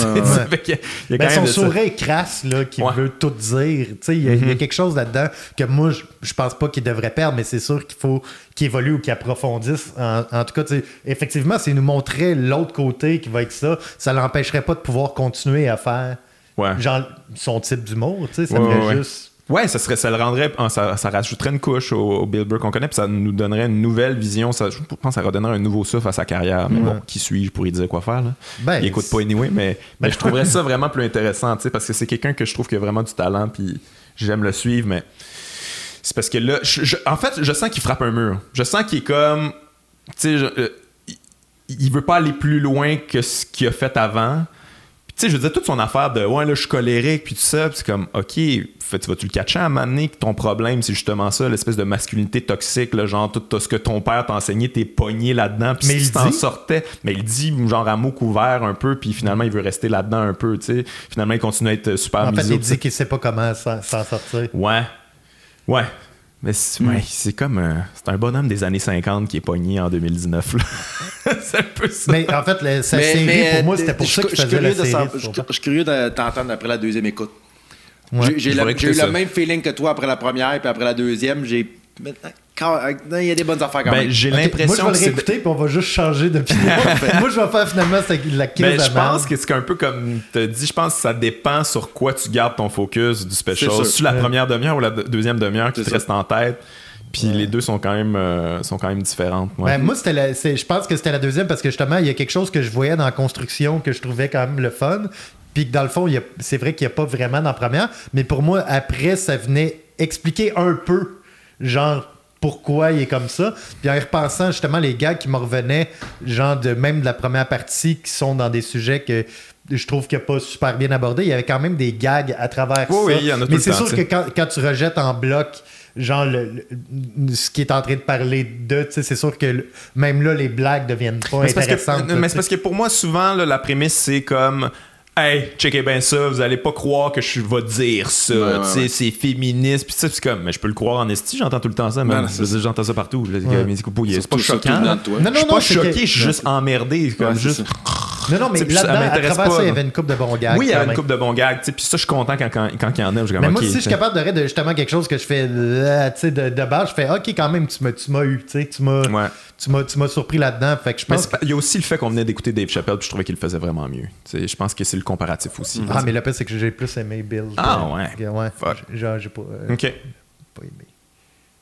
son sourire crasse, là, qui Ouais. Mm-hmm. veut tout dire. Tu sais, il y, a- y a quelque chose là-dedans que moi, je, je pense pas qu'il devrait perdre, mais c'est sûr qu'il faut qu'il évolue ou qu'il approfondisse. En, en tout cas, effectivement, s'il nous montrait l'autre côté qui va être ça, ça l'empêcherait pas de pouvoir continuer à faire Ouais. genre son type d'humour. Tu sais, ça ouais. juste. Ouais, ça serait, ça le rendrait, ça, ça rajouterait une couche au, au Bill Burr qu'on connaît, puis ça nous donnerait une nouvelle vision. Ça, je pense que ça redonnerait un nouveau souffle à sa carrière. Mais Ouais. bon, qui suis-je pour lui dire quoi faire là? Ben, Il écoute pas anyway, mais, mais je trouverais ça vraiment plus intéressant, parce que c'est quelqu'un que je trouve qui a vraiment du talent, puis j'aime le suivre, mais c'est parce que là, je- je- en fait, je sens qu'il frappe un mur. Je sens qu'il est comme, tu sais, euh, il, veut pas aller plus loin que ce qu'il a fait avant. Tu sais, je veux dire, toute son affaire de ouais, là, je suis colérique, puis tout ça, puis c'est comme, ok, fait, tu vas-tu le catcher à un moment donné? Que ton problème, c'est justement ça, l'espèce de masculinité toxique, là, genre, tout tout ce que ton père t'a enseigné, t'es pogné là-dedans, puis Mais si il t'en sortais, mais il dit, genre, à mots couverts un peu, puis finalement, il veut rester là-dedans un peu, tu sais. Finalement, il continue à être super En fait, il dit qu'il sait pas comment s'en sortir. Ouais. Ouais. Mais c'est ouais, c'est comme. euh, c'est un bonhomme des années 50 qui est pogné en 2019. là. c'est un peu ça. Mais en fait, le- sa série, pour moi, c'était pour je- ça je qu'il faisait la série. je suis curieux de t'entendre après la deuxième écoute. Ouais. J'ai- eu le même feeling que toi après la première, puis après la deuxième, j'ai. Maintenant, quand- Il y a des bonnes affaires quand Ben, même. j'ai l'impression Moi, je que vais le c'est. réécouter, puis on va juste changer d'opinion. moi, je vais faire finalement la crise Ben, de je pense que c'est un peu comme tu dit, je pense que ça dépend sur quoi tu gardes ton focus du special. C'est sûr. Sur la Ouais. première demi-heure ou la deux- deuxième demi-heure qui te reste en tête. Puis les deux sont quand même, euh, sont quand même différentes. ouais. Ben, moi, c'était la- c'est- je pense que c'était la deuxième parce que justement, il y a quelque chose que je voyais dans la construction que je trouvais quand même le fun. Puis que dans le fond, il y a- c'est vrai qu'il n'y a pas vraiment dans la première. Mais pour moi, après, ça venait expliquer un peu, genre, pourquoi il est comme ça. Puis en y repensant, justement, les gars qui me revenaient, genre, de même de la première partie, qui sont dans des sujets que je trouve qu'il n'y a pas super bien abordé, il y avait quand même des gags à travers Oui, ça. oui, il y en a Mais c'est sûr que quand, quand tu rejettes en bloc, genre, le, le- ce qui est en train de parler de, tu sais, c'est sûr que le- même là, les blagues deviennent pas Mais parce, intéressantes. que, là, mais c'est parce que pour moi, souvent, là, la prémisse, c'est comme Hey, checkez bien ça, vous allez pas croire que je vais dire ça. Ouais, ouais, tu sais, ouais. c'est féministe. Puis ça, c'est comme, mais je peux le croire en esti, j'entends tout le temps ça. Même. Je j'entends ça partout. Ouais. mais c'est pas- choquant. toi. Non, Je non, suis non, pas choqué, je suis juste emmerdé. Comme juste... Non, non, mais là-dedans, à travers ça, il y avait une coupe de bons gags. Oui, il y quand a une coupe de bons gags. Puis ça, je suis content quand, quand, quand il y en a. Mais moi, si je suis capable de de justement quelque chose que je fais de, de base, je fais OK, quand même, tu m'as, eu, tu sais, tu m'as, tu m'as, tu m'as surpris là-dedans. Fait que je pense. il y a aussi le fait qu'on venait d'écouter Dave Chappelle, puis je trouvais qu'il le faisait vraiment mieux. Je pense que c'est le comparatif aussi. Ah, mais le pire, c'est que j'ai plus aimé Bill. Ah, ouais. ouais. Genre, j'ai pas, euh, Ok. pas aimé.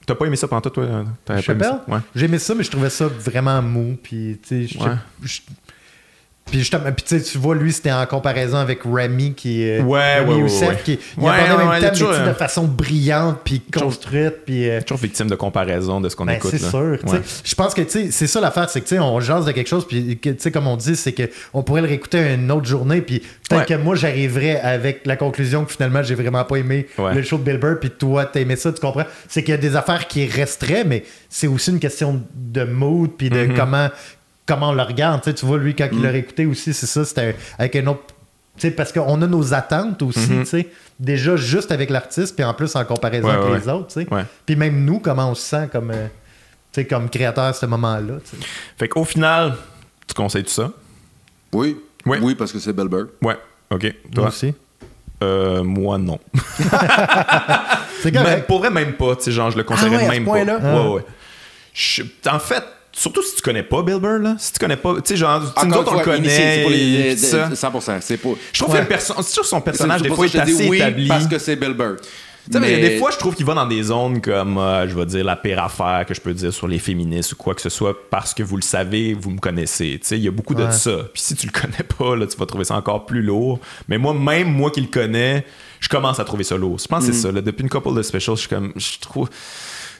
T'as pas aimé ça pendant toi? Aimé Chappelle? Ouais. J'ai aimé ça, mais je trouvais ça vraiment mou. Puis, tu sais, Puis justement, puis tu sais, tu vois, lui, c'était en comparaison avec Remy qui euh, Ouais, Remy ouais, Youssef, ouais. qui il Ouais, abordait même thème, toujours, de façon brillante, puis construite, puis... euh, Toujours victime de comparaison de ce qu'on ben, écoute. c'est là. sûr. Je pense que tu sais, c'est ça l'affaire, c'est que tu sais, on jase de quelque chose, puis que, tu sais, comme on dit, c'est qu'on pourrait le réécouter une autre journée, puis peut-être que moi, j'arriverais avec la conclusion que finalement, j'ai vraiment pas aimé le show de Bill Burr, puis toi, t'as aimé ça, tu comprends? C'est qu'il y a des affaires qui resteraient, mais c'est aussi une question de mood, puis Mm-hmm. de comment, comment on le regarde. Tu sais, tu vois, lui, quand Mm. il l'a réécouté aussi, c'est ça, c'était avec un autre. Tu sais, parce qu'on a nos attentes aussi, Mm-hmm. tu sais. Déjà, juste avec l'artiste, puis en plus en comparaison Ouais, avec ouais, les autres, tu sais. Ouais. Puis même nous, comment on se sent comme, euh, tu sais, comme créateur à ce moment-là. Fait qu'au final, tu conseilles tout ça? Oui. Oui. Oui, parce que c'est Bill Burr. Ouais. OK. Moi Toi? aussi? Euh, moi, non. C'est pour vrai, même pas. Tu sais, genre, je le conseillerais Ah ouais, à ce même pas. point-là? Ouais, ouais. Je- en fait, surtout si tu connais pas Bill Burr, là. Si tu connais pas. Tu sais, genre, tu sais, nous autres, on le connaît. c'est pour les- ça. de- 100%. C'est pour. Je trouve Ouais. que le perso- c'est sûr que son personnage, des fois, est assez oui, établi. Parce que c'est Bill Burr. Tu sais, mais des fois, je trouve qu'il va dans des zones comme, euh, je vais dire, la pire affaire que je peux dire sur les féministes ou quoi que ce soit, parce que vous le savez, vous me connaissez. Tu sais, il y a beaucoup de ça. Puis si tu le connais pas, là, tu vas trouver ça encore plus lourd. Mais moi, même moi qui le connais, je commence à trouver ça lourd. Je pense que Mm. c'est ça. là. Depuis une couple de specials, je suis comme, je trouve.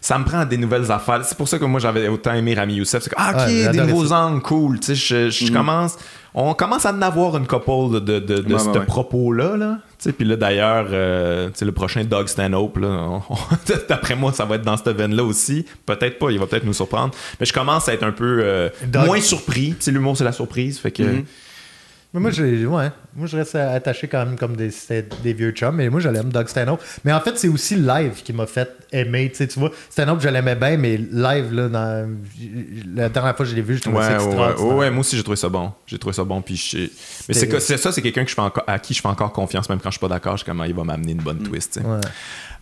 Ça me prend des nouvelles affaires. C'est pour ça que moi j'avais autant aimé Rami Youssef. C'est comme, ah, ok, Ouais, des nouveaux angles, cool. Tu sais, je, je commence. On commence à en avoir une couple de, de, de, de Ouais, ce ouais, propos-là. Là. Tu sais, Puis là, d'ailleurs, euh, tu sais, le prochain Dog Stanhope, là, on- on- d'après moi, ça va être dans cette veine-là aussi. Peut-être pas, il va peut-être nous surprendre. Mais je commence à être un peu euh, moins surpris. Tu sais, l'humour, c'est la surprise. Fait que. Mhm. Mais moi, j'ai- ouais. moi, je reste attaché quand même comme des, vieux chums. Mais moi, je l'aime, Doug Stanhope. Mais en fait, c'est aussi le live qui m'a fait aimer. Tu sais, tu vois, Stanhope, je l'aimais bien, mais live, là, dans, la dernière fois que je l'ai vu, je trouvais Ouais, ça ouais, ouais, ouais, moi aussi j'ai trouvé ça bon. J'ai trouvé ça bon. Puis je- Mais c'est ça, c'est quelqu'un que je fais encore- à qui je fais encore confiance, même quand je suis pas d'accord. Je suis comment il va m'amener une bonne twist. tu sais. Ouais.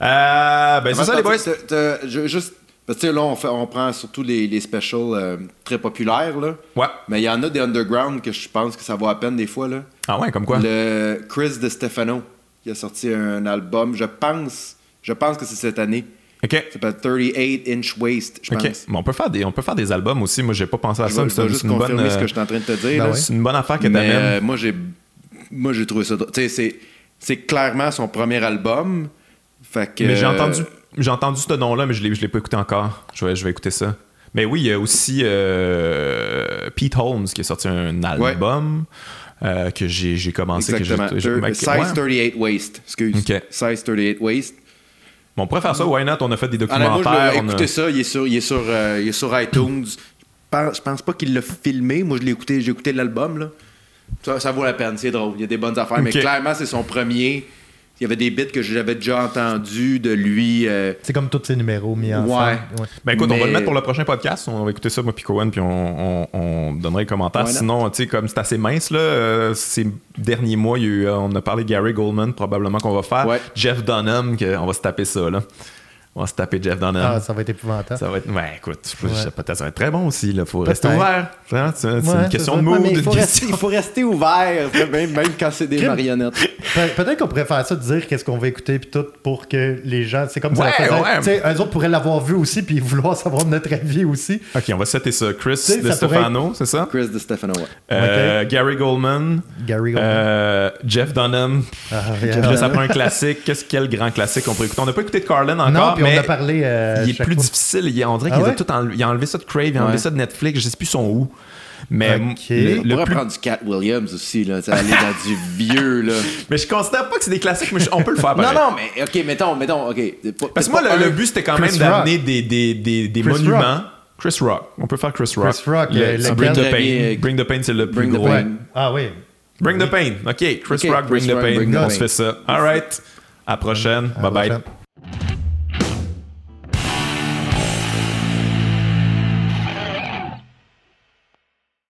Euh, ben c'est ça, les boys. Juste. Parce que là, on, fait, on prend surtout les, les specials euh, très populaires, là. Ouais. Mais il y en a des underground que je pense que ça vaut à peine des fois, là. Ah ouais, comme quoi? Le Chris de Stefano, qui a sorti un album, je pense, je pense que c'est cette année. Ok. Ça s'appelle 38 Inch Waist, je pense. Ok. Mais on peut faire des, on peut faire des albums aussi. Moi, j'ai pas pensé à Je ça. C'est juste une bonne, ce euh, que je suis en train de te dire. Ben ouais. c'est une bonne affaire que t'amènes. euh, moi, j'ai moi j'ai trouvé ça. Tu sais, c'est c'est clairement son premier album. Fait que, Mais j'ai euh, entendu, j'ai entendu ce nom-là, mais je l'ai, je l'ai pas écouté encore. Je vais, je vais écouter ça. Mais oui, il y a aussi euh, Pete Holmes qui a sorti un album euh, que j'ai, commencé. Que Exactement. mais- Size ouais. 38 Waist. Excuse. Size 38 Waist. Bon, on pourrait faire ça. Why not? On a fait des Ah, moi, documentaires. l'ai on a- ça. Il est sur, il est sur, euh, il est sur iTunes. Je pense, pas qu'il l'a filmé. Moi, je l'ai écouté. J'ai écouté l'album. Ça, ça vaut la peine. C'est drôle. Il y a des bonnes affaires. Mais clairement, c'est son premier. Il y avait des bits que j'avais déjà entendus de lui. euh, C'est comme tous ces numéros mis ensemble. Ouais. Ben écoute, on va le mettre pour le prochain podcast. On va écouter ça, moi, puis Cohen, puis on, on, on donnera les commentaires. Sinon, tu sais, comme c'est assez mince, là, euh, ces derniers mois, il y a eu, euh, on a parlé de Gary Goldman, probablement qu'on va faire. Ouais. Jeff Dunham, que- on va se taper ça, là. On va se taper Jeff Dunham. Ah, ça va être épouvantable. Ça va être. Ouais, écoute, je- Ouais. je- peut-être ça va être très bon aussi. Il faut rester ouvert. Hein, C'est c'est Ouais, une question de Ouais, mood. il une faut, question- rester, il faut rester ouvert, même, même quand c'est des marionnettes. Pe- Peut-être qu'on pourrait faire ça, de dire qu'est-ce qu'on va écouter puis tout pour que les gens, c'est comme Ouais, ça. faisait- ouais. Tu sais, eux autres pourraient l'avoir vu aussi puis vouloir savoir notre avis aussi. Ok, on va setter ça. Chris de Stefano, c'est ça? Chris de Stefano, ouais. Euh, Gary Goldman. Gary Goldman. euh, Jeff Dunham. Ah, yeah. là, ça prend un classique. Qu'est-ce quel grand classique on pourrait écouter? On n'a pas écouté de Carlin encore, non, puis mais on a parlé. euh, il est plus fois. difficile. Il, on dirait Ah qu'il ouais? a tout enlevé. Il a enlevé ça de Crave, il a enlevé Ouais. ça de Netflix. Je sais plus son où. Mais le, On le pourrait plus- prendre du Cat Williams aussi, là, aller dans du vieux, là. mais je considère pas que c'est des classiques, mais je- on peut le faire. Non, pareil. non, mais OK, mettons, mettons, OK. Parce que moi, le, un- le but, c'était quand Chris même Rock. d'amener des, des, des, des Chris monuments. Chris Rock. On peut faire Chris Rock. Chris Rock, Le- lequel? Bring the Pain. Bring the Pain, c'est le plus Bring the gros. Pain. Ah oui. Bring the Pain. OK. Chris Rock, Bring Chris the Rock, Pain. Bring the On Pain. se fait ça. All right. À la prochaine. À Bye bye. prochaine.